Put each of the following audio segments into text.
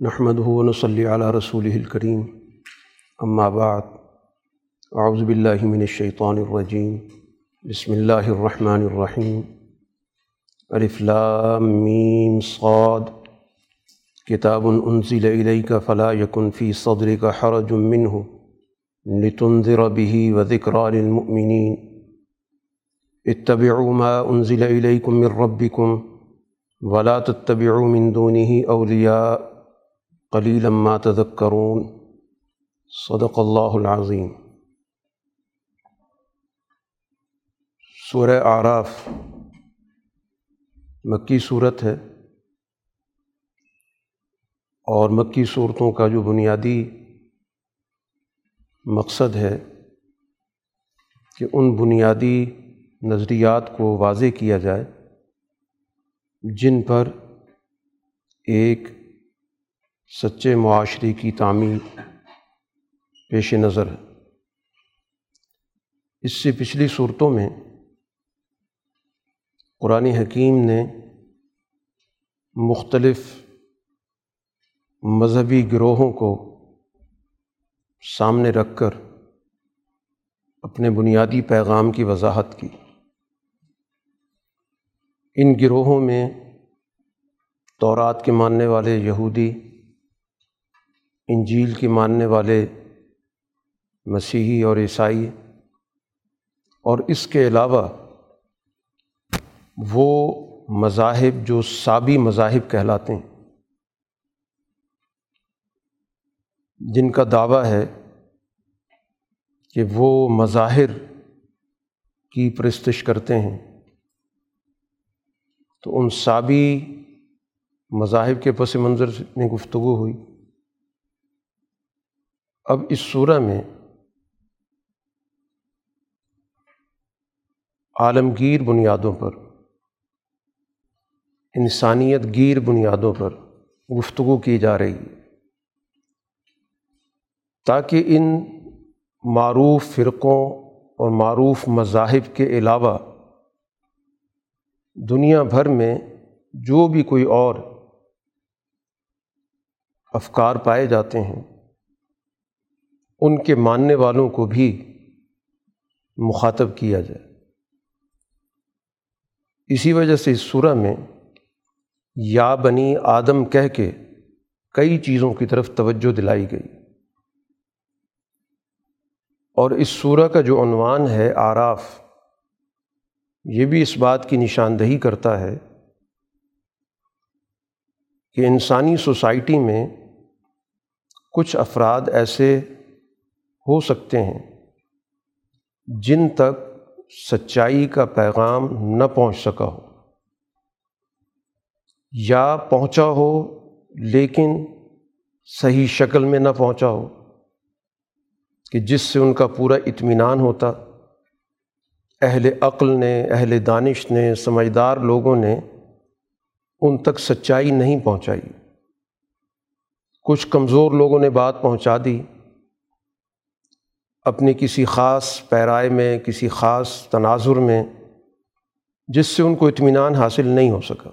نحمد ہُون صلی علیہ رسول الکریم اما بعد اعوذ باللہ من الشیطان الرجیم بسم اللہ الرحمن الرحیم الف لام میم صاد. کتاب انزل الیک فلا یکن فی صدرک حرج منہ لتنذر به وذکرى للمؤمنین اتبعوا ما انزل الیکم من ربکم ولا تتبعوا من دونه اولیاء قلیل ما تذکرون صدق اللہ العظیم۔ سورہ آراف مکی صورت ہے اور مکی صورتوں کا جو بنیادی مقصد ہے کہ ان بنیادی نظریات کو واضح کیا جائے، جن پر ایک سچے معاشرے کی تعمیر پیش نظر ہے۔ اس سے پچھلی صورتوں میں قرآن حکیم نے مختلف مذہبی گروہوں کو سامنے رکھ کر اپنے بنیادی پیغام کی وضاحت کی۔ ان گروہوں میں تورات کے ماننے والے یہودی انجیل کے ماننے والے مسیحی اور عیسائی اور اس کے علاوہ وہ مذاہب جو سابی مذاہب کہلاتے ہیں، جن کا دعویٰ ہے کہ وہ مظاہر کی پرستش کرتے ہیں۔ تو ان سابی مذاہب کے پس منظر میں گفتگو ہوئی۔ اب اس صورح میں عالمگیر بنیادوں پر، انسانیت گیر بنیادوں پر گفتگو کی جا رہی ہے۔ تاکہ ان معروف فرقوں اور معروف مذاہب کے علاوہ دنیا بھر میں جو بھی کوئی اور افکار پائے جاتے ہیں ان کے ماننے والوں کو بھی مخاطب کیا جائے۔ اسی وجہ سے اس صورح میں یا بنی آدم کہہ کے کئی چیزوں کی طرف توجہ دلائی گئی۔ اور اس صورح کا جو عنوان ہے آراف، یہ بھی اس بات کی نشاندہی کرتا ہے کہ انسانی سوسائٹی میں کچھ افراد ایسے ہو سکتے ہیں۔ جن تک سچائی کا پیغام نہ پہنچ سکا ہو۔ یا پہنچا ہو لیکن صحیح شکل میں نہ پہنچا ہو کہ جس سے ان کا پورا اطمینان ہوتا۔ اہل عقل نے، اہل دانش نے، سمجھدار لوگوں نے ان تک سچائی نہیں پہنچائی۔ کچھ کمزور لوگوں نے بات پہنچا دی۔ اپنی کسی خاص پیرائے میں، کسی خاص تناظر میں، جس سے ان کو اطمینان حاصل نہیں ہو سکا۔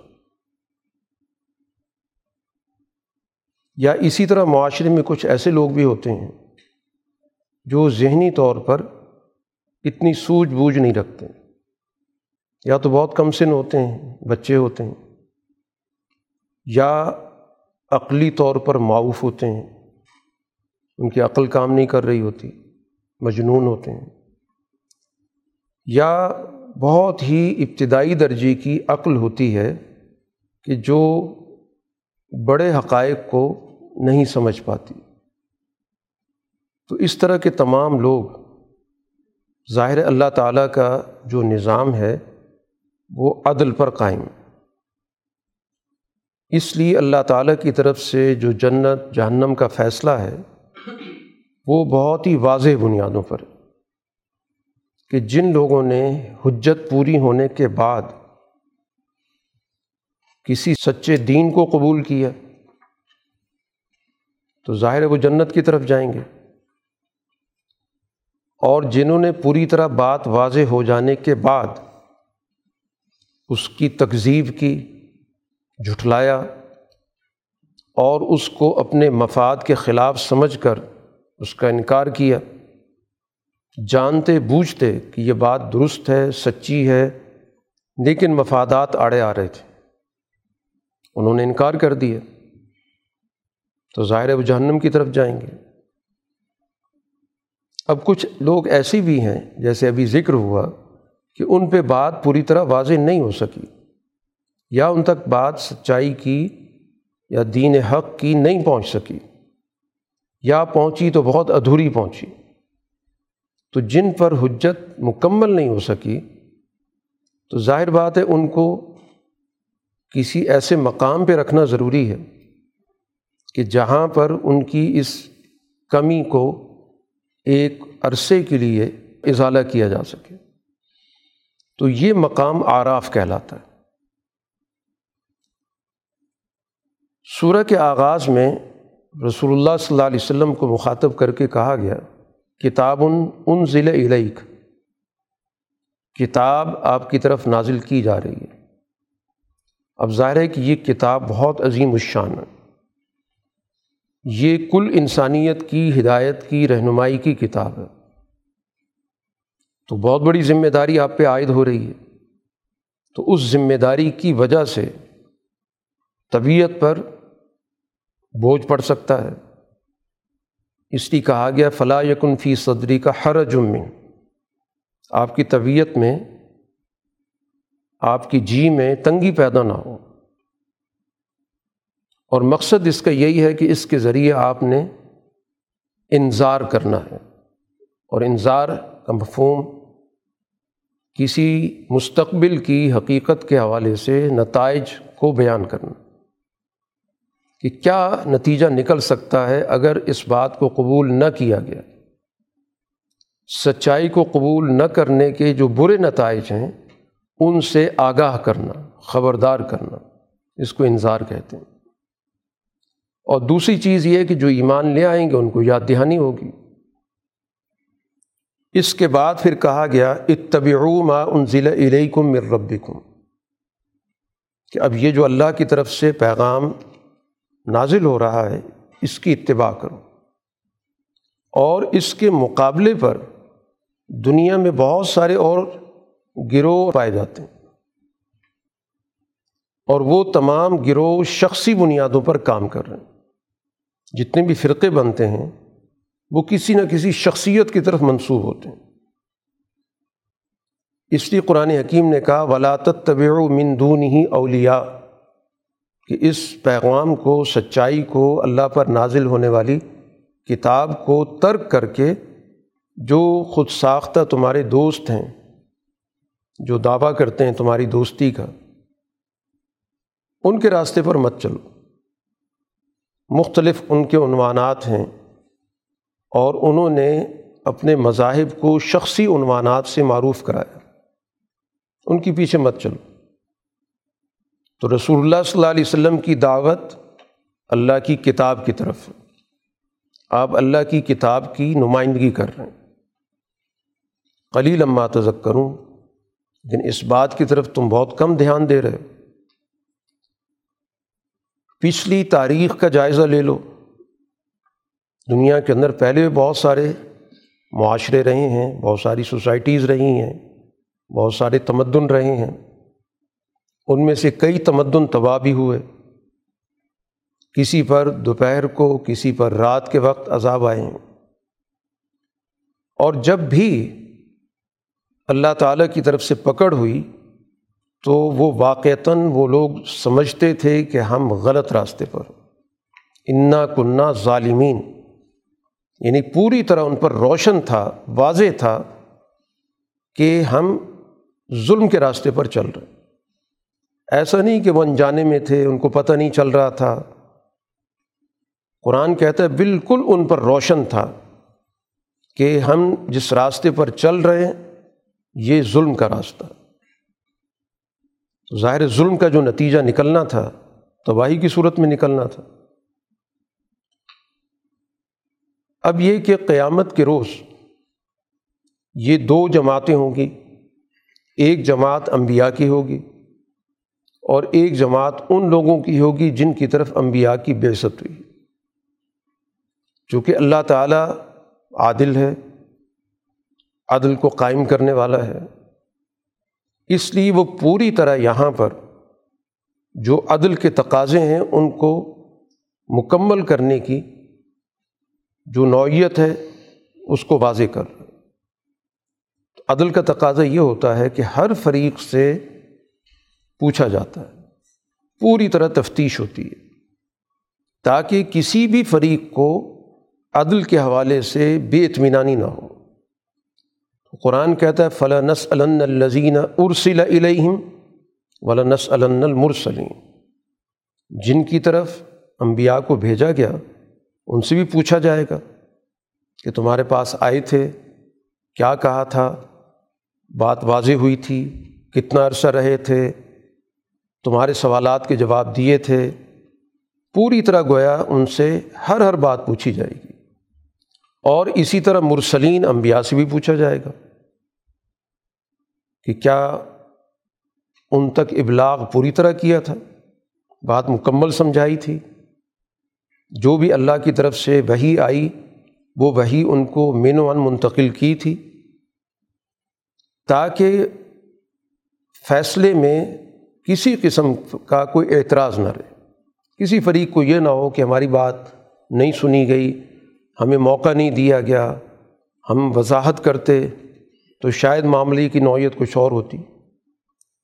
یا اسی طرح معاشرے میں کچھ ایسے لوگ بھی ہوتے ہیں جو ذہنی طور پر اتنی سوجھ بوجھ نہیں رکھتے۔ یا تو بہت کم سن ہوتے ہیں، بچے ہوتے ہیں، یا عقلی طور پر معاوف ہوتے ہیں۔ ان کی عقل کام نہیں کر رہی ہوتی۔ مجنون ہوتے ہیں۔ یا بہت ہی ابتدائی درجے کی عقل ہوتی ہے کہ جو بڑے حقائق کو نہیں سمجھ پاتی۔ تو اس طرح کے تمام لوگ، ظاہر اللہ تعالیٰ کا جو نظام ہے، وہ عدل پر قائم۔ اس لیے اللہ تعالیٰ کی طرف سے جو جنت، جہنم کا فیصلہ ہے وہ بہت ہی واضح بنیادوں پر کہ جن لوگوں نے حجت پوری ہونے کے بعد کسی سچے دین کو قبول کیا، تو ظاہر وہ جنت کی طرف جائیں گے۔ اور جنہوں نے پوری طرح بات واضح ہو جانے کے بعد اس کی تکذیب کی، جھٹلایا اور اس کو اپنے مفاد کے خلاف سمجھ کر اس کا انکار کیا۔ جانتے بوجھتے کہ یہ بات درست ہے، سچی ہے، لیکن مفادات آڑے آ رہے تھے۔ انہوں نے انکار کر دیا۔ تو ظاہر و جہنم کی طرف جائیں گے۔ اب کچھ لوگ ایسی بھی ہیں، جیسے ابھی ذکر ہوا کہ ان پہ بات پوری طرح واضح نہیں ہو سکی۔ یا ان تک بات سچائی کی یا دین حق کی نہیں پہنچ سکی۔ یا پہنچی تو بہت ادھوری پہنچی۔ تو جن پر حجت مکمل نہیں ہو سکی، تو ظاہر بات ہے ان کو کسی ایسے مقام پہ رکھنا ضروری ہے کہ جہاں پر ان کی اس کمی کو ایک عرصے کے لیے اضالہ کیا جا سکے۔ تو یہ مقام آراف کہلاتا ہے۔ سورہ کے آغاز میں رسول اللہ صلی اللہ علیہ وسلم کو مخاطب کر کے کہا گیا، کتاب ان ضلع علیق کتاب آپ کی طرف نازل کی جا رہی ہے۔ اب ظاہر ہے کہ یہ کتاب بہت عظیم الشان ہے۔ یہ کل انسانیت کی ہدایت کی رہنمائی کی کتاب ہے۔ تو بہت بڑی ذمہ داری آپ پہ عائد ہو رہی ہے۔ تو اس ذمہ داری کی وجہ سے طبیعت پر بوجھ پڑ سکتا ہے۔ اس لیے کہا گیا فلاں یکن فی صدری کا ہر جمن آپ کی طبیعت میں، آپ کی جی میں تنگی پیدا نہ ہو۔ اور مقصد اس کا یہی ہے کہ اس کے ذریعے آپ نے انظار کرنا ہے۔ اور انظار کا مفہوم کسی مستقبل کی حقیقت کے حوالے سے نتائج کو بیان کرنا۔ کہ کیا نتیجہ نکل سکتا ہے اگر اس بات کو قبول نہ کیا گیا۔ سچائی کو قبول نہ کرنے کے جو برے نتائج ہیں، ان سے آگاہ کرنا، خبردار کرنا، اس کو انظار کہتے ہیں۔ اور دوسری چیز یہ کہ جو ایمان لے آئیں گے، ان کو یاد دہانی ہوگی۔ اس کے بعد پھر کہا گیا اتبعو ما انزل الیکم من ربکم۔ کہ اب یہ جو اللہ کی طرف سے پیغام نازل ہو رہا ہے، اس کی اتباع کرو۔ اور اس کے مقابلے پر دنیا میں بہت سارے اور گروہ پائے جاتے ہیں۔ اور وہ تمام گروہ شخصی بنیادوں پر کام کر رہے ہیں۔ جتنے بھی فرقے بنتے ہیں، وہ کسی نہ کسی شخصیت کی طرف منسوب ہوتے ہیں۔ اس لیے قرآن حکیم نے کہا ولاطت طبع و مندون ہی اولیا کہ اس پیغام کو، سچائی کو اللہ پر نازل ہونے والی کتاب کو ترک کر کے جو خود ساختہ تمہارے دوست ہیں، جو دعویٰ کرتے ہیں تمہاری دوستی کا، ان کے راستے پر مت چلو۔ مختلف ان کے عنوانات ہیں اور انہوں نے اپنے مذاہب کو شخصی عنوانات سے معروف کرایا۔ ان کے پیچھے مت چلو۔ تو رسول اللہ صلی اللہ علیہ وسلم کی دعوت اللہ کی کتاب کی طرف آپ اللہ کی کتاب کی نمائندگی کر رہے ہیں۔ قلیل لمبا تذک کروں لیکن اس بات کی طرف تم بہت کم دھیان دے رہے ہو۔ پچھلی تاریخ کا جائزہ لے لو۔ دنیا کے اندر پہلے بھی بہت سارے معاشرے رہے ہیں، بہت ساری سوسائٹیز رہی ہیں، بہت سارے تمدن رہے ہیں۔ ان میں سے کئی تمدن تباہ بھی ہوئے۔ کسی پر دوپہر کو، کسی پر رات کے وقت عذاب آئے۔ اور جب بھی اللہ تعالیٰ کی طرف سے پکڑ ہوئی تو وہ واقعتاً وہ لوگ سمجھتے تھے کہ ہم غلط راستے پر۔ انا کنہ ظالمین۔ یعنی پوری طرح ان پر روشن تھا، واضح تھا کہ ہم ظلم کے راستے پر چل رہے۔ ایسا نہیں کہ وہ انجانے میں تھے، ان کو پتہ نہیں چل رہا تھا۔ قرآن کہتا ہے، بالکل ان پر روشن تھا کہ ہم جس راستے پر چل رہے ہیں، یہ ظلم کا راستہ۔ ظاہر ظلم کا جو نتیجہ نکلنا تھا، تباہی کی صورت میں نکلنا تھا۔ اب یہ کہ قیامت کے روز یہ دو جماعتیں ہوں گی۔ ایک جماعت انبیاء کی ہوگی۔ اور ایک جماعت ان لوگوں کی ہوگی جن کی طرف انبیاء کی بےست ہوئی۔ چونکہ اللہ تعالیٰ عادل ہے، عدل کو قائم کرنے والا ہے۔ اس لیے وہ پوری طرح یہاں پر جو عدل کے تقاضے ہیں، ان کو مکمل کرنے کی جو نوعیت ہے، اس کو واضح کر۔ عدل کا تقاضا یہ ہوتا ہے کہ ہر فریق سے پوچھا جاتا ہے۔ پوری طرح تفتیش ہوتی ہے۔ تاکہ کسی بھی فریق کو عدل کے حوالے سے بے اطمینانی نہ ہو۔ قرآن کہتا ہے فلاں نس الزین ارسل علیہم ولا نس المرسلین جن کی طرف انبیاء کو بھیجا گیا، ان سے بھی پوچھا جائے گا کہ تمہارے پاس آئے تھے، کیا کہا تھا؟ بات واضح ہوئی تھی، کتنا عرصہ رہے تھے؟ تمہارے سوالات کے جواب دیے تھے۔ پوری طرح گویا ان سے ہر ہر بات پوچھی جائے گی۔ اور اسی طرح مرسلین انبیاء سے بھی پوچھا جائے گا کہ کیا ان تک ابلاغ پوری طرح کیا تھا؟ بات مکمل سمجھائی تھی۔ جو بھی اللہ کی طرف سے وہی آئی، وہ وہی ان کو مین ون منتقل کی تھی تاکہ فیصلے میں کسی قسم کا کوئی اعتراض نہ رہے۔ کسی فریق کو یہ نہ ہو کہ ہماری بات نہیں سنی گئی، ہمیں موقع نہیں دیا گیا، ہم وضاحت کرتے تو شاید معاملے کی نوعیت کچھ اور ہوتی۔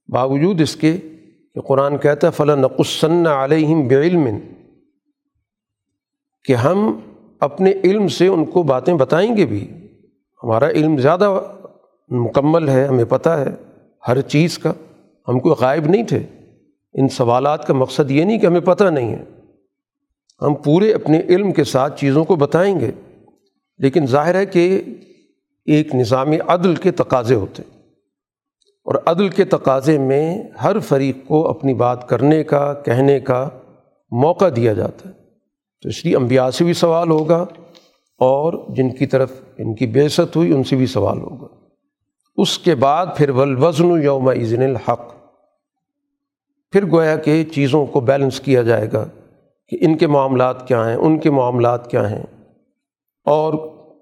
باوجود اس کے کہ قرآن کہتا ہے فلاں نقصن علیہم بعلم کہ ہم اپنے علم سے ان کو باتیں بتائیں گے بھی۔ ہمارا علم زیادہ مکمل ہے، ہمیں پتہ ہے ہر چیز کا۔ ہم کوئی غائب نہیں تھے۔ ان سوالات کا مقصد یہ نہیں کہ ہمیں پتہ نہیں ہے۔ ہم پورے اپنے علم کے ساتھ چیزوں کو بتائیں گے، لیکن ظاہر ہے کہ ایک نظام عدل کے تقاضے ہوتے۔ اور عدل کے تقاضے میں ہر فریق کو اپنی بات کرنے کا، کہنے کا موقع دیا جاتا ہے۔ تو اس لیے انبیاء سے بھی سوال ہوگا اور جن کی طرف ان کی بےست ہوئی، ان سے بھی سوال ہوگا۔ اس کے بعد پھر ولوزن یوم عزن الحق۔ پھر گویا کہ چیزوں کو بیلنس کیا جائے گا کہ ان کے معاملات کیا ہیں، ان کے معاملات کیا ہیں۔ اور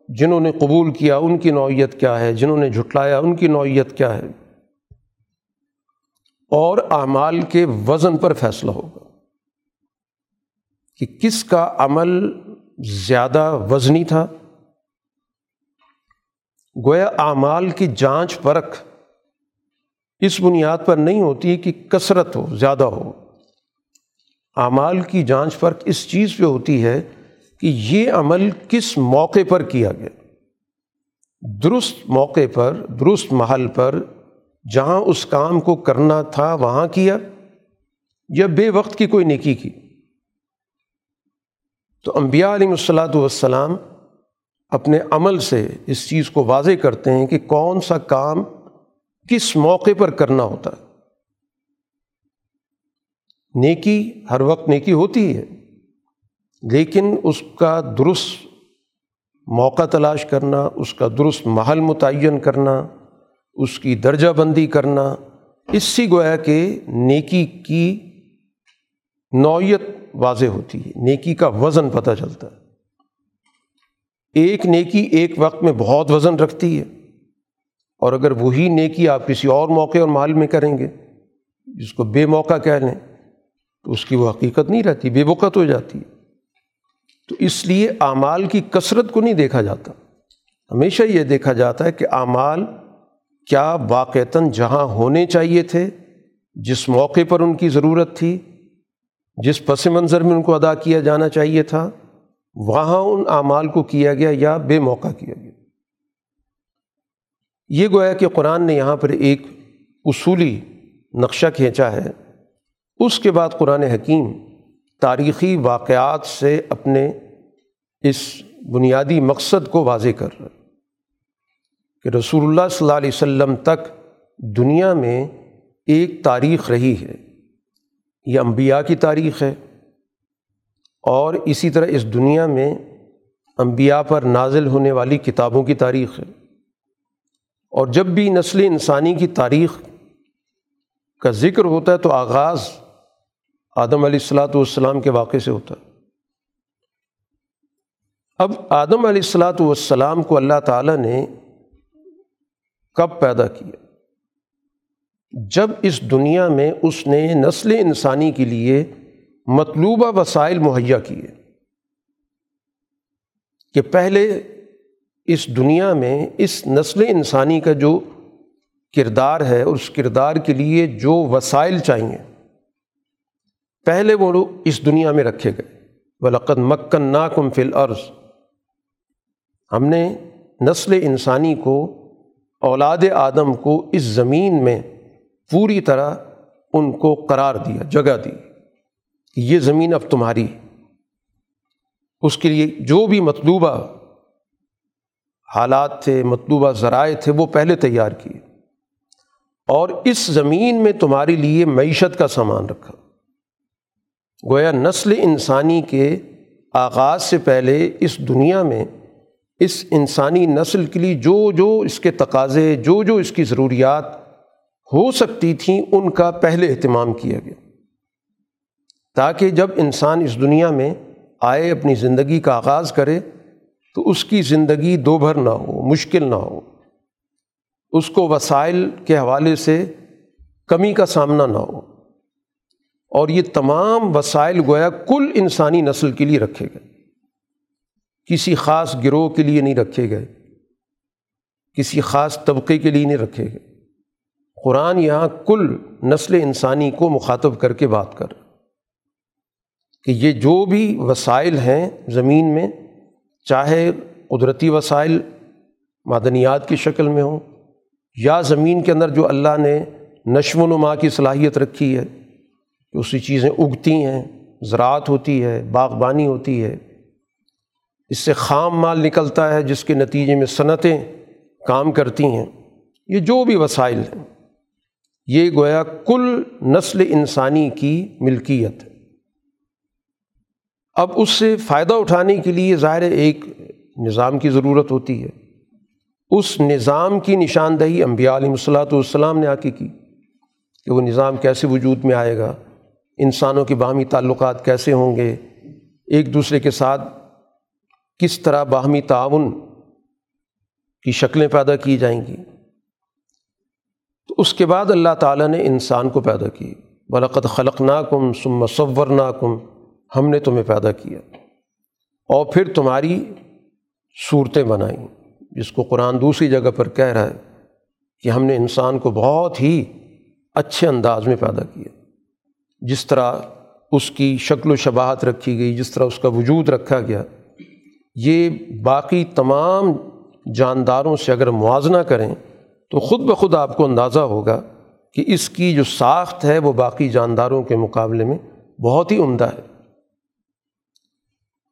جنہوں نے قبول کیا، ان کی نوعیت کیا ہے، جنہوں نے جھٹلایا، ان کی نوعیت کیا ہے۔ اور اعمال کے وزن پر فیصلہ ہوگا کہ کس کا عمل زیادہ وزنی تھا گویا اعمال کی جانچ پرکھ اس بنیاد پر نہیں ہوتی کہ کثرت ہو، زیادہ ہو۔ اعمال کی جانچ پرکھ اس چیز پہ ہوتی ہے کہ یہ عمل کس موقع پر کیا گیا۔ درست موقع پر، درست محل پر، جہاں اس کام کو کرنا تھا، وہاں کیا، یا بے وقت کی کوئی نیکی کی۔ تو انبیاء علیہ الصلاۃ والسلام اپنے عمل سے اس چیز کو واضح کرتے ہیں کہ کون سا کام کس موقع پر کرنا ہوتا ہے۔ نیکی ہر وقت نیکی ہوتی ہے، لیکن اس کا درست موقع تلاش کرنا، اس کا درست محل متعین کرنا، اس کی درجہ بندی کرنا، اس سے گویا کہ نیکی کی نوعیت واضح ہوتی ہے، نیکی کا وزن پتہ چلتا ہے۔ ایک نیکی ایک وقت میں بہت وزن رکھتی ہے۔ اور اگر وہی نیکی آپ کسی اور موقع اور محل میں کریں گے، جس کو بے موقع کہہ لیں، تو اس کی وہ حقیقت نہیں رہتی، بے وقت ہو جاتی ہے۔ تو اس لیے اعمال کی کثرت کو نہیں دیکھا جاتا۔ ہمیشہ یہ دیکھا جاتا ہے کہ اعمال کیا واقعتاً جہاں ہونے چاہیے تھے، جس موقع پر ان کی ضرورت تھی، جس پس منظر میں ان کو ادا کیا جانا چاہیے تھا وہاں ان اعمال کو کیا گیا یا بے موقع کیا گیا۔ یہ گویا کہ قرآن نے یہاں پر ایک اصولی نقشہ کھینچا ہے۔ اس کے بعد قرآن حکیم تاریخی واقعات سے اپنے اس بنیادی مقصد کو واضح کر رہا کہ رسول اللہ صلی اللہ علیہ وسلم تک دنیا میں ایک تاریخ رہی ہے۔ یہ انبیاء کی تاریخ ہے۔ اور اسی طرح اس دنیا میں انبیاء پر نازل ہونے والی کتابوں کی تاریخ ہے۔ اور جب بھی نسل انسانی کی تاریخ کا ذکر ہوتا ہے تو آغاز آدم علیہ السلاۃ والسلام کے واقعے سے ہوتا ہے۔ اب آدم علیہ السلاۃ والسلام کو اللہ تعالیٰ نے کب پیدا کیا؟ جب اس دنیا میں اس نے نسل انسانی کے لیے مطلوبہ وسائل مہیا کیے۔ کہ پہلے اس دنیا میں اس نسل انسانی کا جو کردار ہے اس کردار کے لیے جو وسائل چاہیے، پہلے وہ لوگ اس دنیا میں رکھے گئے۔ بلقت مکن ناکم فل عرض ہم نے نسل انسانی کو، اولاد آدم کو اس زمین میں پوری طرح ان کو قرار دیا، جگہ دی۔ کہ یہ زمین اب تمہاری۔ اس کے لیے جو بھی مطلوبہ حالات تھے، مطلوبہ ذرائع تھے، وہ پہلے تیار کیے۔ اور اس زمین میں تمہارے لیے معیشت کا سامان رکھا۔ گویا نسل انسانی کے آغاز سے پہلے اس دنیا میں اس انسانی نسل کے لیے جو جو اس کے تقاضے، جو جو اس کی ضروریات ہو سکتی تھیں، ان کا پہلے اہتمام کیا گیا۔ تاکہ جب انسان اس دنیا میں آئے، اپنی زندگی کا آغاز کرے، تو اس کی زندگی دو بھر نہ ہو، مشکل نہ ہو۔ اس کو وسائل کے حوالے سے کمی کا سامنا نہ ہو۔ اور یہ تمام وسائل گویا کل انسانی نسل کے لیے رکھے گئے۔ کسی خاص گروہ کے لیے نہیں رکھے گئے۔ کسی خاص طبقے کے لیے نہیں رکھے گئے۔ قرآن یہاں کل نسل انسانی کو مخاطب کر کے بات کر کہ یہ جو بھی وسائل ہیں زمین میں، چاہے قدرتی وسائل معدنیات کی شکل میں ہوں یا زمین کے اندر جو اللہ نے نشو و نما کی صلاحیت رکھی ہے، کہ اسی چیزیں اگتی ہیں، زراعت ہوتی ہے، باغبانی ہوتی ہے، اس سے خام مال نکلتا ہے جس کے نتیجے میں صنعتیں کام کرتی ہیں۔ یہ جو بھی وسائل ہیں، یہ گویا کل نسل انسانی کی ملکیت۔ ہے اب اس سے فائدہ اٹھانے کے لیے ظاہر ایک نظام کی ضرورت ہوتی ہے۔ اس نظام کی نشاندہی امبیا علیہ الصلاۃ والسلام نے آ کے کی کہ وہ نظام کیسے وجود میں آئے گا، انسانوں کے باہمی تعلقات کیسے ہوں گے، ایک دوسرے کے ساتھ کس طرح باہمی تعاون کی شکلیں پیدا کی جائیں گی۔ تو اس کے بعد اللہ تعالیٰ نے انسان کو پیدا کی۔ برقت خلق نا کم سم مصور نا کم ہم نے تمہیں پیدا کیا اور پھر تمہاری صورتیں بنائیں۔ جس کو قرآن دوسری جگہ پر کہہ رہا ہے کہ ہم نے انسان کو بہت ہی اچھے انداز میں پیدا کیا۔ جس طرح اس کی شکل و شباہت رکھی گئی، جس طرح اس کا وجود رکھا گیا، یہ باقی تمام جانداروں سے اگر موازنہ کریں، تو خود بخود آپ کو اندازہ ہوگا کہ اس کی جو ساخت ہے، وہ باقی جانداروں کے مقابلے میں بہت ہی عمدہ ہے۔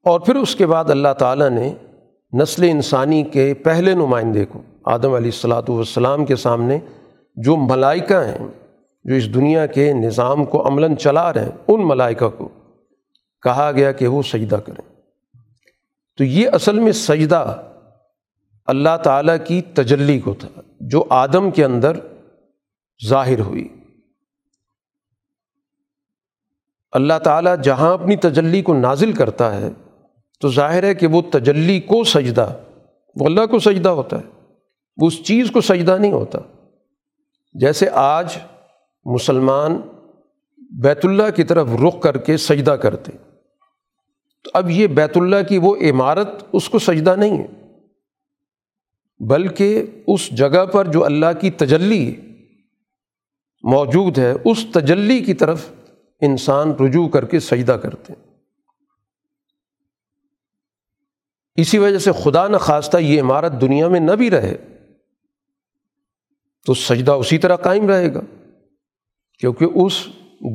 اور پھر اس کے بعد اللہ تعالیٰ نے نسل انسانی کے پہلے نمائندے کو، آدم علیہ السلاۃ والسلام کے سامنے جو ملائکہ ہیں، جو اس دنیا کے نظام کو عملاً چلا رہے ہیں، ان ملائکہ کو کہا گیا کہ وہ سجدہ کریں۔ تو یہ اصل میں سجدہ اللہ تعالیٰ کی تجلی کو تھا، جو آدم کے اندر ظاہر ہوئی۔ اللہ تعالیٰ جہاں اپنی تجلی کو نازل کرتا ہے تو ظاہر ہے کہ وہ تجلی کو سجدہ، وہ اللہ کو سجدہ ہوتا ہے۔ وہ اس چیز کو سجدہ نہیں ہوتا۔ جیسے آج مسلمان بیت اللہ کی طرف رخ کر کے سجدہ کرتے۔ تو اب یہ بیت اللہ کی وہ عمارت اس کو سجدہ نہیں ہے۔ بلکہ اس جگہ پر جو اللہ کی تجلی موجود ہے، اس تجلی کی طرف انسان رجوع کر کے سجدہ کرتے۔ ہیں اسی وجہ سے خدا نخواستہ یہ عمارت دنیا میں نہ بھی رہے تو سجدہ اسی طرح قائم رہے گا کیونکہ اس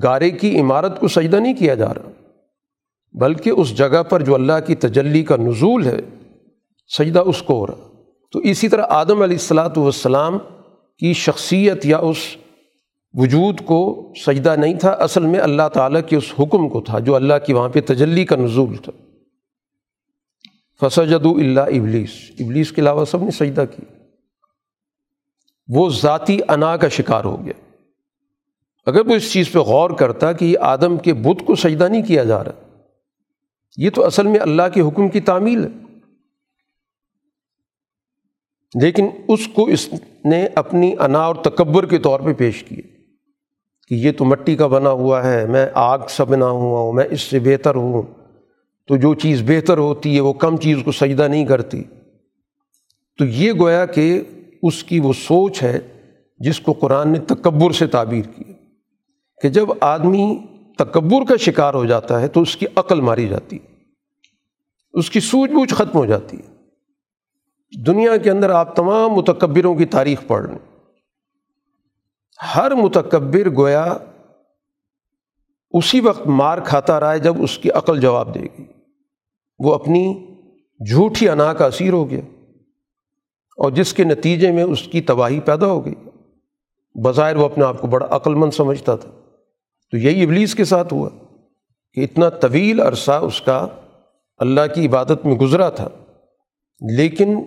گارے کی عمارت کو سجدہ نہیں کیا جا رہا بلکہ اس جگہ پر جو اللہ کی تجلی کا نزول ہے، سجدہ اس کو ہو رہا۔ تو اسی طرح آدم علیہ السلاۃ والسلام کی شخصیت یا اس وجود کو سجدہ نہیں تھا، اصل میں اللہ تعالیٰ کے اس حکم کو تھا جو اللہ کی وہاں پہ تجلی کا نزول تھا۔ فسجد اللہ ابلیس ابلیس کے علاوہ سب نے سجدہ کی وہ ذاتی انا کا شکار ہو گیا۔ اگر وہ اس چیز پہ غور کرتا کہ یہ آدم کے بت کو سجدہ نہیں کیا جا رہا، یہ تو اصل میں اللہ کے حکم کی تعمیل ہے۔ لیکن اس کو اس نے اپنی انا اور تکبر کے طور پہ پیش کیے کہ یہ تو مٹی کا بنا ہوا ہے، میں آگ سے بنا ہوا ہوں، میں اس سے بہتر ہوں۔ تو جو چیز بہتر ہوتی ہے، وہ کم چیز کو سجدہ نہیں کرتی۔ تو یہ گویا کہ اس کی وہ سوچ ہے جس کو قرآن نے تکبر سے تعبیر کی کہ جب آدمی تکبر کا شکار ہو جاتا ہے تو اس کی عقل ماری جاتی ہے، اس کی سوجھ بوجھ ختم ہو جاتی ہے۔ دنیا کے اندر آپ تمام متکبروں کی تاریخ پڑھ لیں۔ ہر متکبر گویا اسی وقت مار کھاتا رہا ہے جب اس کی عقل جواب دے گی۔ وہ اپنی جھوٹی انا کا اسیر ہو گیا اور جس کے نتیجے میں اس کی تباہی پیدا ہو گئی بظاہر وہ اپنے آپ کو بڑا عقل مند سمجھتا تھا تو یہی ابلیس کے ساتھ ہوا کہ اتنا طویل عرصہ اس کا اللہ کی عبادت میں گزرا تھا لیکن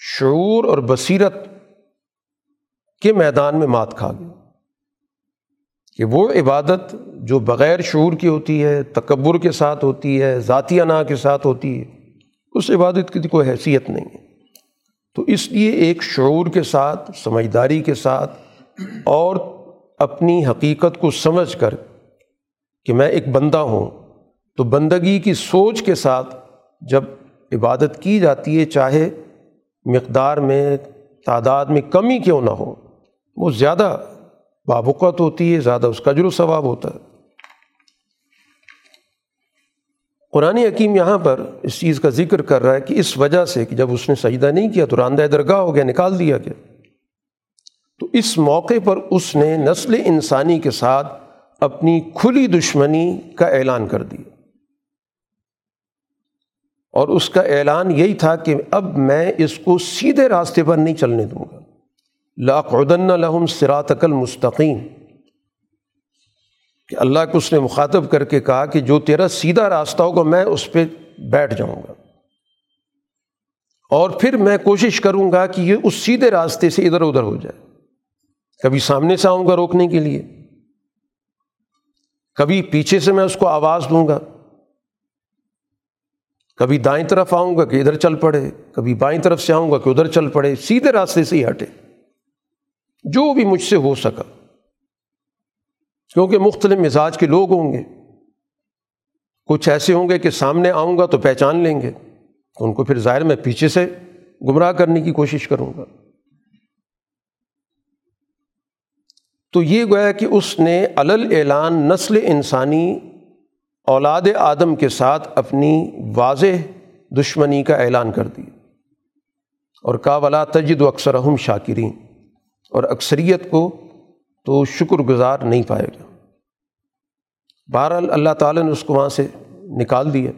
شعور اور بصیرت کے میدان میں مات کھا گیا کہ وہ عبادت جو بغیر شعور کی ہوتی ہے، تکبر کے ساتھ ہوتی ہے، ذاتی انا کے ساتھ ہوتی ہے، اس عبادت کی کوئی حیثیت نہیں ہے۔ تو اس لیے ایک شعور کے ساتھ، سمجھداری کے ساتھ اور اپنی حقیقت کو سمجھ کر کہ میں ایک بندہ ہوں، تو بندگی کی سوچ کے ساتھ جب عبادت کی جاتی ہے، چاہے مقدار میں، تعداد میں کمی کیوں نہ ہو، وہ زیادہ بابقت ہوتی ہے، زیادہ اس کا جر و ثواب ہوتا ہے۔ قرآن حکیم یہاں پر اس چیز کا ذکر کر رہا ہے کہ اس وجہ سے کہ جب اس نے سجدہ نہیں کیا تو راندہ درگاہ ہو گیا، نکال دیا گیا۔ تو اس موقع پر اس نے نسل انسانی کے ساتھ اپنی کھلی دشمنی کا اعلان کر دیا۔ اور اس کا اعلان یہی تھا کہ اب میں اس کو سیدھے راستے پر نہیں چلنے دوں گا۔ لاقعدن لحم سراتقل مستقیم کہ اللہ کو اس نے مخاطب کر کے کہا کہ جو تیرا سیدھا راستہ ہوگا میں اس پہ بیٹھ جاؤں گا۔ اور پھر میں کوشش کروں گا کہ یہ اس سیدھے راستے سے ادھر ادھر ہو جائے۔ کبھی سامنے سے آؤں گا روکنے کے لیے۔ کبھی پیچھے سے میں اس کو آواز دوں گا۔ کبھی دائیں طرف آؤں گا کہ ادھر چل پڑے۔ کبھی بائیں طرف سے آؤں گا کہ ادھر چل پڑے۔ سیدھے راستے سے ہی ہٹے۔ جو بھی مجھ سے ہو سکا، کیونکہ مختلف مزاج کے لوگ ہوں گے۔ کچھ ایسے ہوں گے کہ سامنے آؤں گا تو پہچان لیں گے۔ ان کو پھر ظاہر میں پیچھے سے گمراہ کرنے کی کوشش کروں گا۔ تو یہ گویا کہ اس نے علل اعلان نسل انسانی اولاد آدم کے ساتھ اپنی واضح دشمنی کا اعلان کر دی۔ اور کا ولا تجد و اکثر اہم شاکرین۔ اور اکثریت کو تو شکر گزار نہیں پائے گا۔ بہرحال اللہ تعالیٰ نے اس کو وہاں سے نکال دیا۔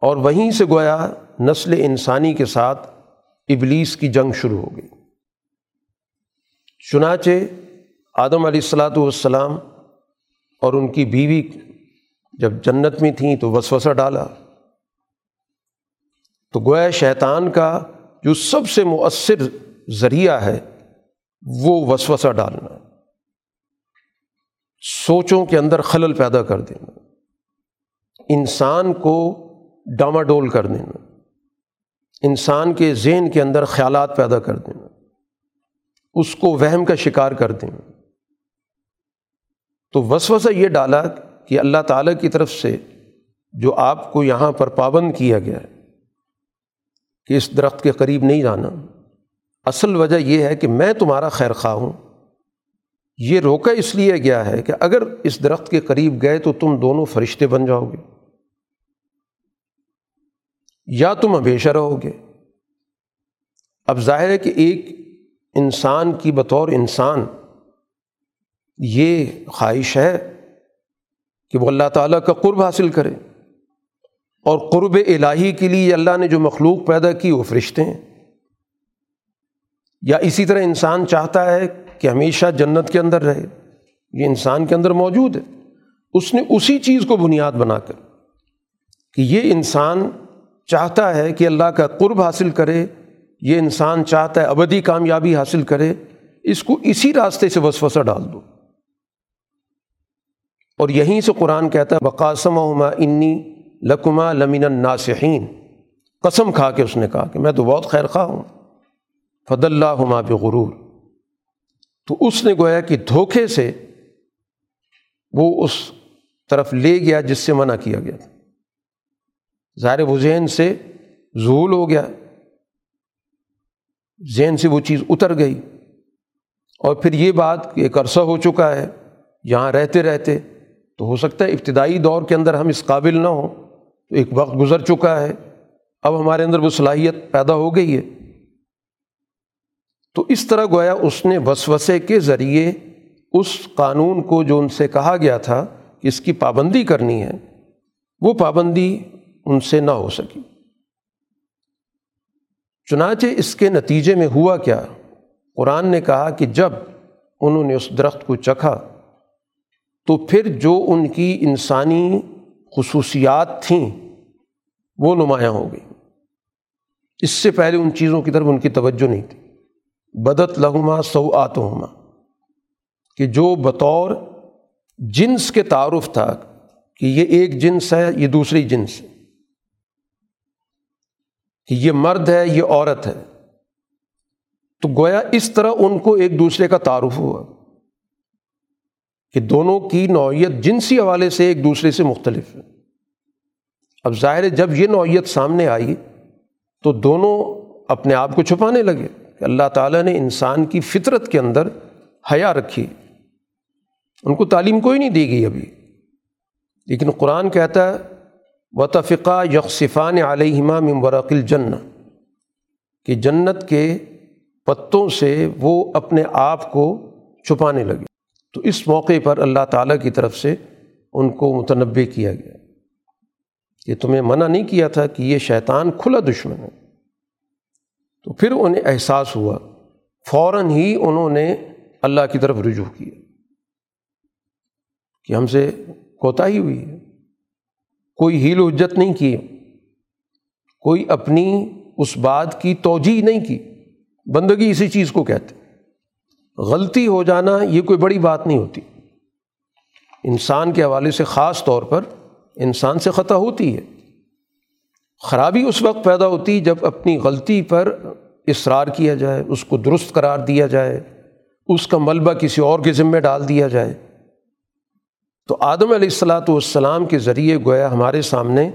اور وہیں سے گویا نسل انسانی کے ساتھ ابلیس کی جنگ شروع ہو گئی۔ چنانچہ آدم علیہ السلاۃ والسلام اور ان کی بیوی جب جنت میں تھیں تو وسوسہ ڈالا۔ تو گویا شیطان کا جو سب سے مؤثر ذریعہ ہے، وہ وسوسہ ڈالنا۔ سوچوں کے اندر خلل پیدا کر دینا۔ انسان کو ڈاماڈول کر دینا۔ انسان کے ذہن کے اندر خیالات پیدا کر دینا۔ اس کو وہم کا شکار کر دینا۔ تو وسوسہ یہ ڈالا کہ اللہ تعالیٰ کی طرف سے جو آپ کو یہاں پر پابند کیا گیا ہے، کہ اس درخت کے قریب نہیں جانا اصل وجہ یہ ہے کہ میں تمہارا خیر خواہ ہوں۔ یہ روکا اس لیے گیا ہے کہ اگر اس درخت کے قریب گئے تو تم دونوں فرشتے بن جاؤ گے۔ یا تم ہمیشہ رہو گے۔ اب ظاہر ہے کہ ایک انسان کی بطور انسان یہ خواہش ہے کہ وہ اللہ تعالیٰ کا قرب حاصل کرے اور قرب الہی کے لیے اللہ نے جو مخلوق پیدا کی وہ فرشتے ہیں۔ یا اسی طرح انسان چاہتا ہے کہ ہمیشہ جنت کے اندر رہے، یہ انسان کے اندر موجود ہے۔ اس نے اسی چیز کو بنیاد بنا کر کہ یہ انسان چاہتا ہے کہ اللہ کا قرب حاصل کرے، یہ انسان چاہتا ہے ابدی کامیابی حاصل کرے، اس کو اسی راستے سے وسوسہ ڈال دو۔ اور یہیں سے قرآن کہتا ہے بقاسم عما انی لکما لمین الناسحین قسم کھا کے اس نے کہا کہ میں تو بہت خیر خواہ ہوں۔ فد اللہ ہما بغرور۔ تو اس نے گویا کہ دھوکے سے وہ اس طرف لے گیا جس سے منع کیا گیا تھا۔ ظاہر و ذہن سے ظہول ہو گیا۔ ذہن سے وہ چیز اتر گئی۔ اور پھر یہ بات کہ ایک عرصہ ہو چکا ہے، یہاں رہتے رہتے تو ہو سکتا ہے ابتدائی دور کے اندر ہم اس قابل نہ ہوں۔ تو ایک وقت گزر چکا ہے۔ اب ہمارے اندر وہ صلاحیت پیدا ہو گئی ہے۔ تو اس طرح گویا اس نے وسوسے کے ذریعے اس قانون کو جو ان سے کہا گیا تھا کہ اس کی پابندی کرنی ہے، وہ پابندی ان سے نہ ہو سکی۔ چنانچہ اس کے نتیجے میں ہوا کیا، قرآن نے کہا کہ جب انہوں نے اس درخت کو چکھا تو پھر جو ان کی انسانی خصوصیات تھیں وہ نمایاں ہو گئی اس سے پہلے ان چیزوں کی طرف ان کی توجہ نہیں تھی۔ بدت لہما سو آتما کہ جو بطور جنس کے تعارف تھا کہ یہ ایک جنس ہے، یہ دوسری جنس ہے، کہ یہ مرد ہے، یہ عورت ہے۔ تو گویا اس طرح ان کو ایک دوسرے کا تعارف ہوا کہ دونوں کی نوعیت جنسی حوالے سے ایک دوسرے سے مختلف ہے۔ اب ظاہر ہے، جب یہ نوعیت سامنے آئی تو دونوں اپنے آپ کو چھپانے لگے۔ کہ اللہ تعالیٰ نے انسان کی فطرت کے اندر حیا رکھی۔ ان کو تعلیم کوئی نہیں دی گئی ابھی۔ لیکن قرآن کہتا ہے وطفقہ یکصفان علیہما ممبرق الجن کہ جنت کے پتوں سے وہ اپنے آپ کو چھپانے لگے۔ تو اس موقع پر اللہ تعالیٰ کی طرف سے ان کو متنوع کیا گیا۔ کہ تمہیں منع نہیں کیا تھا کہ یہ شیطان کھلا دشمن ہے۔ تو پھر انہیں احساس ہوا۔ فوراً ہی انہوں نے اللہ کی طرف رجوع کیا کہ ہم سے کوتاہی ہوئی ہے۔ کوئی ہیل و حجت نہیں کی۔ کوئی اپنی اس بات کی توجہ نہیں کی۔ بندگی اسی چیز کو کہتے غلطی ہو جانا یہ کوئی بڑی بات نہیں ہوتی۔ انسان کے حوالے سے خاص طور پر انسان سے خطا ہوتی ہے۔ خرابی اس وقت پیدا ہوتی جب اپنی غلطی پر اصرار کیا جائے، اس کو درست قرار دیا جائے، اس کا ملبہ کسی اور کے ذمے ڈال دیا جائے۔ تو آدم علیہ السلاۃ والسلام کے ذریعے گویا ہمارے سامنے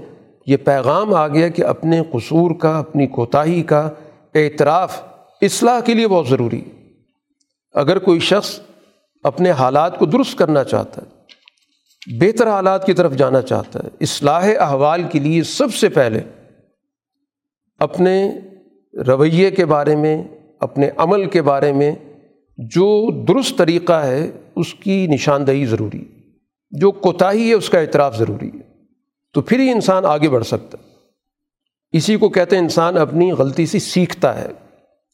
یہ پیغام آ گیا کہ اپنے قصور کا، اپنی کوتاہی کا اعتراف اصلاح کے لیے بہت ضروری۔ ہے اگر کوئی شخص اپنے حالات کو درست کرنا چاہتا ہے بہتر حالات کی طرف جانا چاہتا ہے۔ اصلاح احوال کے لیے سب سے پہلے اپنے رویے کے بارے میں، اپنے عمل کے بارے میں جو درست طریقہ ہے، اس کی نشاندہی ضروری ہے۔ جو کوتاہی ہے، اس کا اعتراف ضروری ہے۔ تو پھر ہی انسان آگے بڑھ سکتا ہے۔ اسی کو کہتے ہیں، انسان اپنی غلطی سے سیکھتا ہے۔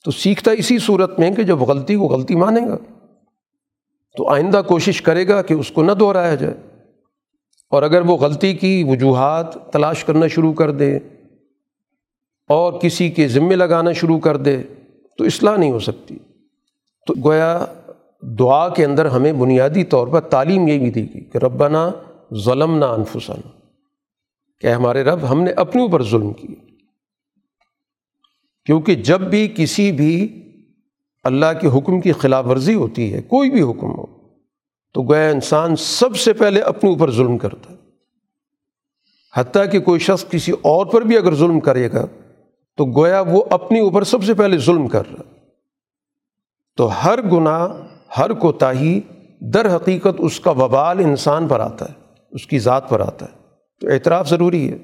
تو سیکھتا اسی صورت میں کہ جب غلطی کو غلطی مانے گا، تو آئندہ کوشش کرے گا کہ اس کو نہ دہرایا جائے۔ اور اگر وہ غلطی کی وجوہات تلاش کرنا شروع کر دے اور کسی کے ذمے لگانا شروع کر دے تو اصلاح نہیں ہو سکتی۔ تو گویا دعا کے اندر ہمیں بنیادی طور پر تعلیم یہ بھی دی گئی کہ ربنا ظلم نہ انفسن کہ ہمارے رب ہم نے اپنے اوپر ظلم کیا۔ کیونکہ جب بھی کسی بھی اللہ کے حکم کی خلاف ورزی ہوتی ہے، کوئی بھی حکم ہو تو گویا انسان سب سے پہلے اپنے اوپر ظلم کرتا ہے۔ حتیٰ کہ کوئی شخص کسی اور پر بھی اگر ظلم کرے گا، تو گویا وہ اپنے اوپر سب سے پہلے ظلم کر رہا تو ہر گناہ، ہر کوتاہی در حقیقت اس کا وبال انسان پر آتا ہے، اس کی ذات پر آتا ہے۔ تو اعتراف ضروری ہے۔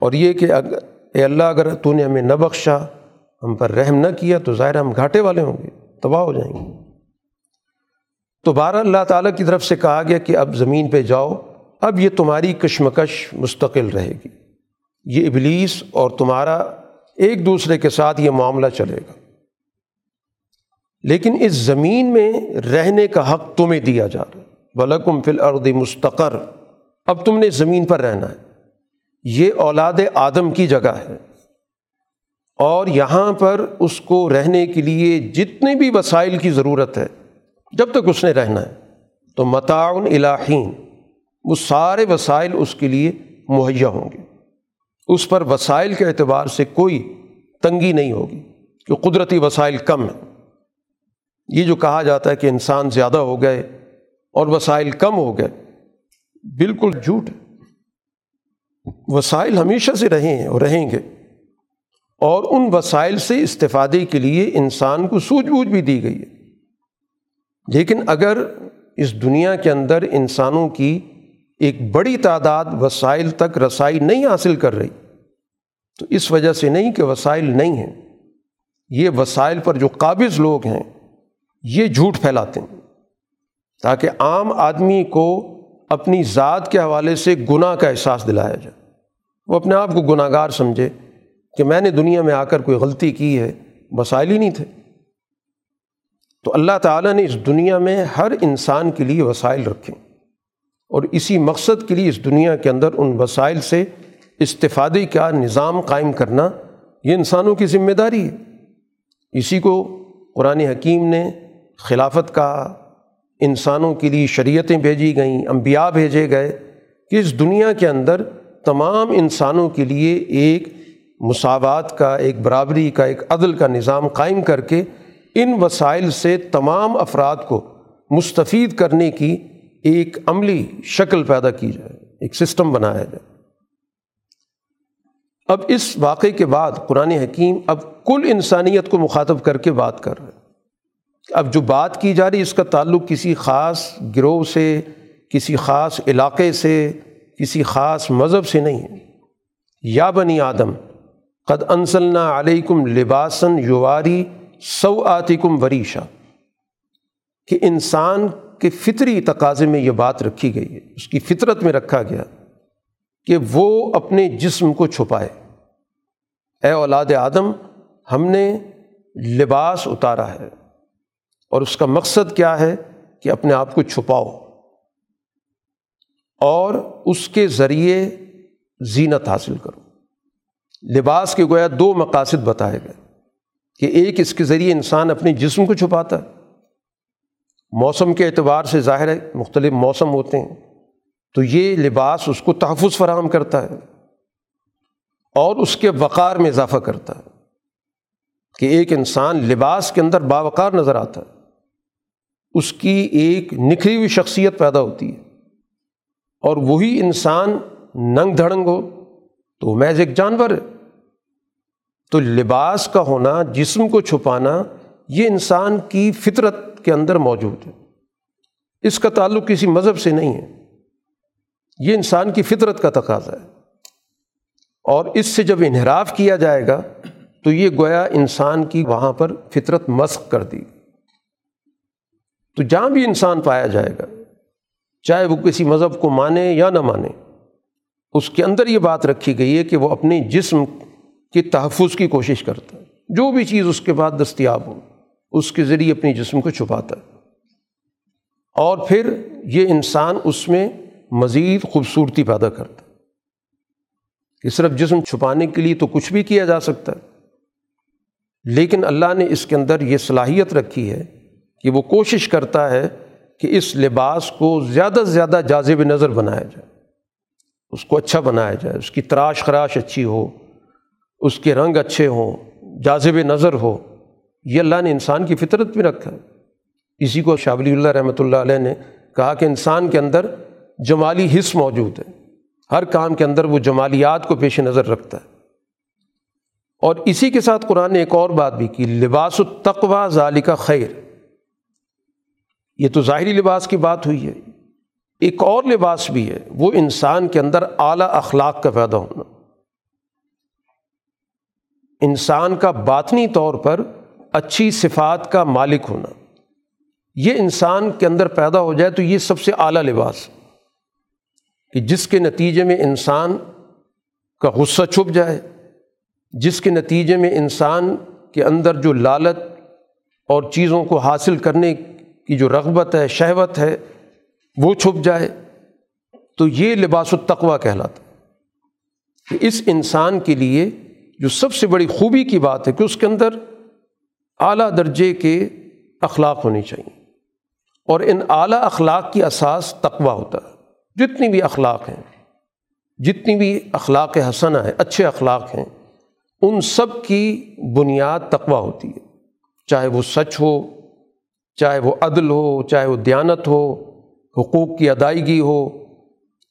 اور یہ کہ اگر اے اللہ، اگر تو نے ہمیں نہ بخشا، ہم پر رحم نہ کیا، تو ظاہر ہم گھاٹے والے ہوں گے، تباہ ہو جائیں گے۔ تو بارہ اللہ تعالیٰ کی طرف سے کہا گیا کہ اب زمین پہ جاؤ، اب یہ تمہاری کشمکش مستقل رہے گی۔ یہ ابلیس اور تمہارا ایک دوسرے کے ساتھ یہ معاملہ چلے گا۔ لیکن اس زمین میں رہنے کا حق تمہیں دیا جا رہا ہے۔ بلکم فل ارد مستقر۔ اب تم نے زمین پر رہنا ہے۔ یہ اولاد آدم کی جگہ ہے۔ اور یہاں پر اس کو رہنے کے لیے جتنے بھی وسائل کی ضرورت ہے جب تک اس نے رہنا ہے، تو متعاون الہین وہ سارے وسائل اس کے لیے مہیا ہوں گے۔ اس پر وسائل کے اعتبار سے کوئی تنگی نہیں ہوگی، کہ قدرتی وسائل کم ہیں۔ یہ جو کہا جاتا ہے کہ انسان زیادہ ہو گئے اور وسائل کم ہو گئے، بالکل جھوٹ وسائل ہمیشہ سے رہے ہیں اور رہیں گے، اور ان وسائل سے استفادے کے لیے انسان کو سوجھ بوجھ بھی دی گئی ہے۔ لیکن اگر اس دنیا کے اندر انسانوں کی ایک بڑی تعداد وسائل تک رسائی نہیں حاصل کر رہی، تو اس وجہ سے نہیں کہ وسائل نہیں ہیں۔ یہ وسائل پر جو قابض لوگ ہیں، یہ جھوٹ پھیلاتے ہیں۔ تاکہ عام آدمی کو اپنی ذات کے حوالے سے گناہ کا احساس دلایا جائے۔ وہ اپنے آپ کو گناہ گار سمجھے کہ میں نے دنیا میں آ کر کوئی غلطی کی ہے، وسائل ہی نہیں تھے۔ تو اللہ تعالیٰ نے اس دنیا میں ہر انسان کے لیے وسائل رکھے اور اسی مقصد کے لیے اس دنیا کے اندر ان وسائل سے استفادے کا نظام قائم کرنا یہ انسانوں کی ذمہ داری ہے۔ اسی کو قرآن حکیم نے خلافت کا انسانوں کے لیے شریعتیں بھیجی گئیں، انبیاء بھیجے گئے کہ اس دنیا کے اندر تمام انسانوں کے لیے ایک مساوات کا، ایک برابری کا، ایک عدل کا نظام قائم کر کے ان وسائل سے تمام افراد کو مستفید کرنے کی ایک عملی شکل پیدا کی جائے، ایک سسٹم بنایا جائے۔ اب اس واقعے کے بعد قرآن حکیم اب کل انسانیت کو مخاطب کر کے بات کر رہے اب جو بات کی جا رہی اس کا تعلق کسی خاص گروہ سے، کسی خاص علاقے سے، کسی خاص مذہب سے نہیں ہے۔ یا بنی آدم، قد انسلنا علیکم لباسن یواری سو آتکم وریشا، کہ انسان کے فطری تقاضے میں یہ بات رکھی گئی ہے، اس کی فطرت میں رکھا گیا کہ وہ اپنے جسم کو چھپائے۔ اے اولاد آدم، ہم نے لباس اتارا ہے اور اس کا مقصد کیا ہے کہ اپنے آپ کو چھپاؤ اور اس کے ذریعے زینت حاصل کرو۔ لباس کے گویا دو مقاصد بتائے گئے۔ کہ ایک اس کے ذریعے انسان اپنے جسم کو چھپاتا ہے۔ موسم کے اعتبار سے ظاہر ہے، مختلف موسم ہوتے ہیں۔ تو یہ لباس اس کو تحفظ فراہم کرتا ہے اور اس کے وقار میں اضافہ کرتا ہے کہ ایک انسان لباس کے اندر باوقار نظر آتا ہے۔ اس کی ایک نکھری ہوئی شخصیت پیدا ہوتی ہے اور وہی انسان ننگ دھڑنگ ہو تو محض ایک جانور ہے۔ تو لباس کا ہونا، جسم کو چھپانا، یہ انسان کی فطرت کے اندر موجود ہے۔ اس کا تعلق کسی مذہب سے نہیں ہے۔ یہ انسان کی فطرت کا تقاضا ہے۔ اور اس سے جب انحراف کیا جائے گا، تو یہ گویا انسان کی وہاں پر فطرت مسق کر دی۔ تو جہاں بھی انسان پایا جائے گا، چاہے وہ کسی مذہب کو مانے یا نہ مانے، اس کے اندر یہ بات رکھی گئی ہے کہ وہ اپنے جسم کے تحفظ کی کوشش کرتا ہے۔ جو بھی چیز اس کے بعد دستیاب ہو، اس کے ذریعے اپنی جسم کو چھپاتا ہے۔ اور پھر یہ انسان اس میں مزید خوبصورتی پیدا کرتا ہے۔ کہ صرف جسم چھپانے کے لیے تو کچھ بھی کیا جا سکتا ہے، لیکن اللہ نے اس کے اندر یہ صلاحیت رکھی ہے کہ وہ کوشش کرتا ہے کہ اس لباس کو زیادہ سے زیادہ جازب نظر بنایا جائے، اس کو اچھا بنایا جائے، اس کی تراش خراش اچھی ہو۔ اس کے رنگ اچھے ہوں جازب نظر ہو، یہ اللہ نے انسان کی فطرت میں رکھا۔ ہے اسی کو شابلی اللہ رحمۃ اللہ علیہ نے کہا کہ انسان کے اندر جمالی حص موجود ہے۔ ہر کام کے اندر وہ جمالیات کو پیش نظر رکھتا ہے۔ اور اسی کے ساتھ قرآن نے ایک اور بات بھی کی، لباس التقوا ظالی خیر۔ یہ تو ظاہری لباس کی بات ہوئی ہے۔ ایک اور لباس بھی ہے، وہ انسان کے اندر اعلیٰ اخلاق کا پیدا ہونا۔ انسان کا باطنی طور پر اچھی صفات کا مالک ہونا۔ یہ انسان کے اندر پیدا ہو جائے تو یہ سب سے اعلیٰ لباس کہ جس کے نتیجے میں انسان کا غصہ چھپ جائے، جس کے نتیجے میں انسان کے اندر جو لالت اور چیزوں کو حاصل کرنے کی جو رغبت ہے، شہوت ہے، وہ چھپ جائے، تو یہ لباس التقوا کہلاتا کہ اس انسان کے لیے جو سب سے بڑی خوبی کی بات ہے کہ اس کے اندر اعلیٰ درجے کے اخلاق ہونے چاہئیں اور ان اعلیٰ اخلاق کی اساس تقوا ہوتا ہے۔ جتنی بھی اخلاق ہیں، جتنی بھی اخلاق حسنہ ہیں، اچھے اخلاق ہیں، ان سب کی بنیاد تقوا ہوتی ہے۔ چاہے وہ سچ ہو، چاہے وہ عدل ہو، چاہے وہ دیانت ہو، حقوق کی ادائیگی ہو،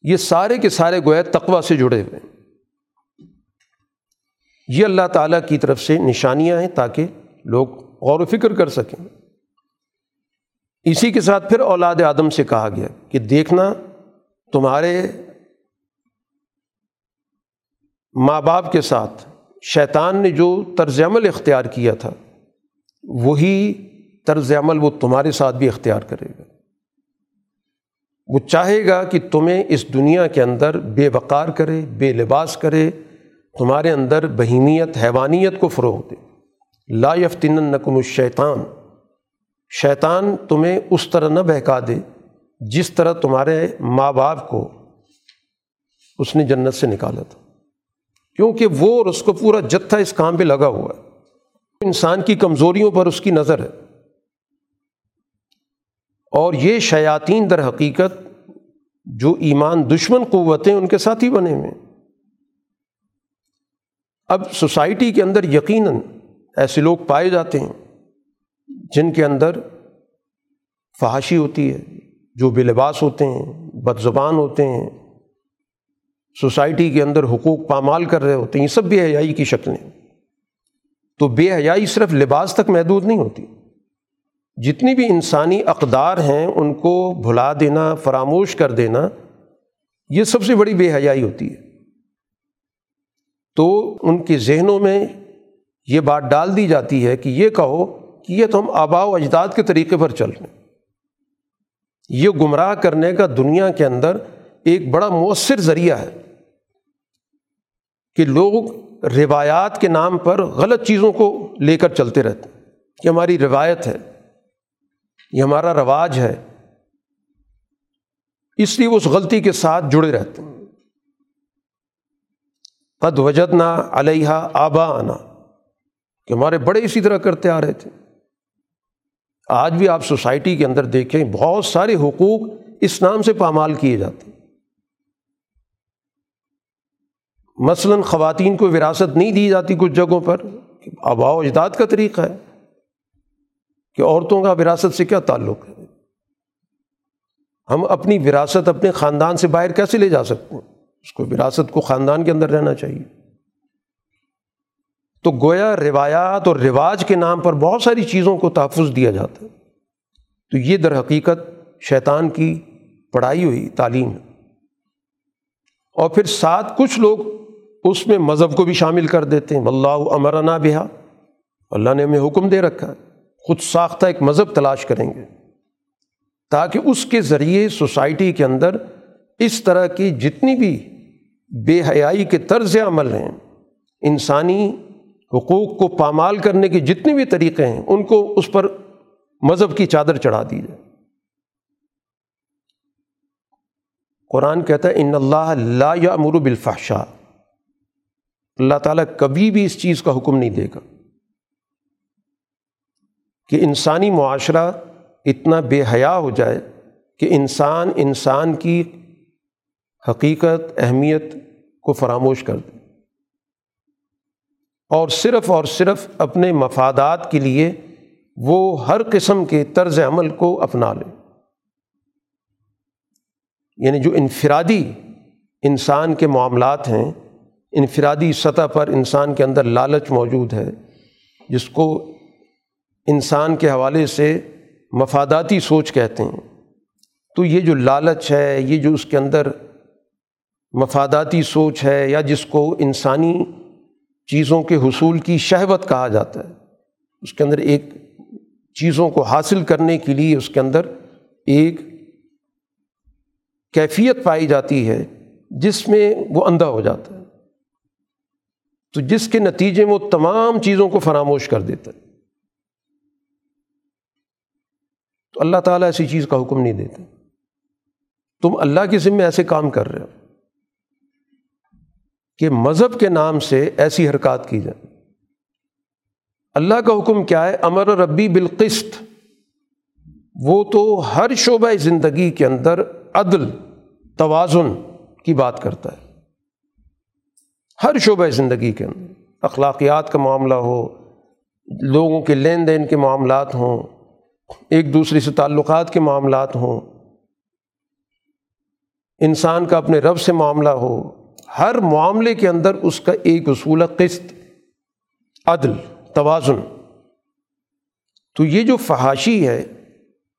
یہ سارے کے سارے گویا تقوا سے جڑے ہوئے ہیں۔ یہ اللہ تعالیٰ کی طرف سے نشانیاں ہیں تاکہ لوگ غور و فکر کر سکیں۔ اسی کے ساتھ پھر اولاد آدم سے کہا گیا کہ دیکھنا تمہارے ماں باپ کے ساتھ شیطان نے جو طرز عمل اختیار کیا تھا، وہی طرز عمل وہ تمہارے ساتھ بھی اختیار کرے گا۔ وہ چاہے گا کہ تمہیں اس دنیا کے اندر بے وقار کرے، بے لباس کرے تمہارے اندر بہیمیت، حیوانیت کو فروغ دے۔ لا یفتن نقم الشیطان۔ شیطان تمہیں اس طرح نہ بہکا دے جس طرح تمہارے ماں باپ کو اس نے جنت سے نکالا تھا۔ کیونکہ وہ اور اس کو پورا جتھا اس کام پہ لگا ہوا ہے۔ انسان کی کمزوریوں پر اس کی نظر ہے۔ اور یہ شیاطین در حقیقت جو ایمان، دشمن، قوتیں ان کے ساتھ ہی بنے ہوئے اب سوسائٹی کے اندر یقیناً ایسے لوگ پائے جاتے ہیں جن کے اندر فحاشی ہوتی ہے، جو بے لباس ہوتے ہیں، بد زبان ہوتے ہیں، سوسائٹی کے اندر حقوق پامال کر رہے ہوتے ہیں، یہ سب بے حیائی کی شکلیں۔ تو بے حیائی صرف لباس تک محدود نہیں ہوتی۔ جتنی بھی انسانی اقدار ہیں، ان کو بھلا دینا، فراموش کر دینا، یہ سب سے بڑی بے حیائی ہوتی ہے۔ تو ان کے ذہنوں میں یہ بات ڈال دی جاتی ہے کہ یہ کہو کہ یہ تو ہم آبا و اجداد کے طریقے پر چل رہے ہیں۔ یہ گمراہ کرنے کا دنیا کے اندر ایک بڑا مؤثر ذریعہ ہے کہ لوگ روایات کے نام پر غلط چیزوں کو لے کر چلتے رہتے ہیں۔ کہ ہماری روایت ہے، یہ ہمارا رواج ہے۔ اس لیے وہ اس غلطی کے ساتھ جڑے رہتے ہیں۔ قد وجد نہ علیہ آبا آنا کہ ہمارے بڑے اسی طرح کرتے آ رہے تھے۔ آج بھی آپ سوسائٹی کے اندر دیکھیں، بہت سارے حقوق اس نام سے پامال کیے جاتے ہیں۔ مثلاً خواتین کو وراثت نہیں دی جاتی کچھ جگہوں پر آبا و اجداد کا طریقہ ہے۔ کہ عورتوں کا وراثت سے کیا تعلق ہے؟ ہم اپنی وراثت اپنے خاندان سے باہر کیسے لے جا سکتے ہیں؟ اس کو وراثت کو خاندان کے اندر رہنا چاہیے۔ تو گویا روایات اور رواج کے نام پر بہت ساری چیزوں کو تحفظ دیا جاتا ہے۔ تو یہ در حقیقت شیطان کی پڑھائی ہوئی، تعلیم ہے۔ اور پھر ساتھ کچھ لوگ اس میں مذہب کو بھی شامل کر دیتے ہیں۔ اللہ امرانا بہا۔ اللہ نے ہمیں حکم دے رکھا ہے۔ خود ساختہ ایک مذہب تلاش کریں گے۔ تاکہ اس کے ذریعے سوسائٹی کے اندر اس طرح کی جتنی بھی بے حیائی کے طرز عمل ہیں۔ انسانی حقوق کو پامال کرنے کے جتنے بھی طریقے ہیں، ان کو اس پر مذہب کی چادر چڑھا دی جائے۔ قرآن کہتا ہے، ان اللہ لا یا امر بالفحشاء اللہ تعالیٰ کبھی بھی اس چیز کا حکم نہیں دے گا کہ انسانی معاشرہ اتنا بے حیا ہو جائے کہ انسان انسان کی حقیقت، اہمیت کو فراموش کر دے اور صرف اور صرف اپنے مفادات کے لیے وہ ہر قسم کے طرز عمل کو اپنا لے یعنی جو انفرادی انسان کے معاملات ہیں، انفرادی سطح پر انسان کے اندر لالچ موجود ہے، جس کو انسان کے حوالے سے مفاداتی سوچ کہتے ہیں۔ تو یہ جو لالچ ہے، یہ جو اس کے اندر مفاداتی سوچ ہے یا جس کو انسانی چیزوں کے حصول کی شہوت کہا جاتا ہے، اس کے اندر ایک چیزوں کو حاصل کرنے کے لیے اس کے اندر ایک کیفیت پائی جاتی ہے جس میں وہ اندھا ہو جاتا ہے۔ تو جس کے نتیجے میں وہ تمام چیزوں کو فراموش کر دیتا ہے۔ تو اللہ تعالیٰ ایسی چیز کا حکم نہیں دیتے۔ تم اللہ کے ذمے ایسے کام کر رہے ہو۔ کہ مذہب کے نام سے ایسی حرکات کی جائیں۔ اللہ کا حکم کیا ہے؟ امر ربی بالقسط۔ وہ تو ہر شعبہ زندگی کے اندر عدل، توازن کی بات کرتا ہے۔ ہر شعبہ زندگی کے اندر۔ اخلاقیات کا معاملہ ہو، لوگوں کے لین دین کے معاملات ہوں، ایک دوسرے سے تعلقات کے معاملات ہوں۔ انسان کا اپنے رب سے معاملہ ہو ہر معاملے کے اندر اس کا ایک اصول قسط، عدل، توازن۔ تو یہ جو فحاشی ہے،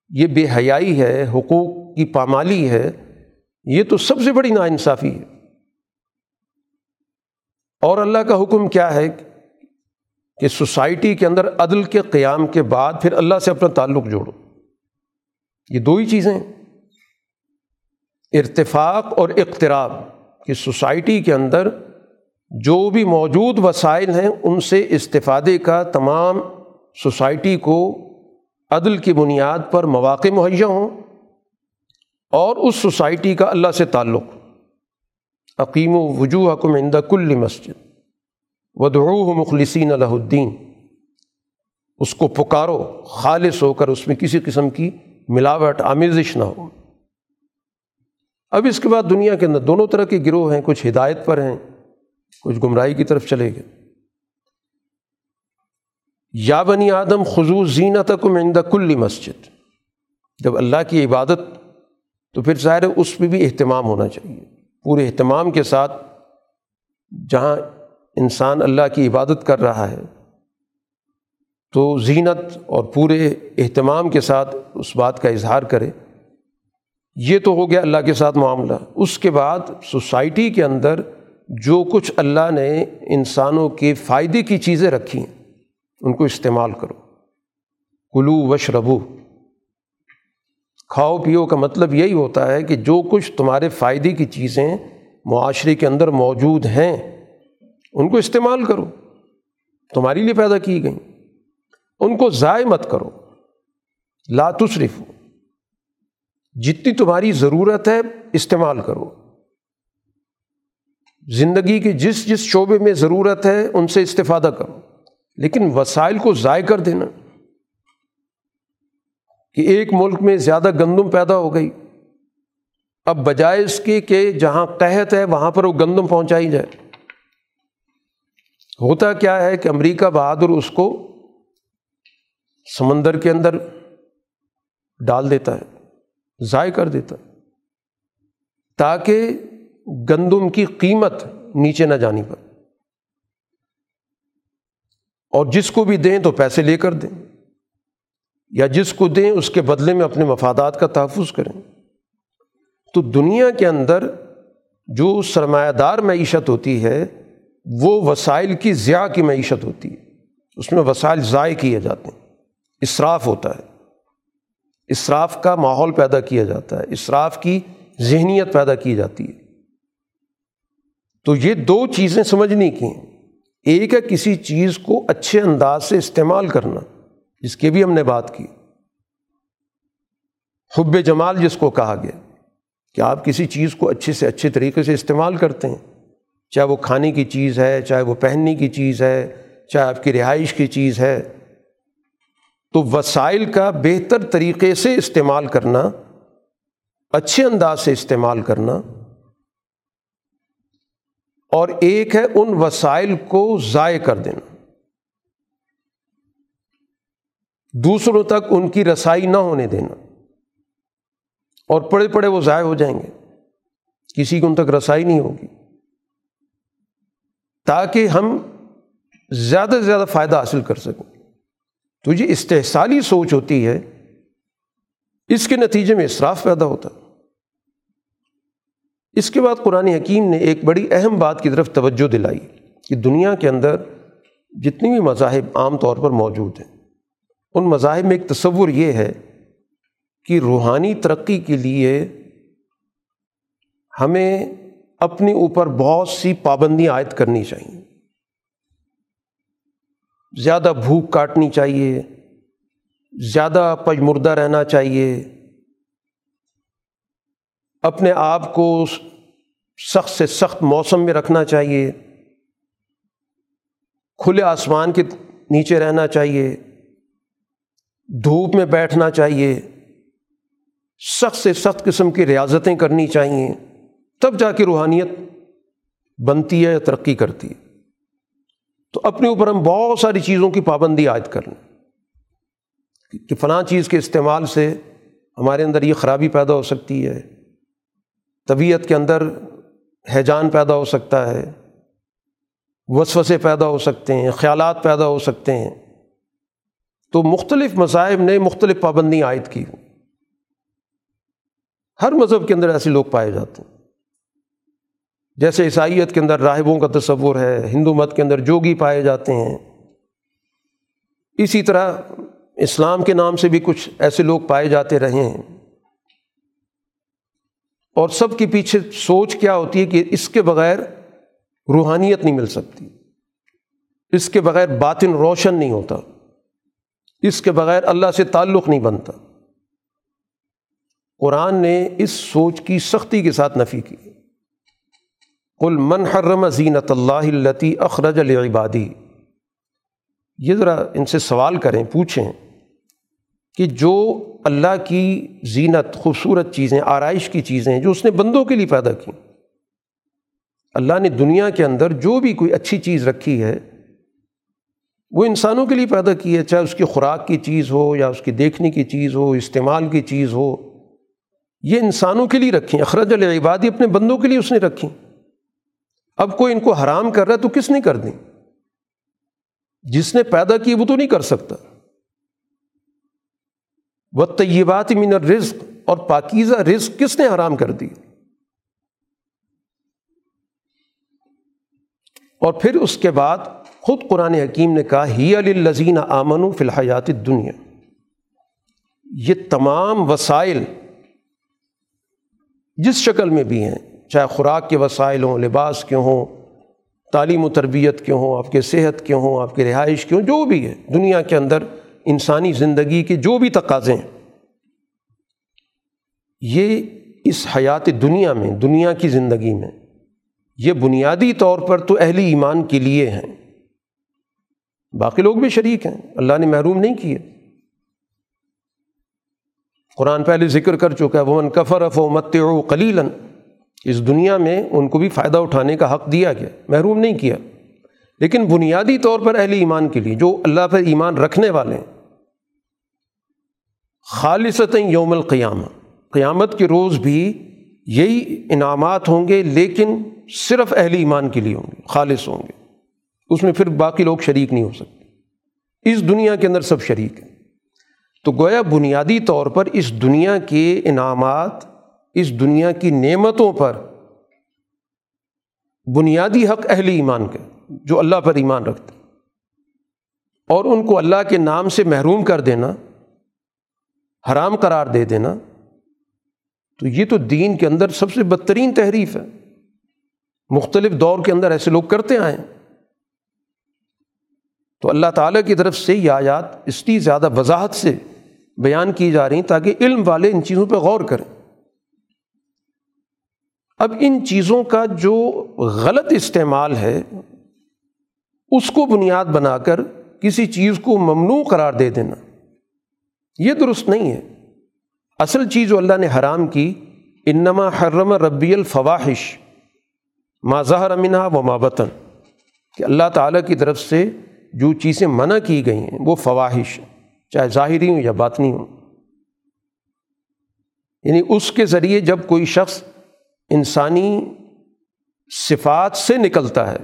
یہ بے حیائی ہے، حقوق کی پامالی ہے، یہ تو سب سے بڑی ناانصافی ہے۔ اور اللہ کا حکم کیا ہے کہ سوسائٹی کے اندر عدل کے قیام کے بعد پھر اللہ سے اپنا تعلق جوڑو۔ یہ دو ہی چیزیں ارتفاق اور اقتراب۔ کہ سوسائٹی کے اندر جو بھی موجود وسائل ہیں ان سے استفادے کا تمام سوسائٹی کو عدل کی بنیاد پر مواقع مہیا ہوں اور اس سوسائٹی کا اللہ سے تعلق عقیم و وجوہ حکم اندہ کل مسجد ودعوہ مخلصین الہ الدین اس کو پکارو، خالص ہو کر اس میں کسی قسم کی ملاوٹ، آمیزش نہ ہو۔ اب اس کے بعد دنیا کے اندر دونوں طرح کے گروہ ہیں، کچھ ہدایت پر ہیں، کچھ گمراہی کی طرف چلے گئے۔ یا بنی آدم، خضو زینت کو مندہ کلی مسجد۔ جب اللہ کی عبادت، تو پھر ظاہر اس میں بھی اہتمام ہونا چاہیے۔ پورے اہتمام کے ساتھ جہاں انسان اللہ کی عبادت کر رہا ہے، تو زینت اور پورے اہتمام کے ساتھ اس بات کا اظہار کرے۔ یہ تو ہو گیا اللہ کے ساتھ معاملہ۔ اس کے بعد سوسائٹی کے اندر جو کچھ اللہ نے انسانوں کے فائدے کی چیزیں رکھی ہیں، ان کو استعمال کرو۔ کلو وش ربو کھاؤ پیو کا مطلب یہی ہوتا ہے کہ جو کچھ تمہارے فائدے کی چیزیں معاشرے کے اندر موجود ہیں، ان کو استعمال کرو۔ تمہاری لیے پیدا کی گئیں ان کو ضائع مت کرو۔ لاتصرف جتنی تمہاری ضرورت ہے استعمال کرو۔ زندگی کی جس جس شعبے میں ضرورت ہے ان سے استفادہ کرو۔ لیکن وسائل کو ضائع کر دینا۔ کہ ایک ملک میں زیادہ گندم پیدا ہو گئی۔ اب بجائے اس کے کہ جہاں قحط ہے وہاں پر وہ گندم پہنچائی جائے۔ ہوتا کیا ہے کہ امریکہ بہادر اس کو سمندر کے اندر ڈال دیتا ہے۔ ضائع کر دیتا ہے۔ تاکہ گندم کی قیمت نیچے نہ جانی پڑے۔ اور جس کو بھی دیں تو پیسے لے کر دیں۔ یا جس کو دیں اس کے بدلے میں اپنے مفادات کا تحفظ کریں۔ تو دنیا کے اندر جو سرمایہ دار معیشت ہوتی ہے، وہ وسائل کی ضیاء کی معیشت ہوتی ہے۔ اس میں وسائل ضائع کیے جاتے ہیں۔ اصراف ہوتا ہے۔ اصراف کا ماحول پیدا کیا جاتا ہے اصراف کی ذہنیت پیدا کی جاتی ہے۔ تو یہ دو چیزیں سمجھنے کی ہیں۔ ایک ہے کسی چیز کو اچھے انداز سے استعمال کرنا، جس کی بھی ہم نے بات کی۔ حب جمال جس کو کہا گیا، کہ آپ کسی چیز کو اچھے سے اچھے طریقے سے استعمال کرتے ہیں۔ چاہے وہ کھانے کی چیز ہے، چاہے وہ پہننے کی چیز ہے، چاہے آپ کی رہائش کی چیز ہے۔ تو وسائل کا بہتر طریقے سے استعمال کرنا، اچھے انداز سے استعمال کرنا، اور ایک ہے ان وسائل کو ضائع کر دینا۔ دوسروں تک ان کی رسائی نہ ہونے دینا۔ اور پڑے پڑے وہ ضائع ہو جائیں گے۔ کسی کو ان تک رسائی نہیں ہوگی۔ تاکہ ہم زیادہ سے زیادہ فائدہ حاصل کر سکیں۔ تو یہ استحصالی سوچ ہوتی ہے، اس کے نتیجے میں اصراف پیدا ہوتا۔ اس کے بعد قرآن حکیم نے ایک بڑی اہم بات کی طرف توجہ دلائی کہ دنیا کے اندر جتنی بھی مذاہب عام طور پر موجود ہیں، ان مذاہب میں ایک تصور یہ ہے کہ روحانی ترقی کے لیے ہمیں اپنے اوپر بہت سی پابندیاں عائد کرنی چاہیے۔ زیادہ بھوک کاٹنی چاہیے، زیادہ پجمردہ رہنا چاہیے۔ اپنے آپ کو سخت سے سخت موسم میں رکھنا چاہیے۔ کھلے آسمان کے نیچے رہنا چاہیے۔ دھوپ میں بیٹھنا چاہیے۔ سخت سے سخت قسم کی ریاضتیں کرنی چاہیے۔ تب جا کے روحانیت بنتی ہے یا ترقی کرتی ہے۔ تو اپنے اوپر ہم بہت ساری چیزوں کی پابندی عائد کر لیں۔ کہ فلاں چیز کے استعمال سے ہمارے اندر یہ خرابی پیدا ہو سکتی ہے۔ طبیعت کے اندر حیجان پیدا ہو سکتا ہے۔ وسوسے پیدا ہو سکتے ہیں، خیالات پیدا ہو سکتے ہیں۔ تو مختلف مذاہب نے مختلف پابندی عائد کی۔ ہر مذہب کے اندر ایسے لوگ پائے جاتے ہیں۔ جیسے عیسائیت کے اندر راہبوں کا تصور ہے، ہندو مت کے اندر جوگی پائے جاتے ہیں۔ اسی طرح اسلام کے نام سے بھی کچھ ایسے لوگ پائے جاتے رہے ہیں۔ اور سب کے پیچھے سوچ کیا ہوتی ہے کہ اس کے بغیر روحانیت نہیں مل سکتی۔ اس کے بغیر باطن روشن نہیں ہوتا۔ اس کے بغیر اللہ سے تعلق نہیں بنتا۔ قرآن نے اس سوچ کی سختی کے ساتھ نفی کی۔ کل من حرم زینت اللہ التی اخرج العبادی یہ ذرا ان سے سوال کریں، پوچھیں کہ جو اللہ کی زینت، خوبصورت چیزیں، آرائش کی چیزیں جو اس نے بندوں کے لیے پیدا کی اللہ نے دنیا کے اندر جو بھی کوئی اچھی چیز رکھی ہے، وہ انسانوں کے لیے پیدا کی ہے، چاہے اس کی خوراک کی چیز ہو یا اس کی دیکھنے کی چیز ہو، استعمال کی چیز ہو، یہ انسانوں کے لیے رکھیں۔ اخراج العبادی اپنے بندوں کے لیے اس نے رکھی اب کوئی ان کو حرام کر رہا ہے تو کس نے کر دی؟ جس نے پیدا کی وہ تو نہیں کر سکتا۔ وہ طیبات من رزق اور پاکیزہ رزق کس نے حرام کر دی؟ اور پھر اس کے بعد خود قرآن حکیم نے کہا، ہی الزین آمن فی الحیات دنیا یہ تمام وسائل جس شکل میں بھی ہیں چاہے خوراک کے وسائل ہوں، لباس کے ہوں، تعلیم و تربیت کے ہوں، آپ کے صحت کے ہوں، آپ کے رہائش کے ہوں جو بھی ہے، دنیا کے اندر انسانی زندگی کے جو بھی تقاضے ہیں۔ یہ اس حیات دنیا میں، دنیا کی زندگی میں، یہ بنیادی طور پر تو اہلی ایمان کے لیے ہیں۔ باقی لوگ بھی شریک ہیں، اللہ نے محروم نہیں کیے۔ قرآن پہلے ذکر کر چکا ہے وہ من کفر اف و مت کلیلاً اس دنیا میں ان کو بھی فائدہ اٹھانے کا حق دیا گیا، محروم نہیں کیا۔ لیکن بنیادی طور پر اہل ایمان کے لیے جو اللہ پر ایمان رکھنے والے ہیں خالصت یوم القیامہ، قیامت کے روز بھی یہی انعامات ہوں گے، لیکن صرف اہل ایمان کے لیے ہوں گے، خالص ہوں گے۔ اس میں پھر باقی لوگ شریک نہیں ہو سکتے۔ اس دنیا کے اندر سب شریک ہیں۔ تو گویا بنیادی طور پر اس دنیا کے انعامات اس دنیا کی نعمتوں پر بنیادی حق اہل ایمان کے، جو اللہ پر ایمان رکھتے اور ان کو اللہ کے نام سے محروم کر دینا، حرام قرار دے دینا، تو یہ تو دین کے اندر سب سے بدترین تحریف ہے۔ مختلف دور کے اندر ایسے لوگ کرتے آئے تو اللہ تعالیٰ کی طرف سے یہ آیات اس کی زیادہ وضاحت سے بیان کی جا رہی تاکہ علم والے ان چیزوں پہ غور کریں۔ اب ان چیزوں کا جو غلط استعمال ہے، اس کو بنیاد بنا کر کسی چیز کو ممنوع قرار دے دینا، یہ درست نہیں ہے۔ اصل چیز جو اللہ نے حرام کی، انما حرم ربی الفواہش ما ظہر امنا و مابتن کہ اللہ تعالیٰ کی طرف سے جو چیزیں منع کی گئی ہیں، وہ فواہش چاہے ظاہری ہوں یا باطنی ہوں۔ یعنی اس کے ذریعے جب کوئی شخص انسانی صفات سے نکلتا ہے۔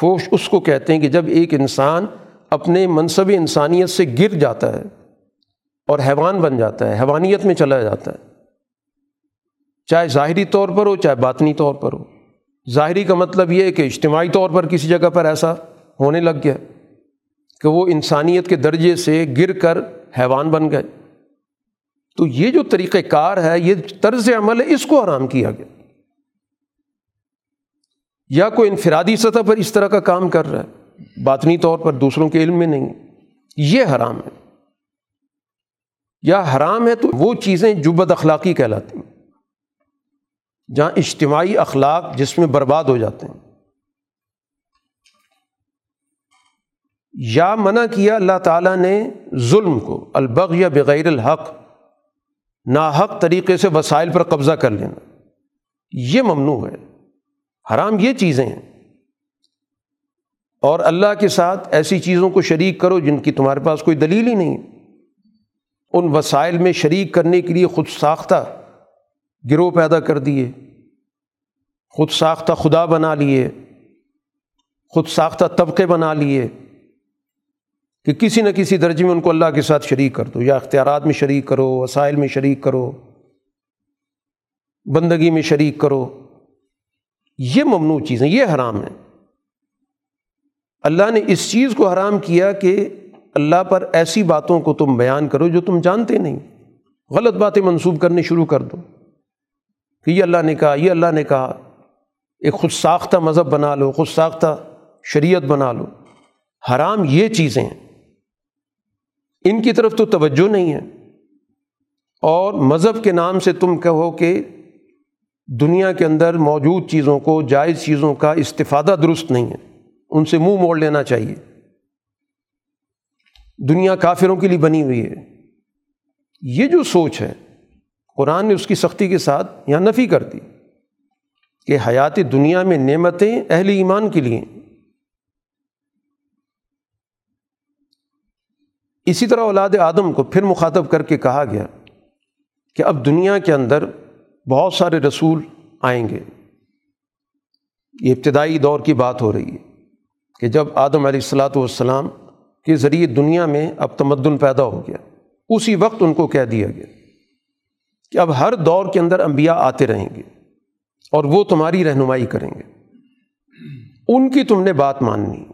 فوش اس کو کہتے ہیں کہ جب ایک انسان اپنے منصب انسانیت سے گر جاتا ہے اور حیوان بن جاتا ہے، حیوانیت میں چلا جاتا ہے۔ چاہے ظاہری طور پر ہو، چاہے باطنی طور پر ہو۔ ظاہری کا مطلب یہ ہے کہ اجتماعی طور پر کسی جگہ پر ایسا ہونے لگ گیا کہ وہ انسانیت کے درجے سے گر کر حیوان بن گئے۔ تو یہ جو طریقہ کار ہے، یہ طرز عمل ہے، اس کو آرام کیا گیا۔ یا کوئی انفرادی سطح پر اس طرح کا کام کر رہا ہے، باطنی طور پر دوسروں کے علم میں نہیں۔ یہ حرام ہے۔ یا حرام ہے تو وہ چیزیں جو بد اخلاقی کہلاتی ہیں، جہاں اجتماعی اخلاق جس میں برباد ہو جاتے ہیں۔ یا منع کیا اللہ تعالیٰ نے ظلم کو البغ یا بغیر الحق۔ ناحق طریقے سے وسائل پر قبضہ کر لینا یہ ممنوع ہے۔ حرام یہ چیزیں ہیں۔ اور اللہ کے ساتھ ایسی چیزوں کو شریک کرو جن کی تمہارے پاس کوئی دلیل ہی نہیں۔ ان وسائل میں شریک کرنے کے لیے خود ساختہ گروہ پیدا کر دیے۔ خود ساختہ خدا بنا لیے۔ خود ساختہ طبقے بنا لیے۔ کہ کسی نہ کسی درجے میں ان کو اللہ کے ساتھ شریک کر دو، یا اختیارات میں شریک کرو، وسائل میں شریک کرو، بندگی میں شریک کرو۔ یہ ممنوع چیزیں، یہ حرام ہیں۔ اللہ نے اس چیز کو حرام کیا کہ اللہ پر ایسی باتوں کو تم بیان کرو جو تم جانتے نہیں۔ غلط باتیں منسوب کرنے شروع کر دو۔ کہ یہ اللہ نے کہا، یہ اللہ نے کہا۔ ایک خود ساختہ مذہب بنا لو، خود ساختہ شریعت بنا لو۔ حرام یہ چیزیں ہیں۔ ان کی طرف تو توجہ نہیں ہے۔ اور مذہب کے نام سے تم کہو کہ دنیا کے اندر موجود چیزوں کو، جائز چیزوں کا استفادہ درست نہیں ہے۔ ان سے منہ موڑ لینا چاہیے۔ دنیا کافروں کے لیے بنی ہوئی ہے۔ یہ جو سوچ ہے، قرآن نے اس کی سختی کے ساتھ یہاں نفی کر دی کہ حیات دنیا میں نعمتیں اہل ایمان کے لیے اسی طرح اولاد آدم کو پھر مخاطب کر کے کہا گیا کہ اب دنیا کے اندر بہت سارے رسول آئیں گے۔ یہ ابتدائی دور کی بات ہو رہی ہے کہ جب آدم علیہ السلاۃ والسلام کے ذریعے دنیا میں اب تمدن پیدا ہو گیا، اسی وقت ان کو کہہ دیا گیا کہ اب ہر دور کے اندر انبیاء آتے رہیں گے اور وہ تمہاری رہنمائی کریں گے۔ ان کی تم نے بات ماننی۔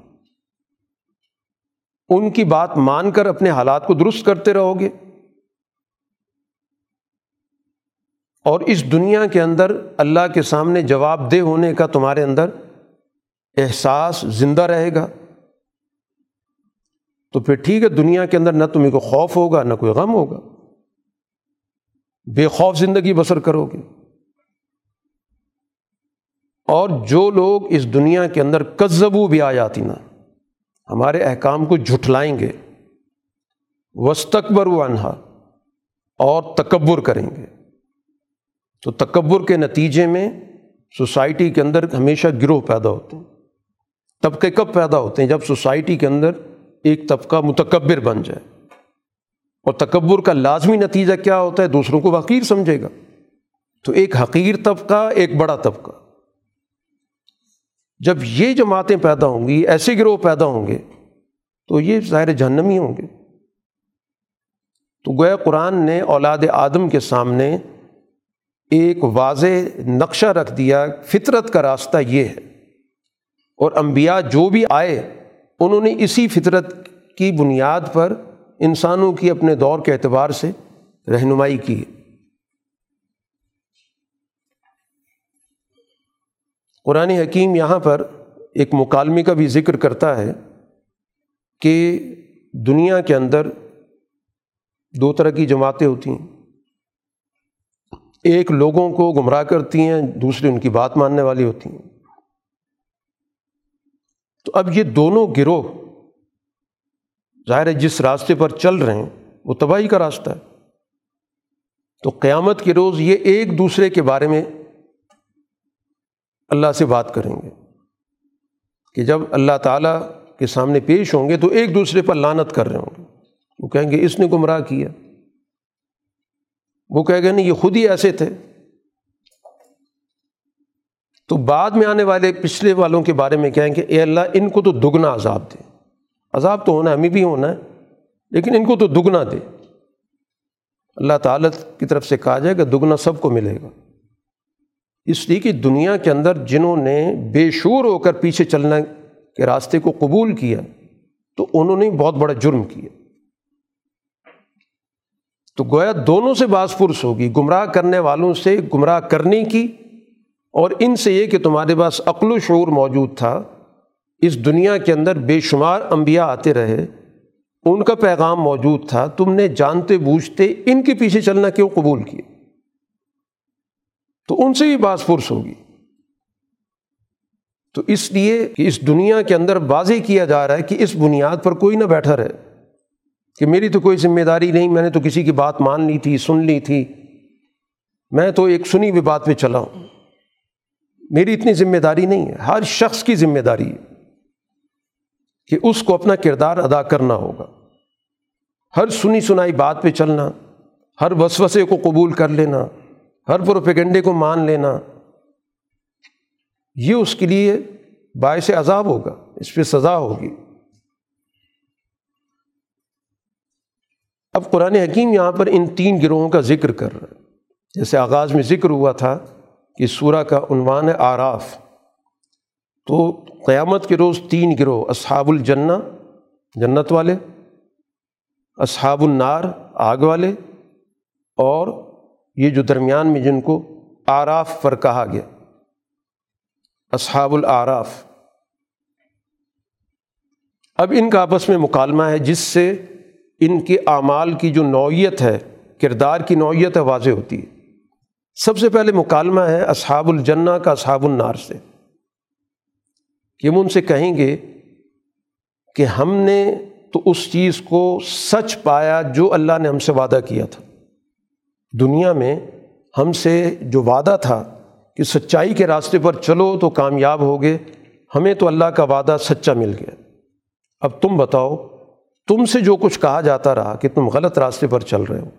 ان کی بات مان کر اپنے حالات کو درست کرتے رہو گے۔ اور اس دنیا کے اندر اللہ کے سامنے جواب دہ ہونے کا تمہارے اندر احساس زندہ رہے گا۔ تو پھر ٹھیک ہے، دنیا کے اندر نہ تمہیں کو خوف ہوگا، نہ کوئی غم ہوگا۔ بے خوف زندگی بسر کرو گے۔ اور جو لوگ اس دنیا کے اندر کزبو بھی آ جاتی نا ہمارے احکام کو جھٹلائیں گے۔ وسطبر و انہا اور تکبر کریں گے۔ تو تکبر کے نتیجے میں سوسائٹی کے اندر ہمیشہ گروہ پیدا ہوتے ہیں۔ طبقے کب پیدا ہوتے ہیں؟ جب سوسائٹی کے اندر ایک طبقہ متکبر بن جائے۔ اور تکبر کا لازمی نتیجہ کیا ہوتا ہے؟ دوسروں کو حقیر سمجھے گا۔ تو ایک حقیر طبقہ، ایک بڑا طبقہ۔ جب یہ جماعتیں پیدا ہوں گی، ایسے گروہ پیدا ہوں گے، تو یہ ظاہر جہنمی ہوں گے۔ تو گویا قرآن نے اولاد آدم کے سامنے ایک واضح نقشہ رکھ دیا، فطرت کا راستہ یہ ہے۔ اور انبیاء جو بھی آئے، انہوں نے اسی فطرت کی بنیاد پر انسانوں کی اپنے دور کے اعتبار سے رہنمائی کی۔ قرآن حکیم یہاں پر ایک مکالمے کا بھی ذکر کرتا ہے کہ دنیا کے اندر دو طرح کی جماعتیں ہوتی ہیں۔ ایک لوگوں کو گمراہ کرتی ہیں، دوسری ان کی بات ماننے والی ہوتی ہیں۔ تو اب یہ دونوں گروہ ظاہر ہے جس راستے پر چل رہے ہیں، وہ تباہی کا راستہ ہے۔ تو قیامت کے روز یہ ایک دوسرے کے بارے میں اللہ سے بات کریں گے کہ جب اللہ تعالیٰ کے سامنے پیش ہوں گے تو ایک دوسرے پر لانت کر رہے ہوں گے۔ وہ کہیں گے، اس نے گمراہ کیا۔ وہ کہے گا نہیں، یہ خود ہی ایسے تھے۔ تو بعد میں آنے والے پچھلے والوں کے بارے میں کہیں کہ اے اللہ، ان کو تو دگنا عذاب دے۔ عذاب تو ہونا ہے، ہمیں بھی ہونا ہے، لیکن ان کو تو دگنا دے۔ اللہ تعالیٰ کی طرف سے کہا جائے کہ دگنا سب کو ملے گا۔ اس لیے کہ دنیا کے اندر جنہوں نے بے شور ہو کر پیچھے چلنا کے راستے کو قبول کیا، تو انہوں نے بہت بڑا جرم کیا۔ تو گویا دونوں سے باس پرس ہوگی، گمراہ کرنے والوں سے گمراہ کرنے کی، اور ان سے یہ کہ تمہارے پاس عقل و شعور موجود تھا، اس دنیا کے اندر بے شمار انبیاء آتے رہے، ان کا پیغام موجود تھا، تم نے جانتے بوجھتے ان کے پیچھے چلنا کیوں قبول کیا؟ تو ان سے بھی باس پرس ہوگی۔ تو اس لیے کہ اس دنیا کے اندر واضح کیا جا رہا ہے کہ اس بنیاد پر کوئی نہ بیٹھا رہے۔ کہ میری تو کوئی ذمہ داری نہیں، میں نے تو کسی کی بات مان لی تھی، سن لی تھی۔ میں تو ایک سنی ہوئی بات پہ چلا ہوں۔ میری اتنی ذمہ داری نہیں ہے، ہر شخص کی ذمہ داری ہے کہ اس کو اپنا کردار ادا کرنا ہوگا۔ ہر سنی سنائی بات پہ چلنا، ہر وسوسے کو قبول کر لینا۔ ہر پروپیگنڈے کو مان لینا، یہ اس کے لیے باعث عذاب ہوگا، اس پہ سزا ہوگی۔ اب قرآن حکیم یہاں پر ان تین گروہوں کا ذکر کر رہا ہے۔ جیسے آغاز میں ذکر ہوا تھا کہ سورہ کا عنوان ہے آراف۔ تو قیامت کے روز تین گروہ، اصحاب الجنہ، جنت والے، اصحاب النار، آگ والے اور یہ جو درمیان میں جن کو آراف پر کہا گیا، اصحاب العراف اب ان کا آپس میں مکالمہ ہے، جس سے ان کے اعمال کی جو نوعیت ہے، کردار کی نوعیت ہے، واضح ہوتی ہے۔ سب سے پہلے مکالمہ ہے اصحاب الجنہ کا اصحاب النار سے۔ کہ ہم ان سے کہیں گے کہ ہم نے تو اس چیز کو سچ پایا جو اللہ نے ہم سے وعدہ کیا تھا۔ دنیا میں ہم سے جو وعدہ تھا کہ سچائی کے راستے پر چلو تو کامیاب ہوگے، ہمیں تو اللہ کا وعدہ سچا مل گیا۔ اب تم بتاؤ، تم سے جو کچھ کہا جاتا رہا کہ تم غلط راستے پر چل رہے ہو،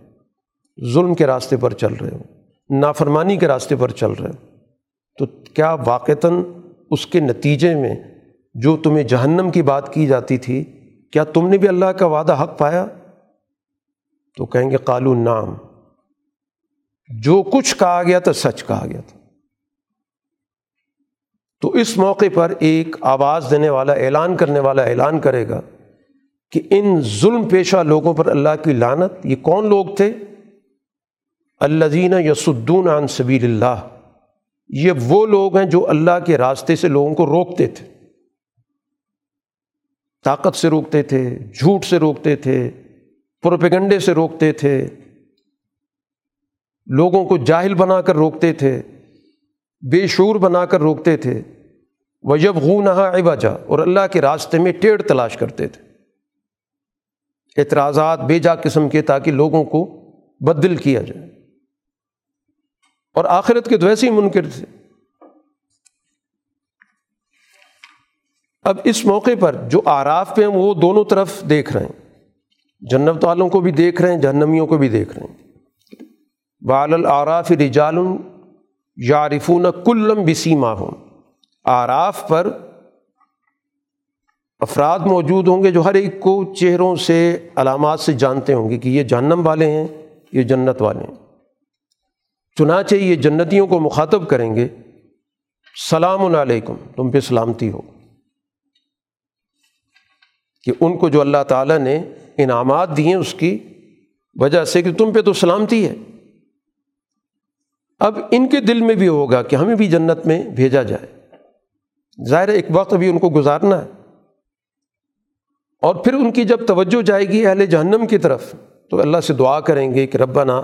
ظلم کے راستے پر چل رہے ہو، نافرمانی کے راستے پر چل رہے ہو، تو کیا واقعتاً اس کے نتیجے میں جو تمہیں جہنم کی بات کی جاتی تھی، کیا تم نے بھی اللہ کا وعدہ حق پایا؟ تو کہیں گے قالو نام جو کچھ کہا گیا تھا، سچ کہا گیا تھا۔ تو اس موقع پر ایک آواز دینے والا، اعلان کرنے والا اعلان کرے گا کہ ان ظلم پیشہ لوگوں پر اللہ کی لانت یہ کون لوگ تھے؟ اللہ زینہ یسدون عن سبیل اللہ۔ یہ وہ لوگ ہیں جو اللہ کے راستے سے لوگوں کو روکتے تھے۔ طاقت سے روکتے تھے، جھوٹ سے روکتے تھے، پروپیگنڈے سے روکتے تھے۔ لوگوں کو جاہل بنا کر روکتے تھے، بے شعور بنا کر روکتے تھے۔ وجب غو نہا عوجا، اور اللہ کے راستے میں ٹیڑھ تلاش کرتے تھے۔ اعتراضات بے جا قسم کے تاکہ لوگوں کو بدل کیا جائے۔ اور آخرت کے تو ویسے ہی منکر تھے۔ اب اس موقع پر جو آراف پہ ہیں، وہ دونوں طرف دیکھ رہے ہیں۔ جنت والوں کو بھی دیکھ رہے ہیں، جہنمیوں کو بھی دیکھ رہے ہیں۔ بال العراف رجال یارفون کلم بسی ماہون آراف پر افراد موجود ہوں گے جو ہر ایک کو چہروں سے علامات سے جانتے ہوں گے کہ یہ جہنم والے ہیں، یہ جنت والے ہیں۔ چنانچہ یہ جنتیوں کو مخاطب کریں گے، سلام علیکم، تم پہ سلامتی ہو۔ کہ ان کو جو اللہ تعالیٰ نے انعامات دیے، اس کی وجہ سے کہ تم پہ تو سلامتی ہے۔ اب ان کے دل میں بھی ہوگا کہ ہمیں بھی جنت میں بھیجا جائے۔ ظاہر ایک وقت ابھی ان کو گزارنا ہے۔ اور پھر ان کی جب توجہ جائے گی اہل جہنم کی طرف، تو اللہ سے دعا کریں گے کہ ربنا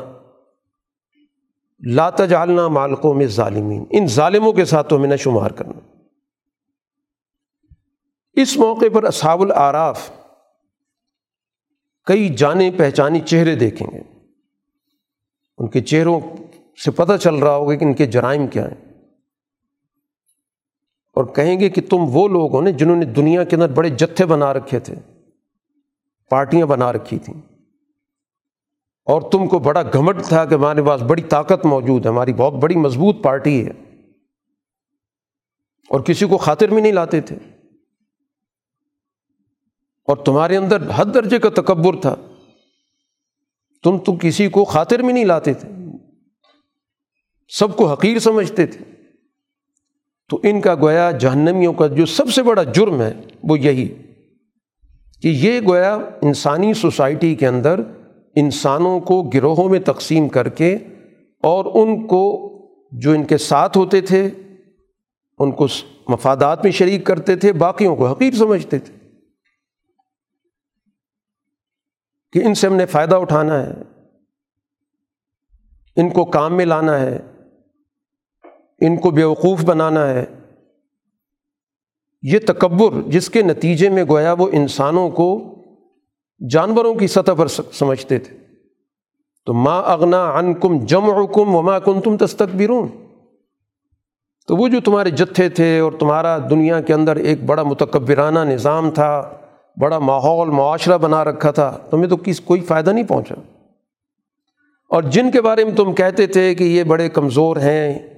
لا تجعلنا مالکوں میں ظالمین ان ظالموں کے ساتھ تو ہمیں نہ شمار کرنا۔ اس موقع پر اصحاب العراف کئی جانے پہچانی چہرے دیکھیں گے۔ ان کے چہروں سے پتہ چل رہا ہوگا کہ ان کے جرائم کیا ہیں۔ اور کہیں گے کہ تم وہ لوگ ہو نا جنہوں نے دنیا کے اندر بڑے جتھے بنا رکھے تھے، پارٹیاں بنا رکھی تھیں۔ اور تم کو بڑا گھمٹ تھا کہ ہمارے پاس بڑی طاقت موجود ہے، ہماری بہت بڑی مضبوط پارٹی ہے۔ اور کسی کو خاطر میں نہیں لاتے تھے۔ اور تمہارے اندر حد درجے کا تکبر تھا۔ تم تو کسی کو خاطر میں نہیں لاتے تھے۔ سب کو حقیر سمجھتے تھے۔ تو ان کا گویا جہنمیوں کا جو سب سے بڑا جرم ہے وہ یہی کہ یہ گویا انسانی سوسائٹی کے اندر انسانوں کو گروہوں میں تقسیم کر کے اور ان کو جو ان کے ساتھ ہوتے تھے، ان کو مفادات میں شریک کرتے تھے، باقیوں کو حقیر سمجھتے تھے۔ کہ ان سے ہم نے فائدہ اٹھانا ہے، ان کو کام میں لانا ہے ان کو بیوقوف بنانا ہے۔ یہ تکبر جس کے نتیجے میں گویا وہ انسانوں کو جانوروں کی سطح پر سمجھتے تھے۔ تو ماں اغنا ان کم جم کم وما کن تم تستقبرون تو وہ جو تمہارے جتھے تھے اور تمہارا دنیا کے اندر ایک بڑا متکبرانہ نظام تھا، بڑا ماحول، معاشرہ بنا رکھا تھا، تمہیں تو کس، کوئی فائدہ نہیں پہنچا۔ اور جن کے بارے میں تم کہتے تھے کہ یہ بڑے کمزور ہیں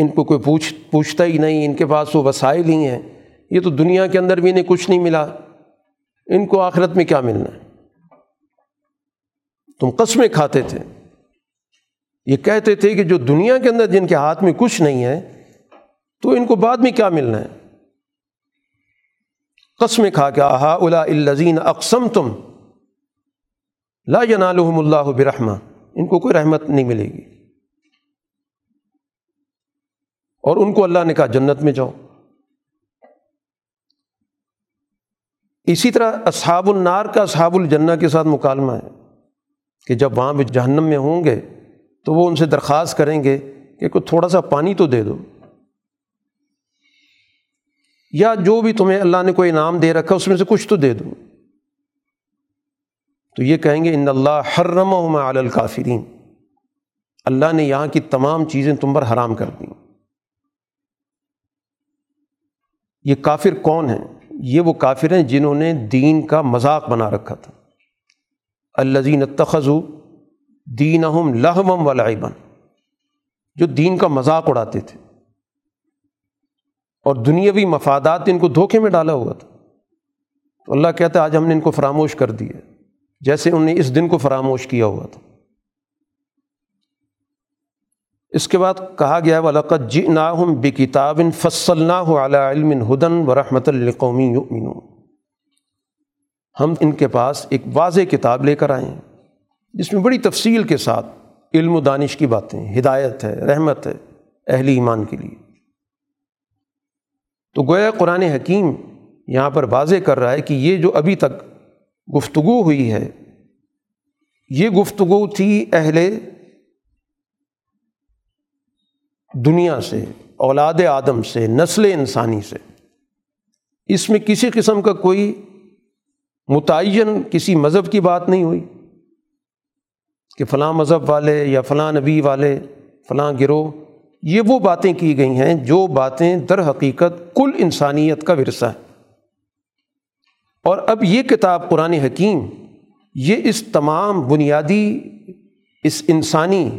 ان کو کوئی پوچھ، پوچھتا ہی نہیں، ان کے پاس وہ وسائل ہی ہیں۔ یہ تو دنیا کے اندر بھی انہیں کچھ نہیں ملا۔ ان کو آخرت میں کیا ملنا ہے؟ تم قسمیں کھاتے تھے۔ یہ کہتے تھے کہ جو دنیا کے اندر جن کے ہاتھ میں کچھ نہیں ہے، تو ان کو بعد میں کیا ملنا ہے؟ قسمیں کھا کے آہا الا الزین اقسم تم لا ینالحم اللہ برحمہ۔ ان کو کوئی رحمت نہیں ملے گی۔ اور ان کو اللہ نے کہا جنت میں جاؤ۔ اسی طرح اصحاب النار کا اصحاب الجنہ کے ساتھ مکالمہ ہے کہ جب وہاں بھی جہنم میں ہوں گے تو وہ ان سے درخواست کریں گے کہ کوئی تھوڑا سا پانی تو دے دو۔ یا جو بھی تمہیں اللہ نے کوئی انعام دے رکھا اس میں سے کچھ تو دے دو۔ تو یہ کہیں گے، ان اللہ حرم علی الکافرین۔ اللہ نے یہاں کی تمام چیزیں تم پر حرام کر دیں۔ یہ کافر کون ہیں؟ یہ وہ کافر ہیں جنہوں نے دین کا مذاق بنا رکھا تھا۔ الزین تخذو دین اہم لہمم و جو دین کا مذاق اڑاتے تھے۔ اور دنیاوی مفادات ان کو دھوکے میں ڈالا ہوا تھا۔ تو اللہ کہتا ہے، آج ہم نے ان کو فراموش کر دیا۔ جیسے انہوں نے اس دن کو فراموش کیا ہوا تھا۔ اس کے بعد کہا گیا ولاقت جی ناہم بے کتاب فصل نہ ہو اعلیٰ علم ہدن و رحمت القومی ہم ان کے پاس ایک واضح کتاب لے کر آئے ہیں، جس میں بڑی تفصیل کے ساتھ علم و دانش کی باتیں، ہدایت ہے، رحمت ہے، اہل ایمان کے لیے۔ تو گویا قرآن حکیم یہاں پر واضح کر رہا ہے کہ یہ جو ابھی تک گفتگو ہوئی ہے، یہ گفتگو تھی اہل دنیا سے، اولاد آدم سے، نسل انسانی سے۔ اس میں کسی قسم کا کوئی متعین، کسی مذہب کی بات نہیں ہوئی کہ فلاں مذہب والے یا فلاں نبی والے، فلاں گروہ، یہ وہ باتیں کی گئی ہیں جو باتیں در حقیقت کل انسانیت کا ورثہ ہے اور اب یہ کتاب قرآن حکیم، یہ اس تمام بنیادی، اس انسانی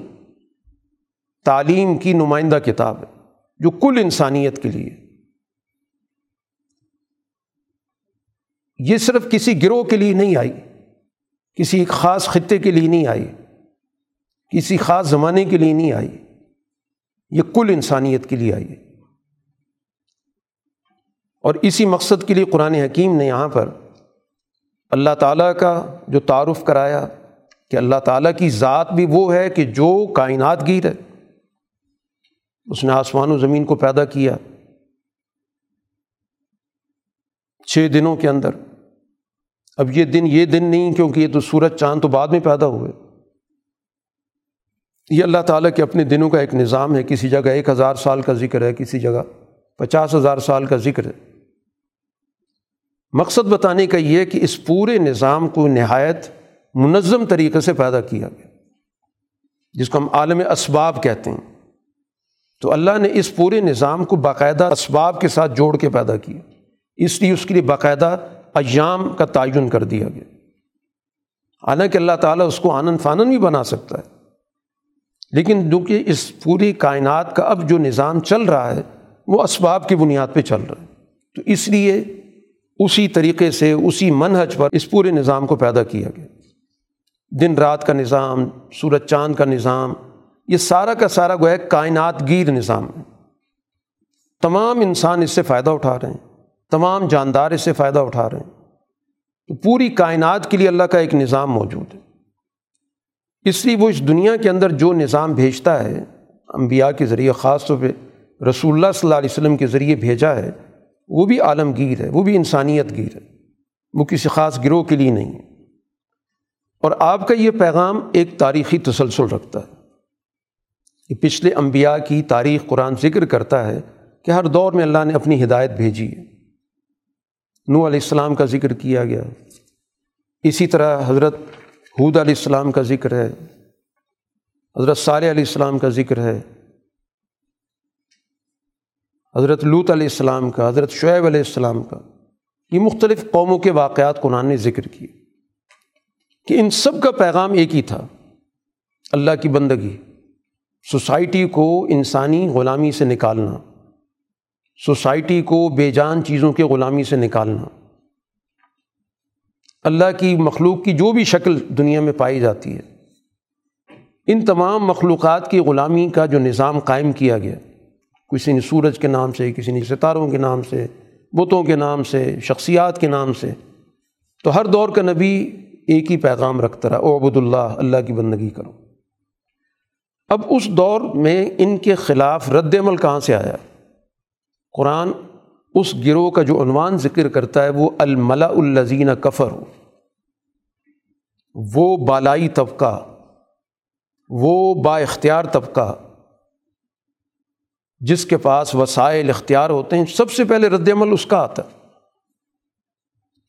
تعلیم کی نمائندہ کتاب ہے، جو کل انسانیت کے لیے۔ یہ صرف کسی گروہ کے لیے نہیں آئی، کسی ایک خاص خطے کے لیے نہیں آئی، کسی خاص زمانے کے لیے نہیں آئی، یہ کل انسانیت کے لیے آئی ہے۔ اور اسی مقصد کے لیے قرآن حکیم نے یہاں پر اللہ تعالیٰ کا جو تعارف کرایا کہ اللہ تعالیٰ کی ذات بھی وہ ہے کہ جو کائنات گیر ہے۔ اس نے آسمان و زمین کو پیدا کیا چھ دنوں کے اندر۔ اب یہ دن یہ دن نہیں، کیونکہ یہ تو سورج چاند تو بعد میں پیدا ہوئے۔ یہ اللہ تعالیٰ کے اپنے دنوں کا ایک نظام ہے، کسی جگہ ایک ہزار سال کا ذکر ہے، کسی جگہ پچاس ہزار سال کا ذکر ہے۔ مقصد بتانے کا یہ کہ اس پورے نظام کو نہایت منظم طریقے سے پیدا کیا گیا، جس کو ہم عالم اسباب کہتے ہیں۔ تو اللہ نے اس پورے نظام کو باقاعدہ اسباب کے ساتھ جوڑ کے پیدا کیا۔ اس لیے اس کے لیے باقاعدہ ایام کا تعین کر دیا گیا۔ حالانکہ اللہ تعالیٰ اس کو آنند فانن بھی بنا سکتا ہے۔ لیکن جو کہ اس پوری کائنات کا اب جو نظام چل رہا ہے، وہ اسباب کی بنیاد پہ چل رہا ہے۔ تو اس لیے اسی طریقے سے، اسی منحج پر اس پورے نظام کو پیدا کیا گیا۔ دن رات کا نظام، سورج چاند کا نظام یہ سارا کا سارا گویا کائنات گیر نظام ہے۔ تمام انسان اس سے فائدہ اٹھا رہے ہیں۔ تمام جاندار اس سے فائدہ اٹھا رہے ہیں۔ تو پوری کائنات کے لیے اللہ کا ایک نظام موجود ہے۔ اس لیے وہ اس دنیا کے اندر جو نظام بھیجتا ہے، انبیاء کے ذریعے، خاص طور پہ رسول اللہ صلی اللہ علیہ وسلم کے ذریعے بھیجا ہے، وہ بھی عالمگیر ہے، وہ بھی انسانیت گیر ہے۔ وہ کسی خاص گروہ کے لیے نہیں ہے۔ اور آپ کا یہ پیغام ایک تاریخی تسلسل رکھتا ہے۔ یہ پچھلے انبیاء کی تاریخ قرآن ذکر کرتا ہے کہ ہر دور میں اللہ نے اپنی ہدایت بھیجی ہے۔ نو علیہ السلام کا ذکر کیا گیا۔ اسی طرح حضرت حود علیہ السلام کا ذکر ہے۔ حضرت صالح علیہ السلام کا ذکر ہے۔ حضرت لوت علیہ السلام کا، حضرت شعیب علیہ السلام کا۔ یہ مختلف قوموں کے واقعات قرآن نے ذکر کیے۔ کہ ان سب کا پیغام ایک ہی تھا، اللہ کی بندگی۔ سوسائٹی کو انسانی غلامی سے نکالنا، سوسائٹی کو بے جان چیزوں کے غلامی سے نکالنا۔ اللہ کی مخلوق کی جو بھی شکل دنیا میں پائی جاتی ہے، ان تمام مخلوقات کی غلامی کا جو نظام قائم کیا گیا، کسی نے سورج کے نام سے، کسی نے ستاروں کے نام سے، بتوں کے نام سے، شخصیات کے نام سے، تو ہر دور کا نبی ایک ہی پیغام رکھتا رہا او عبد اللہ اللہ کی بندگی کرو۔ اب اس دور میں ان کے خلاف رد عمل کہاں سے آیا؟ قرآن اس گروہ کا جو عنوان ذکر کرتا ہے، وہ الملا الزین کفر وہ بالائی طبقہ، وہ با اختیار طبقہ جس کے پاس وسائل اختیار ہوتے ہیں، سب سے پہلے رد عمل اس کا آتا۔ ہے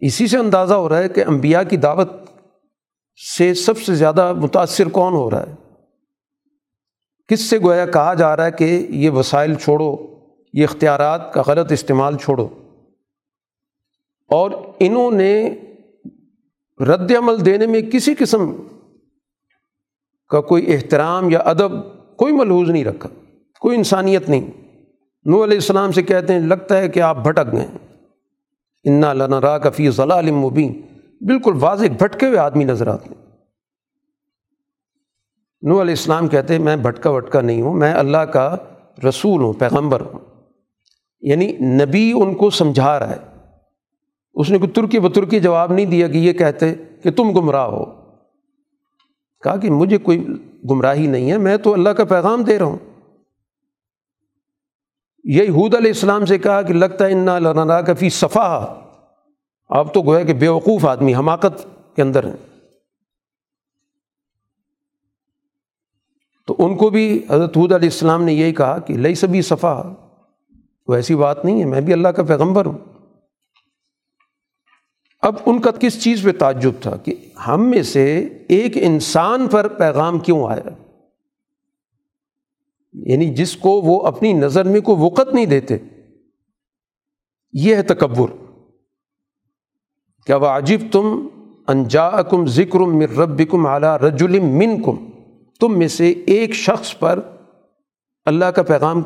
اسی سے اندازہ ہو رہا ہے کہ انبیاء کی دعوت سے سب سے زیادہ متاثر کون ہو رہا ہے۔ کس سے گویا کہا جا رہا ہے کہ یہ وسائل چھوڑو، یہ اختیارات کا غلط استعمال چھوڑو۔ اور انہوں نے رد عمل دینے میں کسی قسم کا کوئی احترام یا ادب کوئی ملحوظ نہیں رکھا، کوئی انسانیت نہیں۔ نو علیہ السلام سے کہتے ہیں، لگتا ہے کہ آپ بھٹک گئے۔ انا لنا را کفی ضلع مبین بالکل واضح بھٹکے ہوئے آدمی نظر آتے ہیں۔ نو علیہ السلام کہتے ہیں، میں بھٹکا وٹکا نہیں ہوں، میں اللہ کا رسول ہوں، پیغمبر ہوں۔ یعنی نبی ان کو سمجھا رہا ہے۔ اس نے کوئی ترکی بترکی جواب نہیں دیا کہ یہ کہتے کہ تم گمراہ ہو۔ کہا کہ مجھے کوئی گمراہی نہیں ہے، میں تو اللہ کا پیغام دے رہا ہوں۔ یہ حود علیہ السلام سے کہا کہ لگتا ہے، انا لنا کا فی صفا آپ تو گویا کہ بیوقوف آدمی، حماقت کے اندر ہیں۔ تو ان کو بھی حضرت حود علیہ السلام نے یہی کہا کہ لئی سبھی صفا، وہ ایسی بات نہیں ہے، میں بھی اللہ کا پیغمبر ہوں۔ اب ان کا کس چیز پہ تعجب تھا کہ ہم میں سے ایک انسان پر پیغام کیوں آیا؟ یعنی جس کو وہ اپنی نظر میں کوئی وقت نہیں دیتے۔ یہ ہے تکبر۔ کیا وہ عجیب تم انجا کم ذکر مر رب کم اعلیٰ رج من کم تم میں سے ایک شخص پر اللہ کا پیغام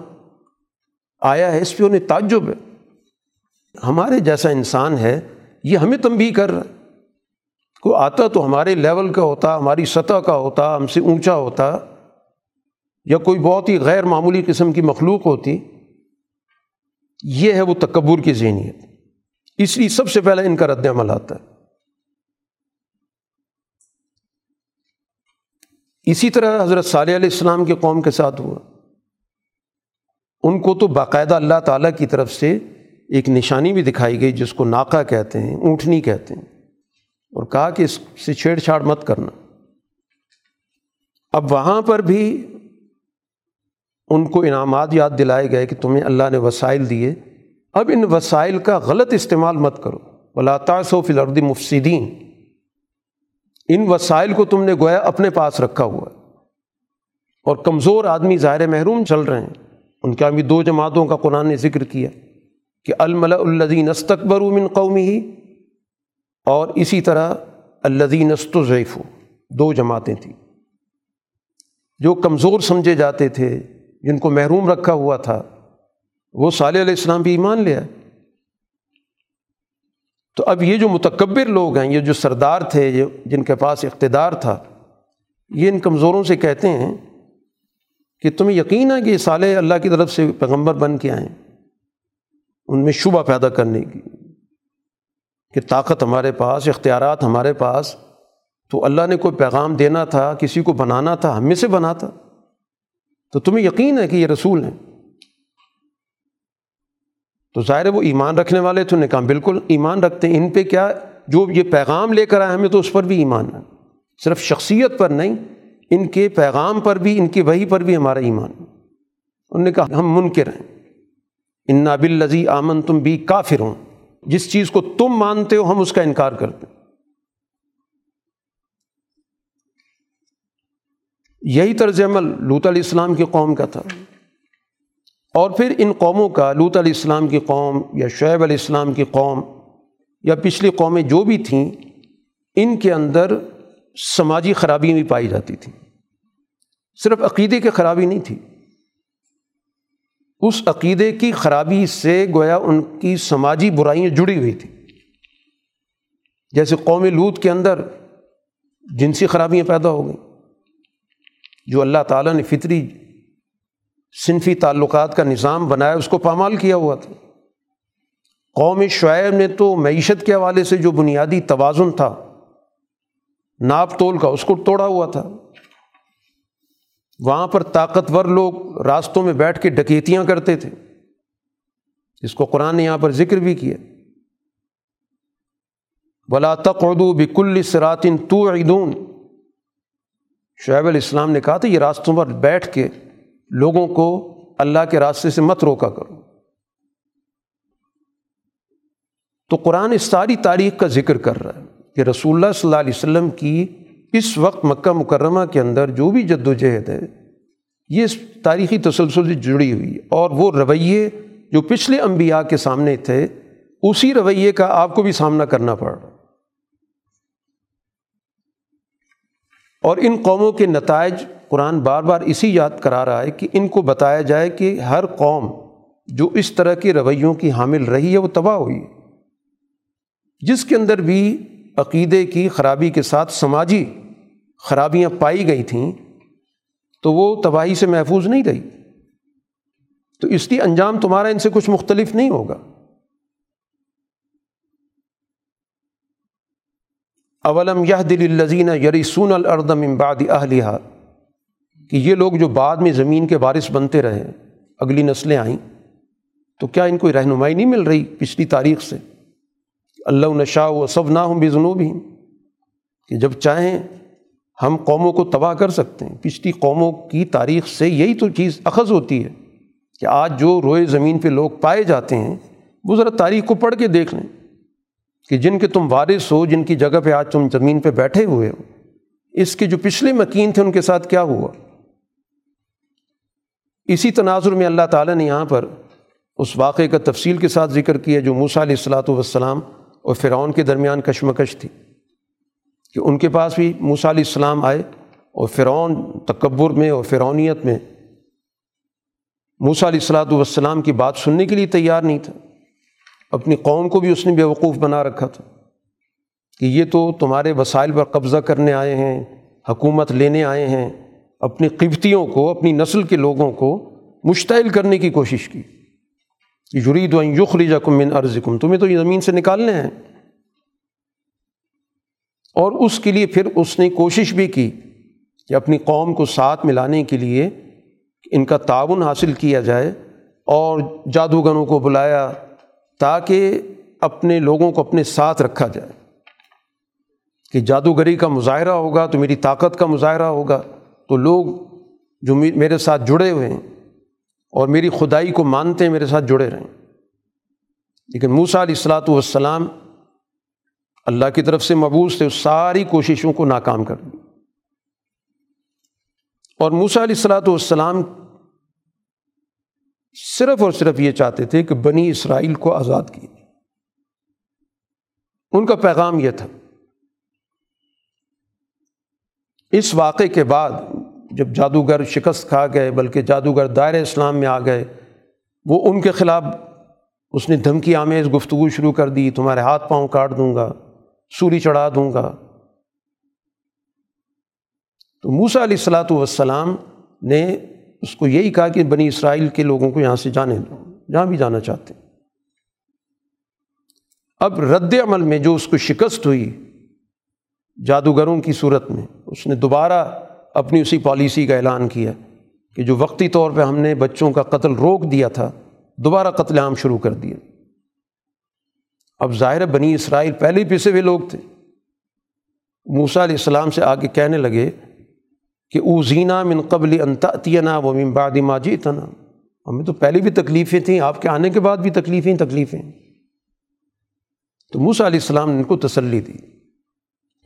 آیا ہے، اس پہ انہیں تعجب ہے۔ ہمارے جیسا انسان ہے، یہ ہمیں تنبیہ کر رہا ہے۔ کوئی آتا تو ہمارے لیول کا ہوتا، ہماری سطح کا ہوتا، ہم سے اونچا ہوتا، یا کوئی بہت ہی غیر معمولی قسم کی مخلوق ہوتی۔ یہ ہے وہ تکبر کی ذہنیت۔ اس لیے سب سے پہلے ان کا رد عمل آتا ہے۔ اسی طرح حضرت صالح علیہ السلام کے قوم کے ساتھ ہوا۔ ان کو تو باقاعدہ اللہ تعالیٰ کی طرف سے ایک نشانی بھی دکھائی گئی جس کو ناکا کہتے ہیں، اونٹنی کہتے ہیں۔ اور کہا کہ اس سے چھیڑ چھاڑ مت کرنا۔ اب وہاں پر بھی ان کو انعامات یاد دلائے گئے کہ تمہیں اللہ نے وسائل دیے۔ اب ان وسائل کا غلط استعمال مت کرو۔ بلاطاس و فلردی مفصدین ان وسائل کو تم نے گویا اپنے پاس رکھا ہوا اور کمزور آدمی ظاہر محروم چل رہے ہیں۔ ان کے بھی دو جماعتوں کا قرآن نے ذکر کیا کہ الملا الدین استقبر من قومی ہی اور اسی طرح الدین استضیف دو جماعتیں تھیں۔ جو کمزور سمجھے جاتے تھے، جن کو محروم رکھا ہوا تھا، وہ صالح علیہ السلام بھی ایمان لیا تو اب یہ جو متکبر لوگ ہیں، یہ جو سردار تھے جن کے پاس اقتدار تھا، یہ ان کمزوروں سے کہتے ہیں کہ تمہیں یقین ہے کہ یہ صالح اللہ کی طرف سے پیغمبر بن کے آئیں، ان میں شبہ پیدا کرنے کی، کہ طاقت ہمارے پاس، اختیارات ہمارے پاس، تو اللہ نے کوئی پیغام دینا تھا، کسی کو بنانا تھا، ہم میں سے بنا تھا۔ تو تمہیں یقین ہے کہ یہ رسول ہیں۔ تو ظاہر ہے وہ ایمان رکھنے والے تو نے کہا، بالکل ایمان رکھتے ہیں۔ ان پہ کیا جو یہ پیغام لے کر آئے ہمیں تو اس پر بھی ایمان ہے۔ صرف شخصیت پر نہیں، ان کے پیغام پر بھی، ان کی وہی پر بھی ہمارا ایمان انہوں نے کہا، ہم منکر ہیں۔ ان نابل لذی آمن تم بھی کافر ہوں جس چیز کو تم مانتے ہو، ہم اس کا انکار کرتے یہی طرز عمل لوت علیہ السلام کی قوم کا تھا۔ اور پھر ان قوموں کا لوت علیہ السلام کی قوم یا شعیب علیہ السلام کی قوم یا پچھلی قومیں جو بھی تھیں، ان کے اندر سماجی خرابی بھی پائی جاتی تھیں۔ صرف عقیدے کی خرابی نہیں تھی۔ اس عقیدے کی خرابی سے گویا ان کی سماجی برائیاں جڑی ہوئی تھیں۔ جیسے قوم لوت کے اندر جنسی خرابیاں پیدا ہو گئیں، جو اللہ تعالیٰ نے فطری صنفی تعلقات کا نظام بنایا، اس کو پامال کیا ہوا تھا۔ قوم شعیب نے تو معیشت کے حوالے سے جو بنیادی توازن تھا، ناپ تول کا، اس کو توڑا ہوا تھا۔ وہاں پر طاقتور لوگ راستوں میں بیٹھ کے ڈکیتیاں کرتے تھے۔ اس کو قرآن نے یہاں پر ذکر بھی کیا۔ بلا تقدو بکل سراتن تو عیدون شعیب علیہ السلام نے کہا تھا، یہ راستوں پر بیٹھ کے لوگوں کو اللہ کے راستے سے مت روکا کرو۔ تو قرآن اس ساری تاریخ کا ذکر کر رہا ہے کہ رسول اللہ صلی اللہ علیہ وسلم کی اس وقت مکہ مکرمہ کے اندر جو بھی جد و جہد ہے، یہ اس تاریخی تسلسل سے جڑی ہوئی اور وہ رویے جو پچھلے انبیاء کے سامنے تھے، اسی رویے کا آپ کو بھی سامنا کرنا پڑ رہا اور ان قوموں کے نتائج قرآن بار بار اسی یاد کرا رہا ہے کہ ان کو بتایا جائے کہ ہر قوم جو اس طرح کے رویوں کی حامل رہی ہے وہ تباہ ہوئی جس کے اندر بھی عقیدے کی، خرابی کے ساتھ سماجی خرابیاں پائی گئی تھیں تو وہ تباہی سے محفوظ نہیں رہی۔ تو اس کی انجام تمہارا ان سے کچھ مختلف نہیں ہوگا۔ اولم یہ دل الزین یری سون الردم امباد اہلیہ کہ یہ لوگ جو بعد میں زمین کے بارش بنتے رہے اگلی نسلیں آئیں، تو کیا ان کو رہنمائی نہیں مل رہی پچھلی تاریخ سے؟ اللہ نشا و سب نہ ہوں بے جنوب ہی کہ جب چاہیں ہم قوموں کو تباہ کر سکتے ہیں۔ پچھلی قوموں کی تاریخ سے یہی تو چیز اخذ ہوتی ہے کہ آج جو روئے زمین پہ لوگ پائے جاتے ہیں، وہ ذرا تاریخ کو پڑھ کے دیکھ لیں کہ جن کے تم وارث ہو، جن کی جگہ پہ آج تم زمین پہ بیٹھے ہوئے ہو، اس کے جو پچھلے مکین تھے، ان کے ساتھ کیا ہوا؟ اسی تناظر میں اللہ تعالیٰ نے یہاں پر اس واقعے کا تفصیل کے ساتھ ذکر کیا جو موسیٰ علیہ السلاۃ والسلام اور فرعون کے درمیان کشمکش تھی کہ ان کے پاس بھی موسیٰ علیہ السلام آئے اور فرعون تکبر میں اور فرعونیت میں موسیٰ علیہ السلاۃ والسلام کی بات سننے کے لیے تیار نہیں تھا۔ اپنی قوم کو بھی اس نے بیوقوف بنا رکھا تھا کہ یہ تو تمہارے وسائل پر قبضہ کرنے آئے ہیں، حکومت لینے آئے ہیں اپنی قبتیوں کو، اپنی نسل کے لوگوں کو مشتعل کرنے کی کوشش کی۔ کہ جرید و یخری من عرض کم تمہیں تو یہ زمین سے نکالنے ہیں۔ اور اس کے لیے پھر اس نے کوشش بھی کی کہ اپنی قوم کو ساتھ ملانے کے لیے ان کا تعاون حاصل کیا جائے اور جادوگروں کو بلایا تاکہ اپنے لوگوں کو اپنے ساتھ رکھا جائے۔ کہ جادوگری کا مظاہرہ ہوگا تو میری طاقت کا مظاہرہ ہوگا۔ تو لوگ جو میرے ساتھ جڑے ہوئے ہیں اور میری خدائی کو مانتے ہیں، میرے ساتھ جڑے رہیں۔ لیکن موسا علیہ السلاۃ والسلام اللہ کی طرف سے مبوس تھے، اس ساری کوششوں کو ناکام کر دی۔ اور موسا علیہ السلاۃ والسلام صرف اور صرف یہ چاہتے تھے کہ بنی اسرائیل کو آزاد کیے ان کا پیغام یہ تھا۔ اس واقعے کے بعد جب جادوگر شکست کھا گئے، بلکہ جادوگر دائر اسلام میں آ گئے، وہ ان کے خلاف اس نے دھمکی آمیز گفتگو شروع کر دی، تمہارے ہاتھ پاؤں کاٹ دوں گا، سوری چڑھا دوں گا۔ تو موسا علیہ السلاۃ والسلام نے اس کو یہی کہا کہ بنی اسرائیل کے لوگوں کو یہاں سے جانے دو، جہاں بھی جانا چاہتے۔ ہیں اب رد عمل میں جو اس کو شکست ہوئی جادوگروں کی صورت میں اس نے دوبارہ اپنی اسی پالیسی کا اعلان کیا کہ جو وقتی طور پہ ہم نے بچوں کا قتل روک دیا تھا، دوبارہ قتل عام شروع کر دیا۔ اب ظاہر بنی اسرائیل پہلے ہی پسے ہوئے لوگ تھے۔ موسا علیہ السلام سے آگے کہنے لگے کہ او زینہ من قبل انتنا و من بعد ماجی تنا ہمیں تو پہلے بھی تکلیفیں تھیں، آپ کے آنے کے بعد بھی تکلیفیں تکلیفیں۔ تو موسا علیہ السلام نے ان کو تسلی دی۔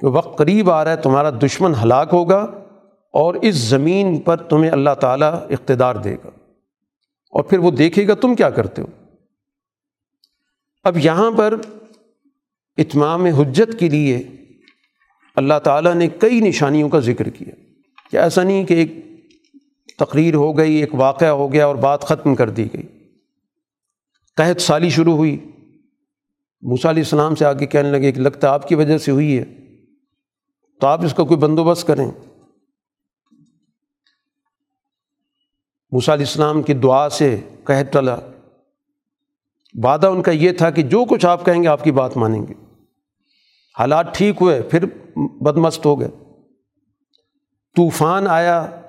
کہ وقت قریب آ رہا ہے، تمہارا دشمن ہلاک ہوگا اور اس زمین پر تمہیں اللہ تعالیٰ اقتدار دے گا۔ اور پھر وہ دیکھے گا، تم کیا کرتے ہو؟ اب یہاں پر اتمام حجت کے لیے اللہ تعالیٰ نے کئی نشانیوں کا ذکر کیا۔ کہ ایسا نہیں کہ ایک تقریر ہو گئی، ایک واقعہ ہو گیا اور بات ختم کر دی گئی۔ قحط سالی شروع ہوئی۔ موسیٰ علیہ السلام سے آگے کہنے لگے کہ لگتا آپ کی وجہ سے ہوئی ہے۔ تو آپ اس کا کوئی بندوبست کریں۔ موسیٰ علیہ السلام کی دعا سے قحط ٹلا۔ وعدہ ان کا یہ تھا کہ جو کچھ آپ کہیں گے آپ کی بات مانیں گے۔ حالات ٹھیک ہوئے، پھر بدمست ہو گئے۔ طوفان آیا۔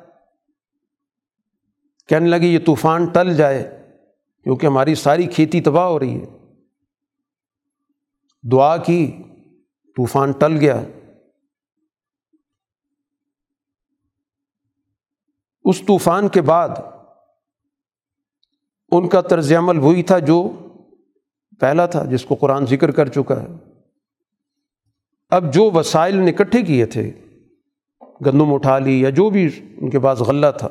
کہنے لگے، یہ طوفان ٹل جائے کیونکہ ہماری ساری کھیتی تباہ ہو رہی ہے۔ دعا کی، طوفان ٹل گیا۔ اس طوفان کے بعد ان کا طرز عمل وہی تھا جو پہلا تھا، جس کو قرآن ذکر کر چکا ہے۔ اب جو وسائل نے اکٹھے کیے تھے، گندم اٹھا لی یا جو بھی ان کے پاس غلہ تھا،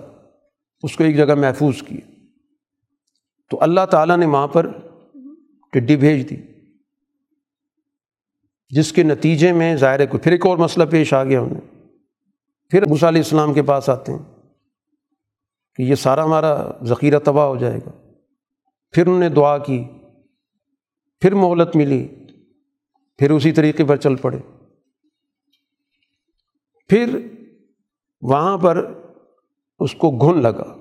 اس کو ایک جگہ محفوظ کیے۔ تو اللہ تعالیٰ نے وہاں پر ٹڈی بھیج دی، جس کے نتیجے میں ظاہر کو پھر ایک اور مسئلہ پیش آ گیا انہیں۔ پھر موسیٰ علیہ السلام کے پاس آتے ہیں۔ کہ یہ سارا ہمارا ذخیرہ تباہ ہو جائے گا۔ پھر انہوں نے دعا کی، پھر مہلت ملی، پھر اسی طریقے پر چل پڑے۔ پھر وہاں پر اس کو گھن لگا،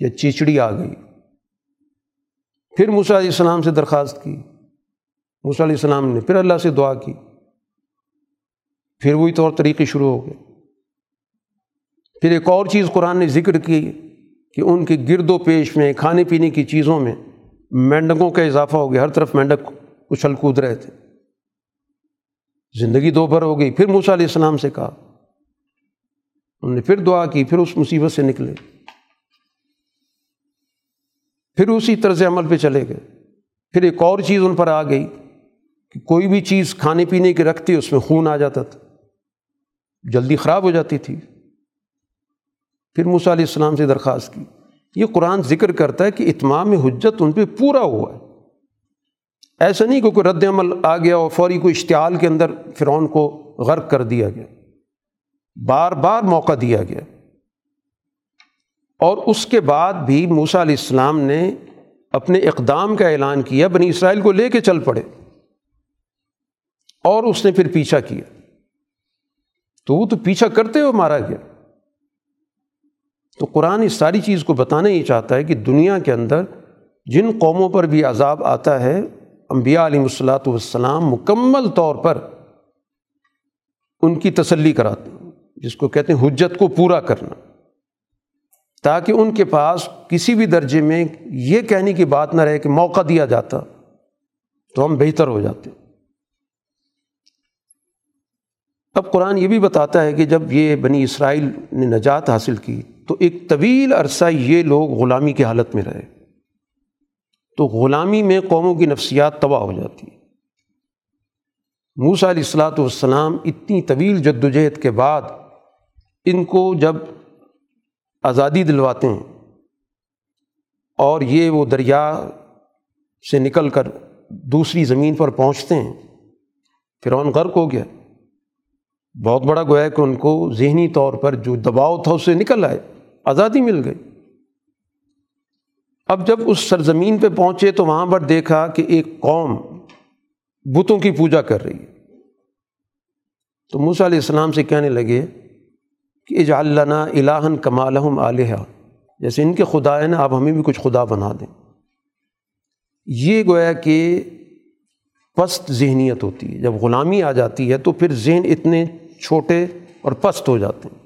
یا چیچڑی آ گئی۔ پھر موسیٰ علیہ السلام سے درخواست کی۔ موسیٰ علیہ السلام نے پھر اللہ سے دعا کی۔ پھر وہی طور طریقے شروع ہو گئے۔ پھر ایک اور چیز قرآن نے ذکر کی کہ ان کے گرد و پیش میں، کھانے پینے کی چیزوں میں مینڈکوں کا اضافہ ہو گیا، ہر طرف مینڈک اچھل کود رہے تھے۔ زندگی دو بھر ہو گئی، پھر موسیٰ علیہ السلام سے کہا۔ انہوں نے پھر دعا کی، پھر اس مصیبت سے نکلے۔ پھر اسی طرز عمل پہ چلے گئے۔ پھر ایک اور چیز ان پر آ گئی کہ کوئی بھی چیز کھانے پینے کی رکھتی، اس میں خون آ جاتا تھا۔ جلدی خراب ہو جاتی تھی۔ پھر موسیٰ علیہ السلام سے درخواست کی۔ یہ قرآن ذکر کرتا ہے کہ اتمام حجت ان پہ پورا ہوا ہے۔ ایسا نہیں کہ کوئی رد عمل آ گیا اور فوری کوئی اشتعال کے اندر فرعون کو غرق کر دیا گیا۔ بار بار موقع دیا گیا۔ اور اس کے بعد بھی موسیٰ علیہ السلام نے اپنے اقدام کا اعلان کیا، بنی اسرائیل کو لے کے چل پڑے۔ اور اس نے پھر پیچھا کیا۔ تو وہ تو پیچھا کرتے ہوئے مارا گیا۔ تو قرآن اس ساری چیز کو بتانا ہی چاہتا ہے کہ دنیا کے اندر جن قوموں پر بھی عذاب آتا ہے، انبیاء علیہ الصلاۃ والسلام مکمل طور پر ان کی تسلی کراتے ہیں، جس کو کہتے ہیں حجت کو پورا کرنا۔ تاکہ ان کے پاس کسی بھی درجے میں یہ کہنے کی بات نہ رہے کہ موقع دیا جاتا تو ہم بہتر ہو جاتے۔ اب قرآن یہ بھی بتاتا ہے کہ جب یہ بنی اسرائیل نے نجات حاصل کی تو ایک طویل عرصہ یہ لوگ غلامی کی حالت میں رہے۔ تو غلامی میں قوموں کی نفسیات تباہ ہو جاتی۔ موسا علیہ السلاۃ والسلام اتنی طویل جد وجہد کے بعد ان کو جب آزادی دلواتے ہیں اور یہ وہ دریا سے نکل کر دوسری زمین پر پہنچتے ہیں، فرعون غرق ہو گیا۔ بہت بڑا گویا کہ ان کو ذہنی طور پر جو دباؤ تھا اس سے نکل آئے۔ آزادی مل گئی۔ اب جب اس سرزمین پہ پہنچے تو وہاں پر دیکھا کہ ایک قوم بتوں کی پوجا کر رہی ہے۔ تو موسیٰ علیہ السلام سے کہنے لگے کہ اج اللہ الہن کمالحم علیہ جیسے ان کے خدا ہے نا، آپ ہمیں بھی کچھ خدا بنا دیں۔ یہ گویا کہ پست ذہنیت ہوتی ہے۔ جب غلامی آ جاتی ہے تو پھر ذہن اتنے چھوٹے اور پست ہو جاتے ہیں۔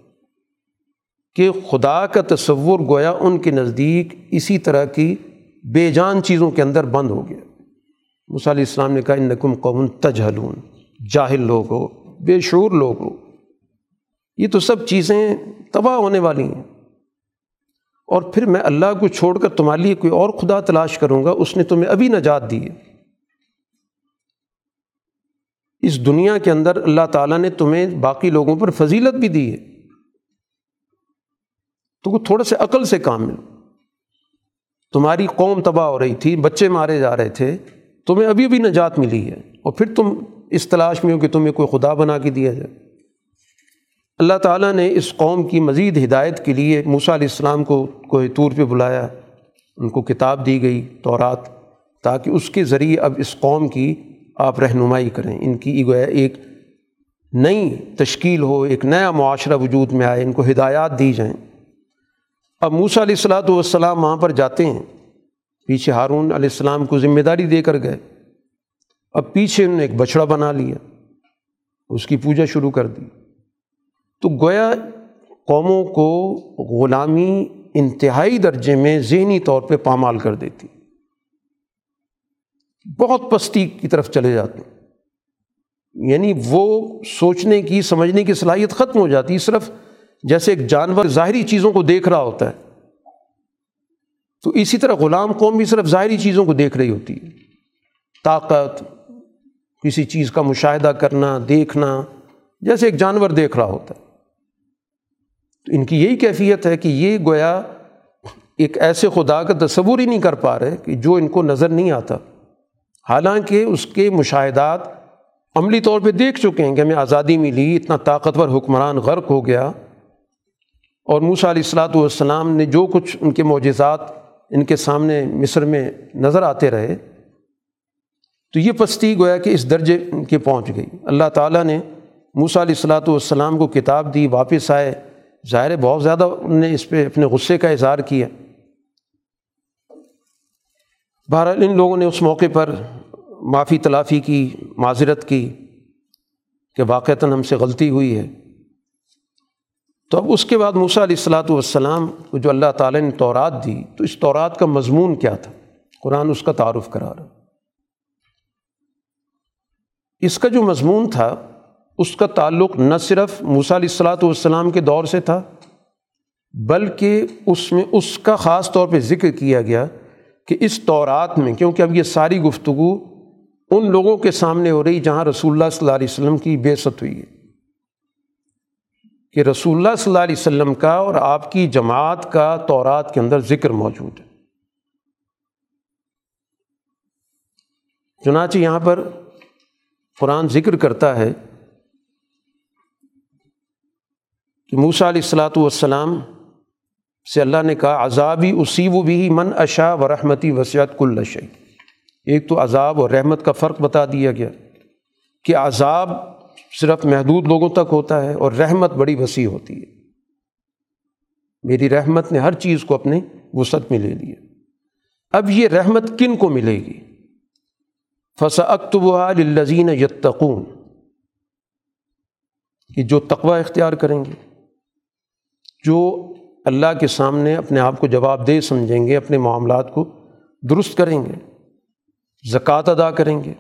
کہ خدا کا تصور گویا ان کے نزدیک اسی طرح کی بے جان چیزوں کے اندر بند ہو گیا۔ مصع علیہ السلام نے کہا ان نقم قوم تجہلون، جاہل لوگ ہو، بے شعور لوگ ہو۔ یہ تو سب چیزیں تباہ ہونے والی ہیں۔ اور پھر میں اللہ کو چھوڑ کر تمہارے لیے کوئی اور خدا تلاش کروں گا، اس نے تمہیں ابھی نجات دی ہے۔ اس دنیا کے اندر اللہ تعالیٰ نے تمہیں باقی لوگوں پر فضیلت بھی دی ہے۔ تو وہ تھوڑا سے عقل سے کام ملو تمہاری قوم تباہ ہو رہی تھی، بچے مارے جا رہے تھے، تمہیں ابھی بھی نجات ملی ہے۔ اور پھر تم اس تلاش میں ہو کہ تمہیں کوئی خدا بنا کے دیا جائے۔ اللہ تعالیٰ نے اس قوم کی مزید ہدایت کے لیے موسیٰ علیہ السلام کو کوہ طور پہ بلایا۔ ان کو کتاب دی گئی، تورات، تاکہ اس کے ذریعے اب اس قوم کی آپ رہنمائی کریں۔ ان کی گویا ایک نئی تشکیل ہو، ایک نیا معاشرہ وجود میں آئے، ان کو ہدایات دی جائیں۔ اب موسیٰ علیہ السلاۃ والسلام وہاں پر جاتے ہیں۔ پیچھے ہارون علیہ السلام کو ذمہ داری دے کر گئے۔ اب پیچھے انہوں نے ایک بچڑا بنا لیا۔ اس کی پوجا شروع کر دی۔ تو گویا قوموں کو غلامی انتہائی درجے میں ذہنی طور پہ پامال کر دیتی۔ بہت پستی کی طرف چلے جاتے۔ یعنی وہ سوچنے کی، سمجھنے کی صلاحیت ختم ہو جاتی۔ صرف جیسے ایک جانور ظاہری چیزوں کو دیکھ رہا ہوتا ہے، تو اسی طرح غلام قوم بھی صرف ظاہری چیزوں کو دیکھ رہی ہوتی ہے۔ طاقت، کسی چیز کا مشاہدہ کرنا، دیکھنا، جیسے ایک جانور دیکھ رہا ہوتا ہے۔ تو ان کی یہی کیفیت ہے کہ یہ گویا ایک ایسے خدا کا تصور ہی نہیں کر پا رہے کہ جو ان کو نظر نہیں آتا۔ حالانکہ اس کے مشاہدات عملی طور پہ دیکھ چکے ہیں کہ ہمیں آزادی ملی، اتنا طاقتور حکمران غرق ہو گیا۔ اور موسیٰ علیہ السلاۃ والسلام نے جو کچھ ان کے معجزات ان کے سامنے مصر میں نظر آتے رہے، تو یہ پستی گویا کہ اس درجے ان کے پہنچ گئی۔ اللہ تعالیٰ نے موسیٰ علیہ السلاۃ والسلام کو کتاب دی، واپس آئے۔ ظاہر بہت زیادہ ان نے اس پہ اپنے غصے کا اظہار کیا۔ بہرحال ان لوگوں نے اس موقع پر معافی تلافی کی، معذرت کی کہ واقعتاً ہم سے غلطی ہوئی ہے۔ تو اب اس کے بعد موسیٰ علیہ السلاۃ والسلام کو جو اللہ تعالیٰ نے تورات دی، تو اس تورات کا مضمون کیا تھا؟ قرآن اس کا تعارف کرا رہا اس کا جو مضمون تھا، اس کا تعلق نہ صرف موسیٰ علیہ السلاۃ والسلام کے دور سے تھا، بلکہ اس میں اس کا خاص طور پہ ذکر کیا گیا کہ اس طورات میں، کیونکہ اب یہ ساری گفتگو ان لوگوں کے سامنے ہو رہی جہاں رسول اللہ صلی اللہ علیہ وسلم کی بے ست ہوئی ہے۔ کہ رسول اللہ صلی اللہ علیہ وسلم کا اور آپ کی جماعت کا تورات کے اندر ذکر موجود ہے۔ چنانچہ یہاں پر قرآن ذکر کرتا ہے کہ موسا علیہ السلاۃ والسلام سے اللہ نے کہا، عذابی اسی و بھی من اشا و رحمتی وسیعت کل شعی ایک تو عذاب اور رحمت کا فرق بتا دیا گیا کہ عذاب صرف محدود لوگوں تک ہوتا ہے اور رحمت بڑی وسیع ہوتی ہے۔ میری رحمت نے ہر چیز کو اپنے وسعت میں لے لیا۔ اب یہ رحمت کن کو ملے گی؟ فسا اکتب لذین یتقون کہ جو تقوی اختیار کریں گے، جو اللہ کے سامنے اپنے آپ کو جواب دہ سمجھیں گے، اپنے معاملات کو درست کریں گے، زکوٰۃ ادا کریں گے۔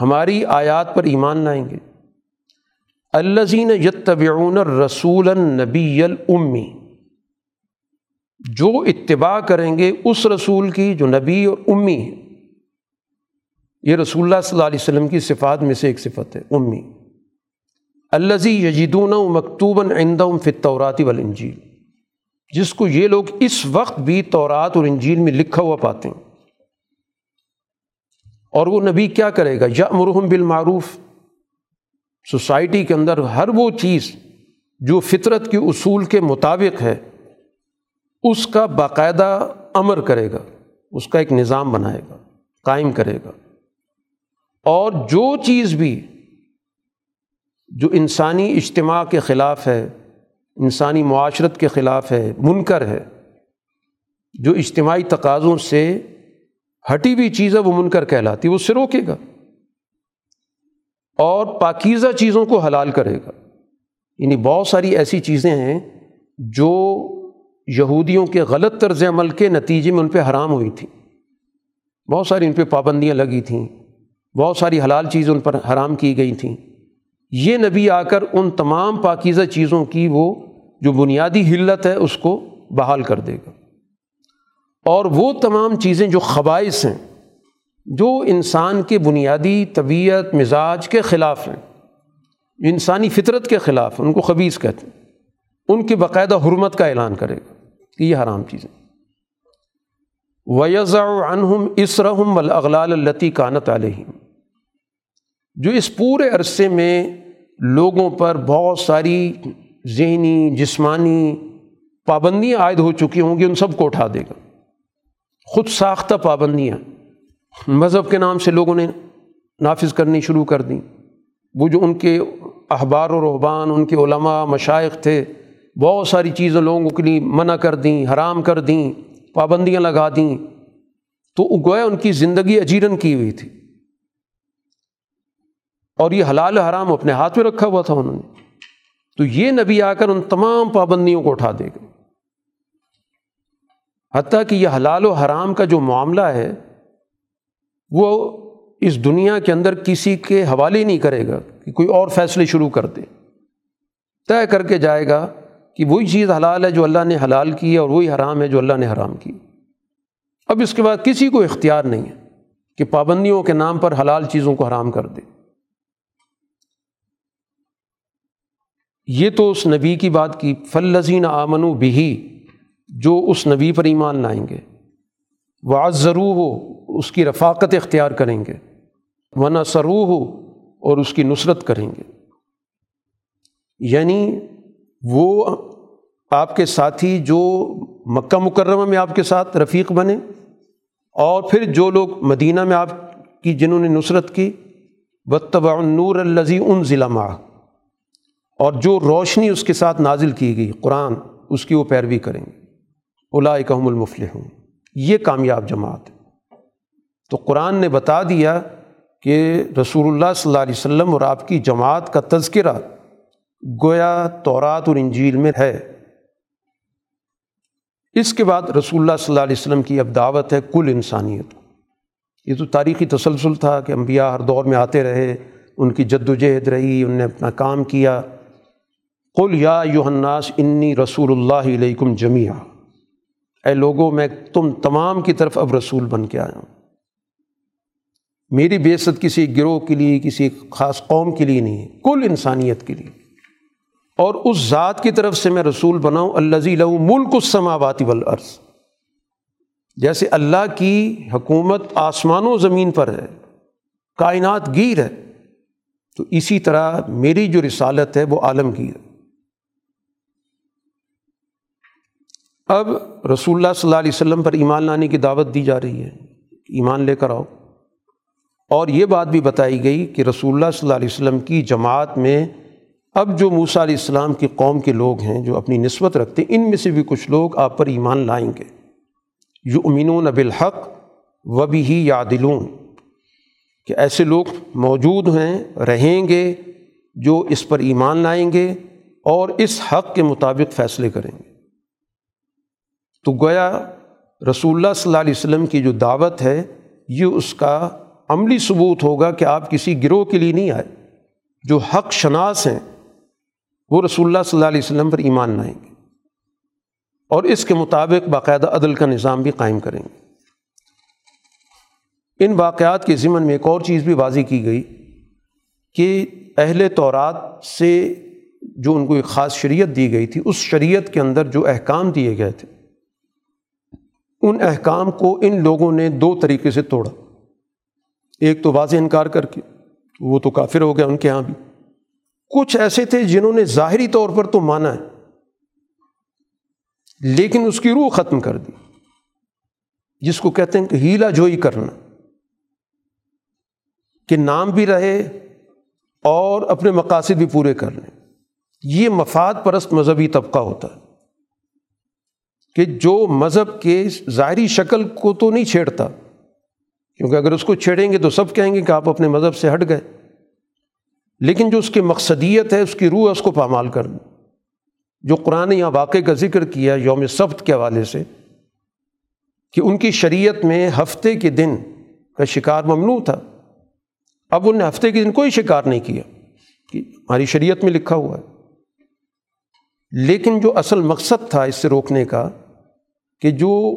ہماری آیات پر ایمان لائیں گے۔ الزین یتبعون رسول النبی المی جو اتباع کریں گے اس رسول کی جو نبی اور امی ہے یہ رسول اللہ صلی اللہ علیہ وسلم کی صفات میں سے ایک صفت ہے، امی۔ الزی یجیدون مکتوباً عندهم فی التورات والانجیل۔ جس کو یہ لوگ اس وقت بھی تورات اور انجیل میں لکھا ہوا پاتے ہیں۔ اور وہ نبی کیا کرے گا؟ یا مرحم بالمعروف۔ سوسائٹی کے اندر ہر وہ چیز جو فطرت کے اصول کے مطابق ہے، اس کا باقاعدہ امر کرے گا، اس کا ایک نظام بنائے گا، قائم کرے گا۔ اور جو چیز بھی جو انسانی اجتماع کے خلاف ہے، انسانی معاشرت کے خلاف ہے، منکر ہے، جو اجتماعی تقاضوں سے ہٹی ہوئی چیز ہے، وہ منکر کہلاتی وہ اسے روکے گا۔ اور پاکیزہ چیزوں کو حلال کرے گا۔ یعنی بہت ساری ایسی چیزیں ہیں جو یہودیوں کے غلط طرز عمل کے نتیجے میں ان پہ حرام ہوئی تھیں۔ بہت ساری ان پہ پابندیاں لگی تھیں۔ بہت ساری حلال چیزیں ان پر حرام کی گئی تھیں۔ یہ نبی آ کر ان تمام پاکیزہ چیزوں کی وہ جو بنیادی حلت ہے، اس کو بحال کر دے گا۔ اور وہ تمام چیزیں جو خبائص ہیں، جو انسان کے بنیادی طبیعت، مزاج کے خلاف ہیں، جو انسانی فطرت کے خلاف ہیں، ان کو خبیص کہتے ہیں۔ ان کے باقاعدہ حرمت کا اعلان کرے گا۔ کہ یہ حرام چیزیں ویزا عنہم اسرحم الاغلال التی کانت علیہم جو اس پورے عرصے میں لوگوں پر بہت ساری ذہنی، جسمانی پابندیاں عائد ہو چکی ہوں گی، ان سب کو اٹھا دے گا۔ خود ساختہ پابندیاں مذہب کے نام سے لوگوں نے نافذ کرنی شروع کر دیں وہ جو ان کے احبار و رحبان ان کے علماء، مشائق تھے، بہت ساری چیزیں لوگوں کے لیے منع کر دیں، حرام کر دیں، پابندیاں لگا دیں۔ تو گویا ان کی زندگی اجیرن کی ہوئی تھی۔ اور یہ حلال حرام اپنے ہاتھ میں رکھا ہوا تھا انہوں نے۔ تو یہ نبی آ کر ان تمام پابندیوں کو اٹھا دے گا حتیٰ کہ یہ حلال و حرام کا جو معاملہ ہے، وہ اس دنیا کے اندر کسی کے حوالے نہیں کرے گا کہ کوئی اور فیصلے شروع کر دے۔ طے کر کے جائے گا کہ وہی چیز حلال ہے جو اللہ نے حلال کی ہے اور وہی حرام ہے جو اللہ نے حرام کی۔ اب اس کے بعد کسی کو اختیار نہیں ہے کہ پابندیوں کے نام پر حلال چیزوں کو حرام کر دے۔ یہ تو اس نبی کی بات کی فلزین آمن و بھی جو اس نبی پر ایمان لائیں گے۔ وہ ضرور ہو اس کی رفاقت اختیار کریں گے۔ ورنہ سرو ہو اور اس کی نصرت کریں گے۔ یعنی وہ آپ کے ساتھی جو مکہ مکرمہ میں آپ کے ساتھ رفیق بنے، اور پھر جو لوگ مدینہ میں آپ کی جنہوں نے نصرت کی بتبا نور الزی ان ضلع ماہ اور جو روشنی اس کے ساتھ نازل کی گئی، قرآن، اس کی وہ پیروی کریں گے۔ الاکم المفل ہوں یہ کامیاب جماعت ہے۔ تو قرآن نے بتا دیا کہ رسول اللہ صلی اللہ علیہ وسلم اور آپ کی جماعت کا تذکرہ گویا تورات اور انجیل میں ہے۔ اس کے بعد رسول اللہ صلی اللہ علیہ وسلم کی اب دعوت ہے کل انسانیت۔ یہ تو تاریخی تسلسل تھا کہ انبیاء ہر دور میں آتے رہے، ان کی جد و جہد رہی، ان نے اپنا کام کیا۔ قل یا یوحناس انی رسول اللہ علیکم جمیہ اے لوگوں، میں تم تمام کی طرف اب رسول بن کے آیا ہوں۔ میری بیست کسی گروہ کے لیے، کسی خاص قوم کے لیے نہیں ہے کل انسانیت کے لیے۔ اور اس ذات کی طرف سے میں رسول بناؤں اللہ لو ملک السماواتی والارض۔ جیسے اللہ کی حکومت آسمان و زمین پر ہے، کائنات گیر ہے، تو اسی طرح میری جو رسالت ہے، وہ عالمگیر۔ ہے اب رسول اللہ صلی اللہ علیہ وسلم پر ایمان لانے کی دعوت دی جا رہی ہے، ایمان لے کر آؤ۔ اور یہ بات بھی بتائی گئی کہ رسول اللہ صلی اللہ علیہ وسلم کی جماعت میں اب جو موسیٰ علیہ السلام کی قوم کے لوگ ہیں جو اپنی نسبت رکھتے ہیں، ان میں سے بھی کچھ لوگ آپ پر ایمان لائیں گے۔ جو امینون بالحق و بھی ہی یادلون کہ ایسے لوگ موجود ہیں، رہیں گے جو اس پر ایمان لائیں گے اور اس حق کے مطابق فیصلے کریں گے۔ تو گویا رسول اللہ صلی اللہ علیہ وسلم کی جو دعوت ہے، یہ اس کا عملی ثبوت ہوگا کہ آپ کسی گروہ کے لیے نہیں آئے۔ جو حق شناس ہیں، وہ رسول اللہ صلی اللہ علیہ وسلم پر ایمان لائیں گے۔ اور اس کے مطابق باقاعدہ عدل کا نظام بھی قائم کریں گے۔ ان واقعات کے ضمن میں ایک اور چیز بھی واضح کی گئی کہ اہل تورات سے جو ان کو ایک خاص شریعت دی گئی تھی، اس شریعت کے اندر جو احکام دیے گئے تھے ان احکام کو ان لوگوں نے دو طریقے سے توڑا۔ ایک تو واضح انکار کر کے، وہ تو کافر ہو گیا ان کے یہاں بھی۔ کچھ ایسے تھے جنہوں نے ظاہری طور پر تو مانا ہے، لیکن اس کی روح ختم کر دی، جس کو کہتے ہیں کہ ہیلا جوئی کرنا۔ کہ نام بھی رہے اور اپنے مقاصد بھی پورے کر لیں۔ یہ مفاد پرست مذہبی طبقہ ہوتا ہے۔ کہ جو مذہب کے ظاہری شکل کو تو نہیں چھیڑتا، کیونکہ اگر اس کو چھیڑیں گے تو سب کہیں گے کہ آپ اپنے مذہب سے ہٹ گئے۔ لیکن جو اس کی مقصدیت ہے، اس کی روح اس کو پامال کر دیں جو قرآن یہاں واقع کا ذکر کیا یوم سبت کے حوالے سے، کہ ان کی شریعت میں ہفتے کے دن کا شکار ممنوع تھا۔ اب ان نے ہفتے کے دن کوئی شکار نہیں کیا، کہ ہماری شریعت میں لکھا ہوا ہے۔ لیکن جو اصل مقصد تھا اس سے روکنے کا کہ جو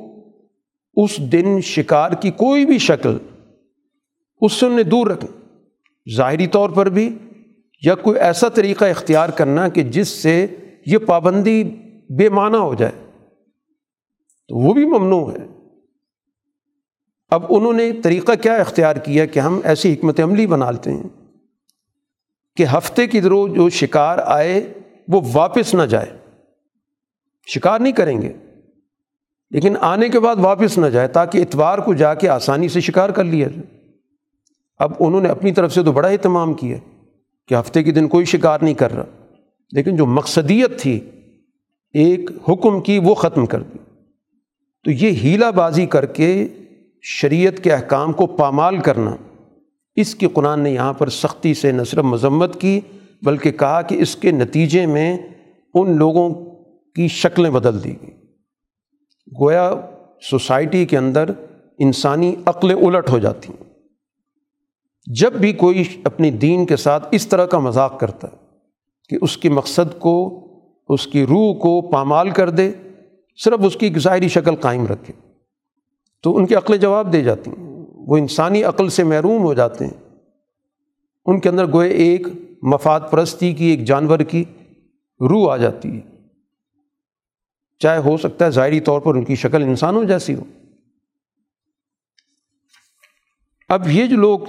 اس دن شکار کی کوئی بھی شکل اس سے انہیں دور رکھنا ظاہری طور پر بھی یا کوئی ایسا طریقہ اختیار کرنا کہ جس سے یہ پابندی بے معنی ہو جائے۔ تو وہ بھی ممنوع ہے۔ اب انہوں نے طریقہ کیا اختیار کیا کہ ہم ایسی حکمت عملی بنا لیتے ہیں کہ ہفتے کی روز جو شکار آئے وہ واپس نہ جائے۔ شکار نہیں کریں گے۔ لیکن آنے کے بعد واپس نہ جائے تاکہ اتوار کو جا کے آسانی سے شکار کر لیا جائے۔ اب انہوں نے اپنی طرف سے تو بڑا اہتمام کیا کہ ہفتے کے دن کوئی شکار نہیں کر رہا۔ لیکن جو مقصدیت تھی، ایک حکم کی وہ ختم کر دی۔ تو یہ ہیلا بازی کر کے شریعت کے احکام کو پامال کرنا، اس کی قرآن نے یہاں پر سختی سے نہ صرف مذمت کی، بلکہ کہا کہ اس کے نتیجے میں ان لوگوں کی شکلیں بدل دی گئی گویا سوسائٹی کے اندر انسانی عقلیں الٹ ہو جاتی ہیں۔ جب بھی کوئی اپنی دین کے ساتھ اس طرح کا مذاق کرتا ہے کہ اس کے مقصد کو، اس کی روح کو پامال کر دے، صرف اس کی ظاہری شکل قائم رکھے، تو ان کی عقلیں جواب دے جاتی ہیں۔ وہ انسانی عقل سے محروم ہو جاتے ہیں۔ ان کے اندر گوئے ایک مفاد پرستی کی، ایک جانور کی روح آ جاتی ہے۔ چاہے ہو سکتا ہے ظاہری طور پر ان کی شکل انسانوں جیسی ہو۔ اب یہ جو لوگ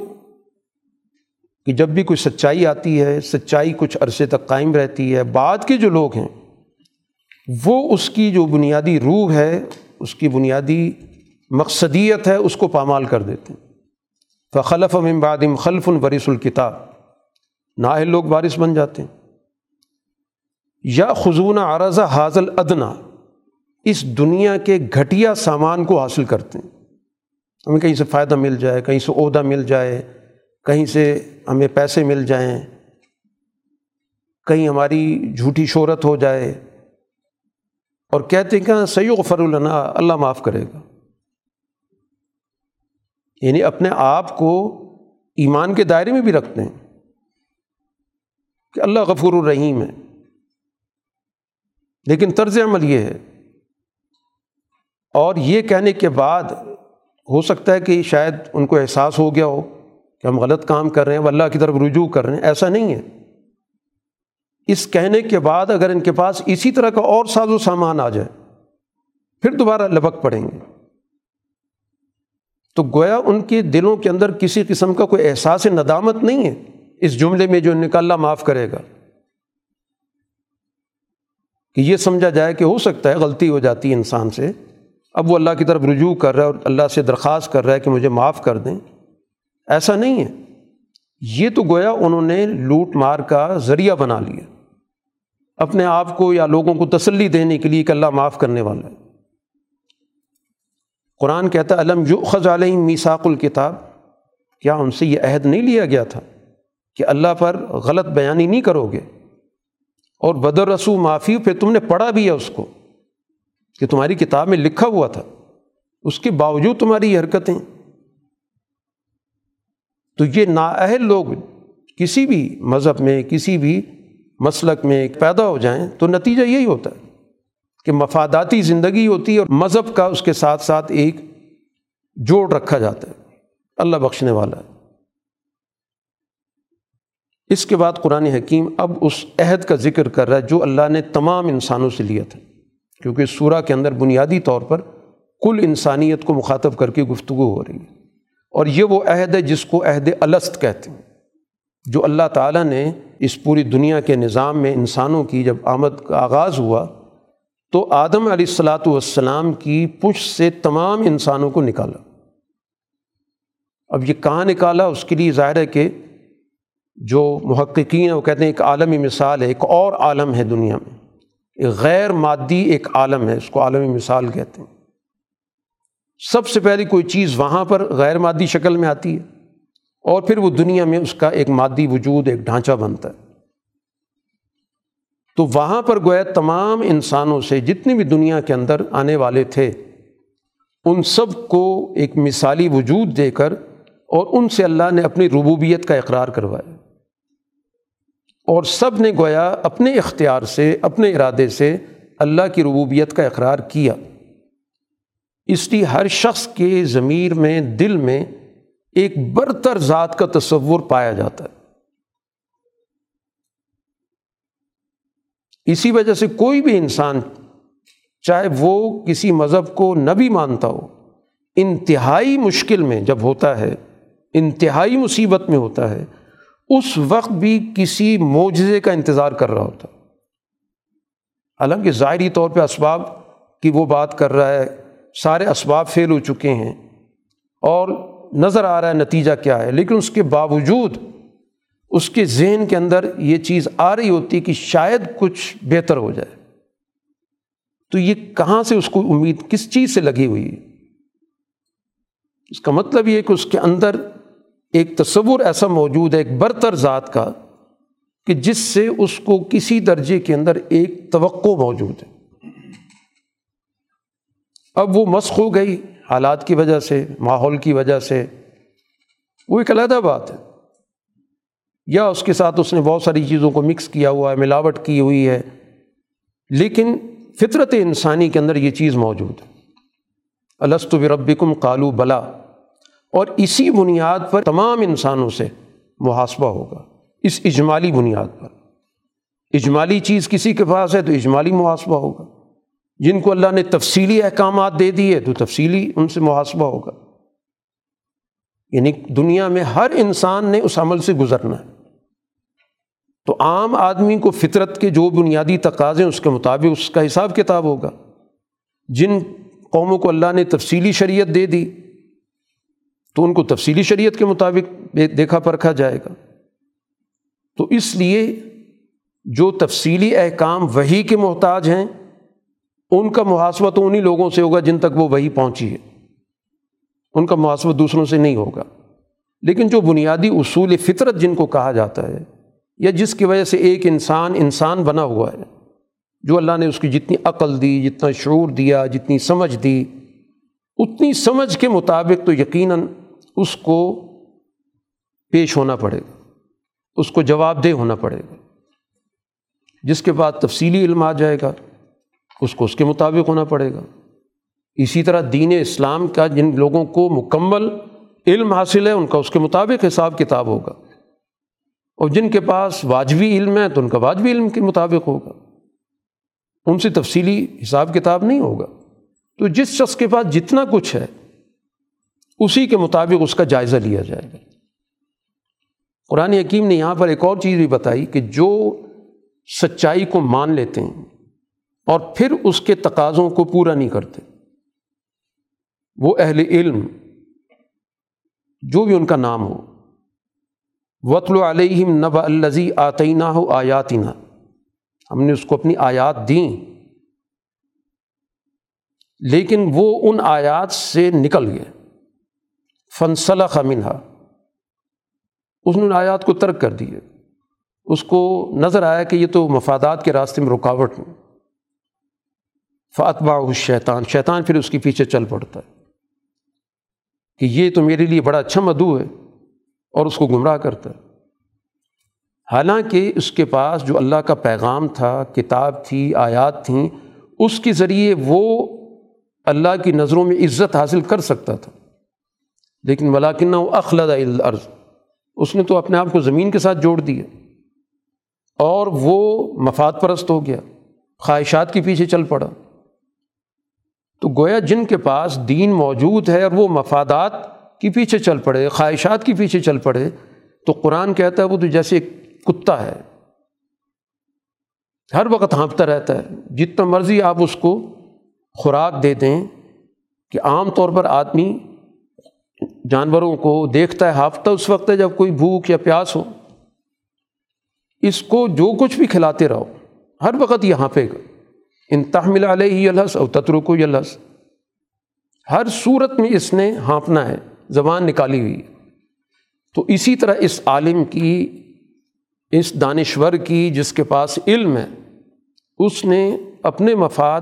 کہ جب بھی کوئی سچائی آتی ہے، سچائی کچھ عرصے تک قائم رہتی ہے، بعد کے جو لوگ ہیں، وہ اس کی جو بنیادی روح ہے، اس کی بنیادی مقصدیت ہے، اس کو پامال کر دیتے ہیں۔ فخلف امبادم خلف الورث الکتاب نااہل لوگ وارث بن جاتے ہیں۔ یا خزون عرضہ حاضل ادنا اس دنیا کے گھٹیا سامان کو حاصل کرتے ہیں۔ ہمیں کہیں سے فائدہ مل جائے، کہیں سے عہدہ مل جائے، کہیں سے ہمیں پیسے مل جائیں، کہیں ہماری جھوٹی شہرت ہو جائے۔ اور کہتے ہیں کہ ہاں، سید فر النا اللہ معاف کرے گا۔ یعنی اپنے آپ کو ایمان کے دائرے میں بھی رکھتے ہیں کہ اللہ غفور الرحیم ہے۔ لیکن طرز عمل یہ ہے اور یہ کہنے کے بعد ہو سکتا ہے کہ شاید ان کو احساس ہو گیا ہو کہ ہم غلط کام کر رہے ہیں اللہ کی طرف رجوع کر رہے ہیں۔ ایسا نہیں ہے۔ اس کہنے کے بعد اگر ان کے پاس اسی طرح کا اور ساز و سامان آ جائے، پھر دوبارہ لبک پڑیں گے۔ تو گویا ان کے دلوں کے اندر کسی قسم کا کوئی احساس ندامت نہیں ہے۔ اس جملے میں جو نکاللہ معاف کرے گا۔ کہ یہ سمجھا جائے کہ ہو سکتا ہے غلطی ہو جاتی ہے انسان سے۔ اب وہ اللہ کی طرف رجوع کر رہا ہے اور اللہ سے درخواست کر رہا ہے کہ مجھے معاف کر دیں۔ ایسا نہیں ہے۔ یہ تو گویا انہوں نے لوٹ مار کا ذریعہ بنا لیا۔ اپنے آپ کو یا لوگوں کو تسلی دینے کے لیے کہ اللہ معاف کرنے والا ہے۔ قرآن کہتا ہے علم جو خز علیہ میساک الکتاب کیا ان سے یہ عہد نہیں لیا گیا تھا کہ اللہ پر غلط بیانی نہیں کرو گے؟ اور بدر رسو معافی پھر تم نے پڑھا بھی ہے اس کو۔ کہ تمہاری کتاب میں لکھا ہوا تھا، اس کے باوجود تمہاری یہ حرکتیں۔ تو یہ نااہل لوگ کسی بھی مذہب میں، کسی بھی مسلک میں پیدا ہو جائیں تو نتیجہ یہی ہوتا ہے کہ مفاداتی زندگی ہوتی ہے اور مذہب کا اس کے ساتھ ساتھ ایک جوڑ رکھا جاتا ہے۔ اللہ بخشنے والا ہے۔ اس کے بعد قرآن حکیم اب اس عہد کا ذکر کر رہا ہے جو اللہ نے تمام انسانوں سے لیا تھا۔ کیونکہ سورہ کے اندر بنیادی طور پر کل انسانیت کو مخاطب کر کے گفتگو ہو رہی ہے۔ اور یہ وہ عہد ہے جس کو عہد الست کہتے ہیں۔ جو اللہ تعالیٰ نے اس پوری دنیا کے نظام میں انسانوں کی جب آمد کا آغاز ہوا، تو آدم علیہ السلاۃ والسلام کی پش سے تمام انسانوں کو نکالا۔ اب یہ کہاں نکالا؟ اس کے لیے ظاہر ہے کہ جو محققین ہیں، وہ کہتے ہیں ایک عالمی مثال ہے، ایک اور عالم ہے دنیا میں۔ غیر مادی ایک عالم ہے، اس کو عالمی مثال کہتے ہیں۔ سب سے پہلی کوئی چیز وہاں پر غیر مادی شکل میں آتی ہے اور پھر وہ دنیا میں اس کا ایک مادی وجود، ایک ڈھانچہ بنتا ہے۔ تو وہاں پر گویا تمام انسانوں سے جتنے بھی دنیا کے اندر آنے والے تھے، ان سب کو ایک مثالی وجود دے کر اور ان سے اللہ نے اپنی ربوبیت کا اقرار کروایا۔ اور سب نے گویا اپنے اختیار سے، اپنے ارادے سے اللہ کی ربوبیت کا اقرار کیا۔ اس لیے ہر شخص کے ضمیر میں، دل میں ایک برتر ذات کا تصور پایا جاتا ہے۔ اسی وجہ سے کوئی بھی انسان، چاہے وہ کسی مذہب کو نہ بھی مانتا ہو، انتہائی مشکل میں جب ہوتا ہے، انتہائی مصیبت میں ہوتا ہے اس وقت بھی کسی معجزے کا انتظار کر رہا ہوتا۔ حالانکہ ظاہری طور پہ اسباب کی وہ بات کر رہا ہے، سارے اسباب فیل ہو چکے ہیں اور نظر آ رہا ہے نتیجہ کیا ہے۔ لیکن اس کے باوجود اس کے ذہن کے اندر یہ چیز آ رہی ہوتی کہ شاید کچھ بہتر ہو جائے۔ تو یہ کہاں سے اس کو امید، کس چیز سے لگی ہوئی ہے؟ اس کا مطلب یہ کہ اس کے اندر ایک تصور ایسا موجود ہے، ایک برتر ذات کا، کہ جس سے اس کو کسی درجے کے اندر ایک توقع موجود ہے۔ اب وہ مسخ ہو گئی حالات کی وجہ سے، ماحول کی وجہ سے۔ وہ ایک علیحدہ بات ہے۔ یا اس کے ساتھ اس نے بہت ساری چیزوں کو مکس کیا ہوا ہے، ملاوٹ کی ہوئی ہے۔ لیکن فطرت انسانی کے اندر یہ چیز موجود ہے۔ السط بربکم قالو بلا اور اسی بنیاد پر تمام انسانوں سے محاسبہ ہوگا، اس اجمالی بنیاد پر۔ اجمالی چیز کسی کے پاس ہے تو اجمالی محاسبہ ہوگا۔ جن کو اللہ نے تفصیلی احکامات دے دیے تو تفصیلی ان سے محاسبہ ہوگا۔ یعنی دنیا میں ہر انسان نے اس عمل سے گزرنا ہے۔ تو عام آدمی کو فطرت کے جو بنیادی تقاضے اس کے مطابق اس کا حساب کتاب ہوگا۔ جن قوموں کو اللہ نے تفصیلی شریعت دے دی تو ان کو تفصیلی شریعت کے مطابق دیکھا پرکھا جائے گا۔ تو اس لیے جو تفصیلی احکام وہی کے محتاج ہیں، ان کا محاسبہ تو انہیں لوگوں سے ہوگا جن تک وہ وہی پہنچی ہے۔ ان کا محاسبہ دوسروں سے نہیں ہوگا۔ لیکن جو بنیادی اصول فطرت جن کو کہا جاتا ہے، یا جس کی وجہ سے ایک انسان انسان بنا ہوا ہے، جو اللہ نے اس کی جتنی عقل دی، جتنا شعور دیا، جتنی سمجھ دی، اتنی سمجھ کے مطابق تو یقیناً اس کو پیش ہونا پڑے گا، اس کو جواب دہ ہونا پڑے گا۔ جس کے بعد تفصیلی علم آ جائے گا، اس کو اس کے مطابق ہونا پڑے گا۔ اسی طرح دین اسلام کا جن لوگوں کو مکمل علم حاصل ہے، ان کا اس کے مطابق حساب کتاب ہوگا۔ اور جن کے پاس واجبی علم ہے، تو ان کا واجبی علم کے مطابق ہوگا۔ ان سے تفصیلی حساب کتاب نہیں ہوگا۔ تو جس شخص کے پاس جتنا کچھ ہے اسی کے مطابق اس کا جائزہ لیا جائے گا۔ قرآن حکیم نے یہاں پر ایک اور چیز بھی بتائی کہ جو سچائی کو مان لیتے ہیں اور پھر اس کے تقاضوں کو پورا نہیں کرتے، وہ اہل علم، جو بھی ان کا نام ہو وطل علیہم نب الزی آتینہ ہو آیاتینہ ہم نے اس کو اپنی آیات دیں، لیکن وہ ان آیات سے نکل گئے۔ فنسلخ منہا۔ اس نے آیات کو ترک کر دیے۔ اس کو نظر آیا کہ یہ تو مفادات کے راستے میں رکاوٹ میں فاتبا شیطان شیطان پھر اس کے پیچھے چل پڑتا ہے۔ کہ یہ تو میرے لیے بڑا اچھا مدعو ہے اور اس کو گمراہ کرتا ہے۔ حالانکہ اس کے پاس جو اللہ کا پیغام تھا، کتاب تھی، آیات تھیں، اس کے ذریعے وہ اللہ کی نظروں میں عزت حاصل کر سکتا تھا۔ لیکن ملاکنہ وہ اخلد العرض اس نے تو اپنے آپ کو زمین کے ساتھ جوڑ دیا۔ اور وہ مفاد پرست ہو گیا، خواہشات کے پیچھے چل پڑا۔ تو گویا جن کے پاس دین موجود ہے اور وہ مفادات کے پیچھے چل پڑے، خواہشات کے پیچھے چل پڑے، تو قرآن کہتا ہے وہ تو جیسے ایک کتا ہے۔ ہر وقت ہانپتا رہتا ہے۔ جتنا مرضی آپ اس کو خوراک دے دیں کہ عام طور پر آدمی جانوروں کو دیکھتا ہے، ہافتہ اس وقت ہے جب کوئی بھوک یا پیاس ہو۔ اس کو جو کچھ بھی کھلاتے رہو، ہر وقت یہ ہانپے گا ان تحمل علیہ الحس اور تتر کو الحس ہر صورت میں اس نے ہانپنا ہے، زبان نکالی ہوئی تو اسی طرح اس عالم کی، اس دانشور کی جس کے پاس علم ہے، اس نے اپنے مفاد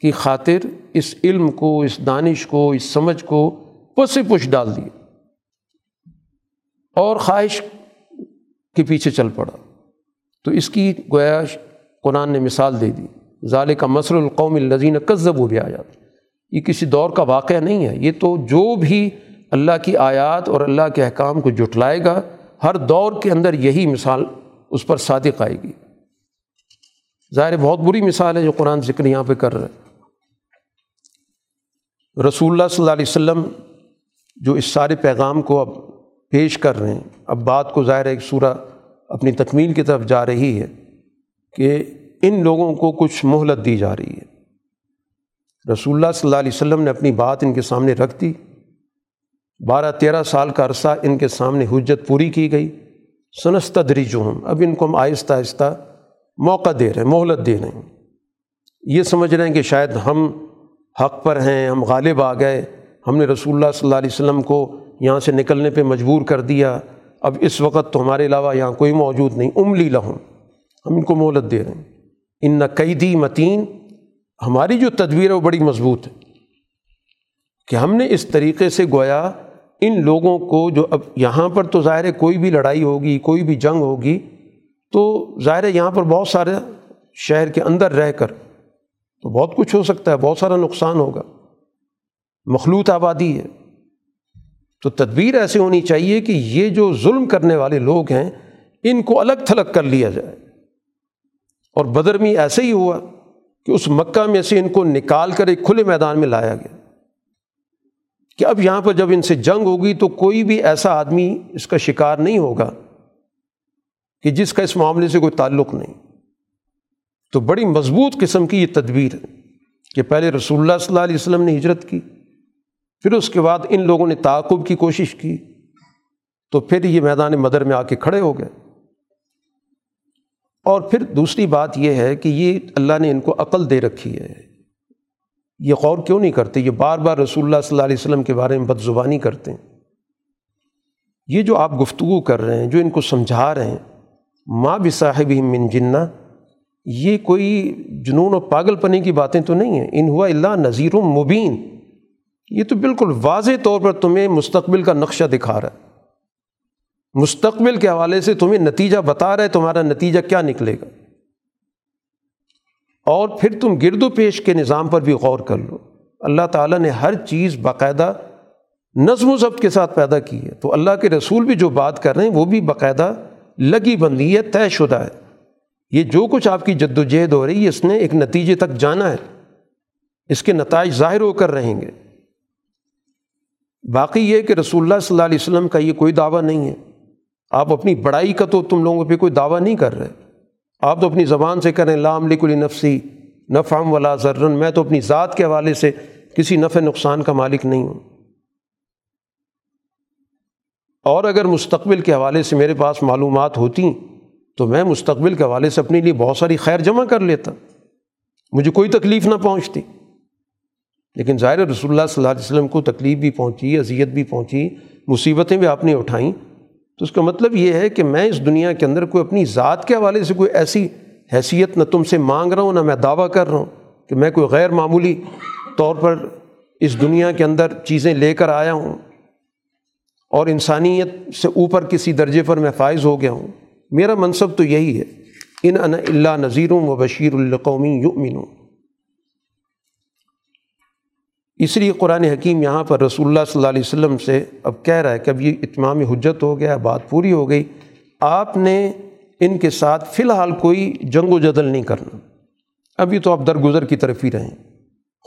کی خاطر اس علم کو، اس دانش کو، اس سمجھ کو پس پش ڈال دی۔ اور خواہش کے پیچھے چل پڑا۔ تو اس کی گویا قرآن نے مثال دے دی۔ ظال کا مصر القوم الزین کذب و بھی آ یہ کسی دور کا واقعہ نہیں ہے۔ یہ تو جو بھی اللہ کی آیات اور اللہ کے احکام کو جٹلائے گا، ہر دور کے اندر یہی مثال اس پر صادق آئے گی۔ ظاہر بہت بری مثال ہے جو قرآن ذکر یہاں پہ کر رہے رسول اللہ صلی اللہ علیہ وسلم جو اس سارے پیغام کو اب پیش کر رہے ہیں، اب بات کو ظاہر ایک سورہ اپنی تکمیل کی طرف جا رہی ہے کہ ان لوگوں کو کچھ مہلت دی جا رہی ہے۔ رسول اللہ صلی اللہ علیہ وسلم نے اپنی بات ان کے سامنے رکھ دی۔ بارہ تیرہ سال کا عرصہ ان کے سامنے حجت پوری کی گئی۔ سنستدری جو ہوں اب ان کو ہم آہستہ آہستہ موقع دے رہے ہیں، مہلت دے رہے ہیں۔ یہ سمجھ رہے ہیں کہ شاید ہم حق پر ہیں، ہم غالب آ گئے۔ ہم نے رسول اللہ صلی اللہ علیہ وسلم کو یہاں سے نکلنے پہ مجبور کر دیا۔ اب اس وقت تو ہمارے علاوہ یہاں کوئی موجود نہیں۔ املی لہم، ہم ان کو مہلت دے رہے ہیں۔ ان نہ قیدی متین، ہماری جو تدبیر ہے وہ بڑی مضبوط ہے۔ کہ ہم نے اس طریقے سے گویا ان لوگوں کو جو اب یہاں پر تو ظاہر ہے کوئی بھی لڑائی ہوگی، کوئی بھی جنگ ہوگی، تو ظاہر ہے یہاں پر بہت سارے شہر کے اندر رہ کر تو بہت کچھ ہو سکتا ہے، بہت سارا نقصان ہوگا۔ مخلوط آبادی ہے۔ تو تدبیر ایسے ہونی چاہیے کہ یہ جو ظلم کرنے والے لوگ ہیں، ان کو الگ تھلگ کر لیا جائے۔ اور بدر میں ایسے ہی ہوا کہ اس مکہ میں سے ان کو نکال کر ایک کھلے میدان میں لایا گیا۔ کہ اب یہاں پر جب ان سے جنگ ہوگی تو کوئی بھی ایسا آدمی اس کا شکار نہیں ہوگا کہ جس کا اس معاملے سے کوئی تعلق نہیں۔ تو بڑی مضبوط قسم کی یہ تدبیر ہے کہ پہلے رسول اللہ صلی اللہ علیہ وسلم نے ہجرت کی، پھر اس کے بعد ان لوگوں نے تعاقب کی کوشش کی، تو پھر یہ میدان مدر میں آ کے کھڑے ہو گئے۔ اور پھر دوسری بات یہ ہے کہ یہ اللہ نے ان کو عقل دے رکھی ہے۔ یہ غور کیوں نہیں کرتے؟ یہ بار بار رسول اللہ صلی اللہ علیہ وسلم کے بارے میں بد زبانی کرتے ہیں۔ یہ جو آپ گفتگو کر رہے ہیں، جو ان کو سمجھا رہے ہیں ماں بھی صاحب من جنا یہ کوئی جنون و پاگل پنے کی باتیں تو نہیں ہیں۔ ان ہوا اللہ نذیر مبین۔ یہ تو بالکل واضح طور پر تمہیں مستقبل کا نقشہ دکھا رہا ہے۔ مستقبل کے حوالے سے تمہیں نتیجہ بتا رہا ہے، تمہارا نتیجہ کیا نکلے گا۔ اور پھر تم گرد و پیش کے نظام پر بھی غور کر لو۔ اللہ تعالیٰ نے ہر چیز باقاعدہ نظم و ضبط کے ساتھ پیدا کی ہے۔ تو اللہ کے رسول بھی جو بات کر رہے ہیں، وہ بھی باقاعدہ لگی بندی ہے، طے شدہ ہے۔ یہ جو کچھ آپ کی جد و جہد ہو رہی ہے، اس نے ایک نتیجے تک جانا ہے۔ اس کے نتائج ظاہر ہو کر رہیں گے۔ باقی یہ کہ رسول اللہ صلی اللہ علیہ وسلم کا یہ کوئی دعویٰ نہیں ہے۔ آپ اپنی بڑائی کا تو تم لوگوں پہ کوئی دعویٰ نہیں کر رہے۔ آپ تو اپنی زبان سے کریں لام لک نفسی نفام ولا ذرن میں تو اپنی ذات کے حوالے سے کسی نفع نقصان کا مالک نہیں ہوں۔ اور اگر مستقبل کے حوالے سے میرے پاس معلومات ہوتی تو میں مستقبل کے حوالے سے اپنے لیے بہت ساری خیر جمع کر لیتا۔ مجھے کوئی تکلیف نہ پہنچتی۔ لیکن ظاہر رسول اللہ صلی اللہ علیہ وسلم کو تکلیف بھی پہنچی، اذیت بھی پہنچی، مصیبتیں بھی آپ نے اٹھائیں۔ تو اس کا مطلب یہ ہے کہ میں اس دنیا کے اندر کوئی اپنی ذات کے حوالے سے کوئی ایسی حیثیت نہ تم سے مانگ رہا ہوں، نہ میں دعویٰ کر رہا ہوں کہ میں کوئی غیر معمولی طور پر اس دنیا کے اندر چیزیں لے کر آیا ہوں اور انسانیت سے اوپر کسی درجے پر میں فائز ہو گیا ہوں۔ میرا منصب تو یہی ہے، ان ان اللہ نذیروں و بشیر القومی یؤمنوں اس لیے قرآن حکیم یہاں پر رسول اللہ صلی اللہ علیہ وسلم سے اب کہہ رہا ہے کہ اب یہ اتمام حجت ہو گیا، بات پوری ہو گئی۔ آپ نے ان کے ساتھ فی الحال کوئی جنگ و جدل نہیں کرنا۔ ابھی تو آپ درگزر کی طرف ہی رہیں۔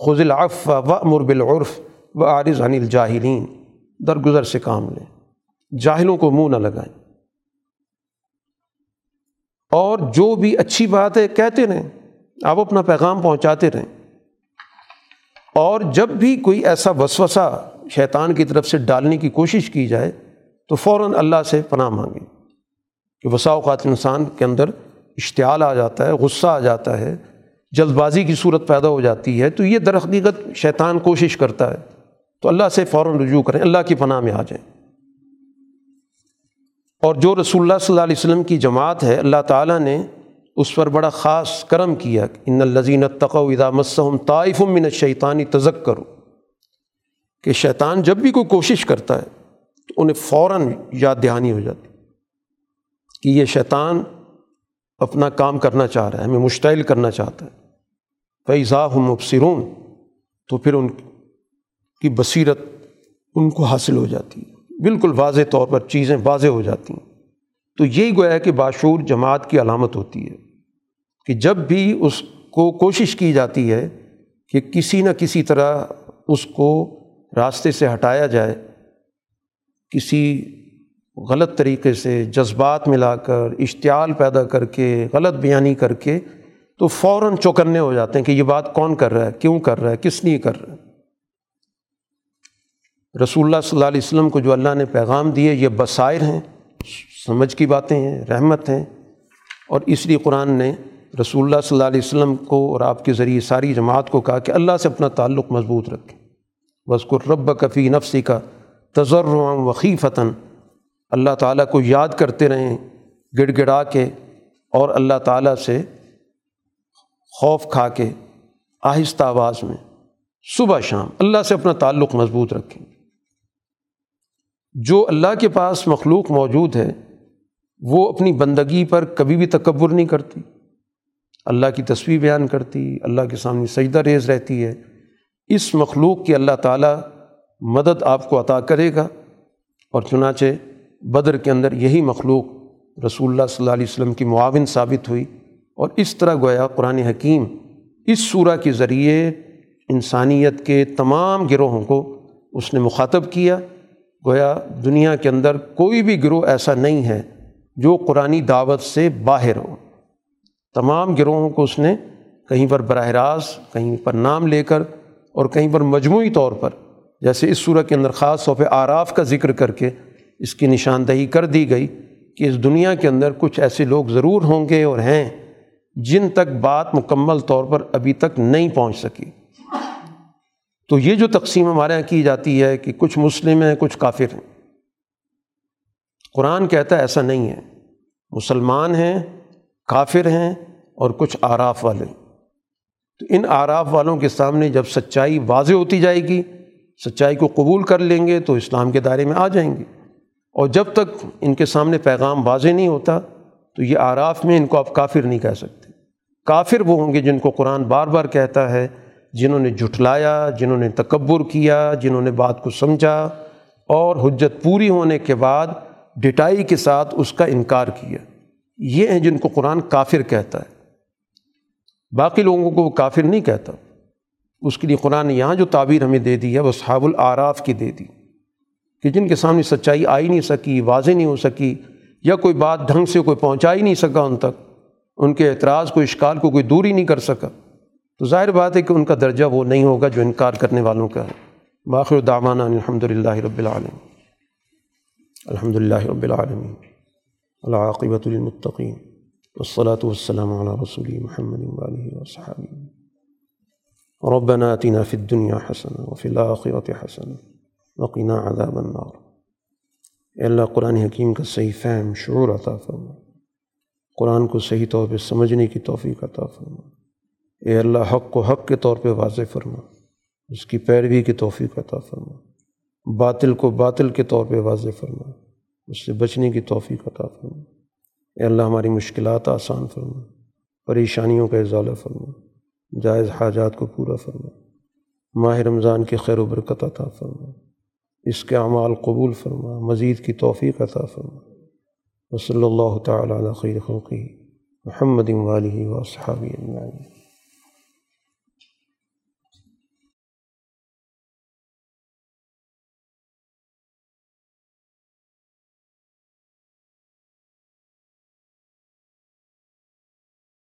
خز العف و امر بالعرف و عارض عن الجاہلین۔ درگزر سے کام لیں۔ جاہلوں کو منہ نہ لگائیں۔ اور جو بھی اچھی بات ہے، کہتے رہیں۔ آپ اپنا پیغام پہنچاتے رہیں۔ اور جب بھی کوئی ایسا وسوسہ شیطان کی طرف سے ڈالنے کی کوشش کی جائے، تو فوراً اللہ سے پناہ مانگیں۔ کہ وسا اوقات انسان کے اندر اشتعال آ جاتا ہے، غصہ آ جاتا ہے، جلد بازی کی صورت پیدا ہو جاتی ہے، تو یہ در حقیقت شیطان کوشش کرتا ہے۔ تو اللہ سے فوراً رجوع کریں، اللہ کی پناہ میں آ جائیں۔ اور جو رسول اللہ صلی اللہ علیہ وسلم کی جماعت ہے، اللہ تعالیٰ نے اس پر بڑا خاص کرم کیا ان الزین تقو ادا مسم طائف من شیطانی تزک کرو کہ شیطان جب بھی کوئی کوشش کرتا ہے، تو انہیں فوراً یاد دہانی ہو جاتی کہ یہ شیطان اپنا کام کرنا چاہ رہا ہے، ہمیں مشتعل کرنا چاہتا ہے۔ فیضا ہم مبصرون تو پھر ان کی بصیرت ان کو حاصل ہو جاتی ہے۔ بالکل واضح طور پر چیزیں واضح ہو جاتی ہیں۔ تو یہی گویا کہ باشعور جماعت کی علامت ہوتی ہے کہ جب بھی اس کو کوشش کی جاتی ہے کہ کسی نہ کسی طرح اس کو راستے سے ہٹایا جائے، کسی غلط طریقے سے جذبات ملا کر، اشتعال پیدا کر کے، غلط بیانی کر کے تو فوراً چوکنے ہو جاتے ہیں کہ یہ بات کون کر رہا ہے، کیوں کر رہا ہے، کس لیے کر رہا ہے۔ رسول اللہ صلی اللہ علیہ وسلم کو جو اللہ نے پیغام دیے، یہ بصائر ہیں، سمجھ کی باتیں ہیں، رحمت ہیں۔ اور اس لیے قرآن نے رسول اللہ صلی اللہ علیہ وسلم کو اور آپ کے ذریعے ساری جماعت کو کہا کہ اللہ سے اپنا تعلق مضبوط رکھیں بس کو رب کفی نفسی کا تجر وقی فتن اللہ تعالیٰ کو یاد کرتے رہیں، گڑ گڑا کے اور اللہ تعالیٰ سے خوف کھا کے آہستہ آواز میں۔ صبح شام اللہ سے اپنا تعلق مضبوط رکھیں۔ جو اللہ کے پاس مخلوق موجود ہے، وہ اپنی بندگی پر کبھی بھی تکبر نہیں کرتی۔ اللہ کی تصویر بیان کرتی، اللہ کے سامنے سجدہ ریز رہتی ہے۔ اس مخلوق کی اللہ تعالیٰ مدد آپ کو عطا کرے گا۔ اور چنانچہ بدر کے اندر یہی مخلوق رسول اللہ صلی اللہ علیہ وسلم کی معاون ثابت ہوئی۔ اور اس طرح گویا قرآن حکیم اس صورہ کے ذریعے انسانیت کے تمام گروہوں کو اس نے مخاطب کیا۔ گویا دنیا کے اندر کوئی بھی گروہ ایسا نہیں ہے جو قرآن دعوت سے باہر ہو۔ تمام گروہوں کو اس نے کہیں پر براہ راست، کہیں پر نام لے کر اور کہیں پر مجموعی طور پر، جیسے اس صورت کے اندر خاص طور پہ آراف کا ذکر کر کے اس کی نشاندہی کر دی گئی کہ اس دنیا کے اندر کچھ ایسے لوگ ضرور ہوں گے اور ہیں جن تک بات مکمل طور پر ابھی تک نہیں پہنچ سکی۔ تو یہ جو تقسیم ہمارے یہاں کی جاتی ہے کہ کچھ مسلم ہیں، کچھ کافر ہیں۔ قرآن کہتا ہے ایسا نہیں ہے۔ مسلمان ہیں، کافر ہیں اور کچھ آراف والے۔ تو ان آراف والوں کے سامنے جب سچائی واضح ہوتی جائے گی، سچائی کو قبول کر لیں گے تو اسلام کے دائرے میں آ جائیں گے۔ اور جب تک ان کے سامنے پیغام واضح نہیں ہوتا، تو یہ آراف میں ان کو آپ کافر نہیں کہہ سکتے۔ کافر وہ ہوں گے جن کو قرآن بار بار کہتا ہے جنہوں نے جھٹلایا، جنہوں نے تکبر کیا، جنہوں نے بات کو سمجھا اور حجت پوری ہونے کے بعد ڈٹائی کے ساتھ اس کا انکار کیا۔ یہ ہیں جن کو قرآن کافر کہتا ہے۔ باقی لوگوں کو وہ کافر نہیں کہتا۔ اس کے لیے قرآن نے یہاں جو تعبیر ہمیں دے دی ہے، وہ صحاب العراف کی دے دی۔ کہ جن کے سامنے سچائی آئی نہیں سکی، واضح نہیں ہو سکی، یا کوئی بات ڈھنگ سے کوئی پہنچا ہی نہیں سکا ان تک، ان کے اعتراض کو اشکال کو کوئی دور ہی نہیں کر سکا۔ تو ظاہر بات ہے کہ ان کا درجہ وہ نہیں ہوگا جو انکار کرنے والوں کا ہے۔ باخر دامانہ الحمد للہ رب العالم الحمد للہ رب العالمین۔ العاقبۃ المطقین والصلاة والسلام على رسول محمد وآله وصحابه ربنا آتنا في الدنيا حسنة وفي الآخرة حسنة وقنا عذاب النار۔ اے اللہ قرآن حکیم کا صحیح فہم شعور عطا فرما۔ قرآن کو صحیح طور پہ سمجھنے کی توفیق عطا فرما۔ اے اللہ، حق کو حق کے طور پہ واضح فرما، اس کی پیروی کی توفیق عطا فرما، باطل کو باطل کے طور پہ واضح فرما، اس سے بچنے کی توفیق عطا فرما۔ اے اللہ، ہماری مشکلات آسان فرما، پریشانیوں کا اضالہ فرما، جائز حاجات کو پورا فرما، ماہ رمضان کی خیر و برکت عطا فرما، اس کے اعمال قبول فرما، مزید کی توفیق عطا فرما۔ وصلی اللہ تعالیٰ علیہ خیر خلقی محمد والی و صحابی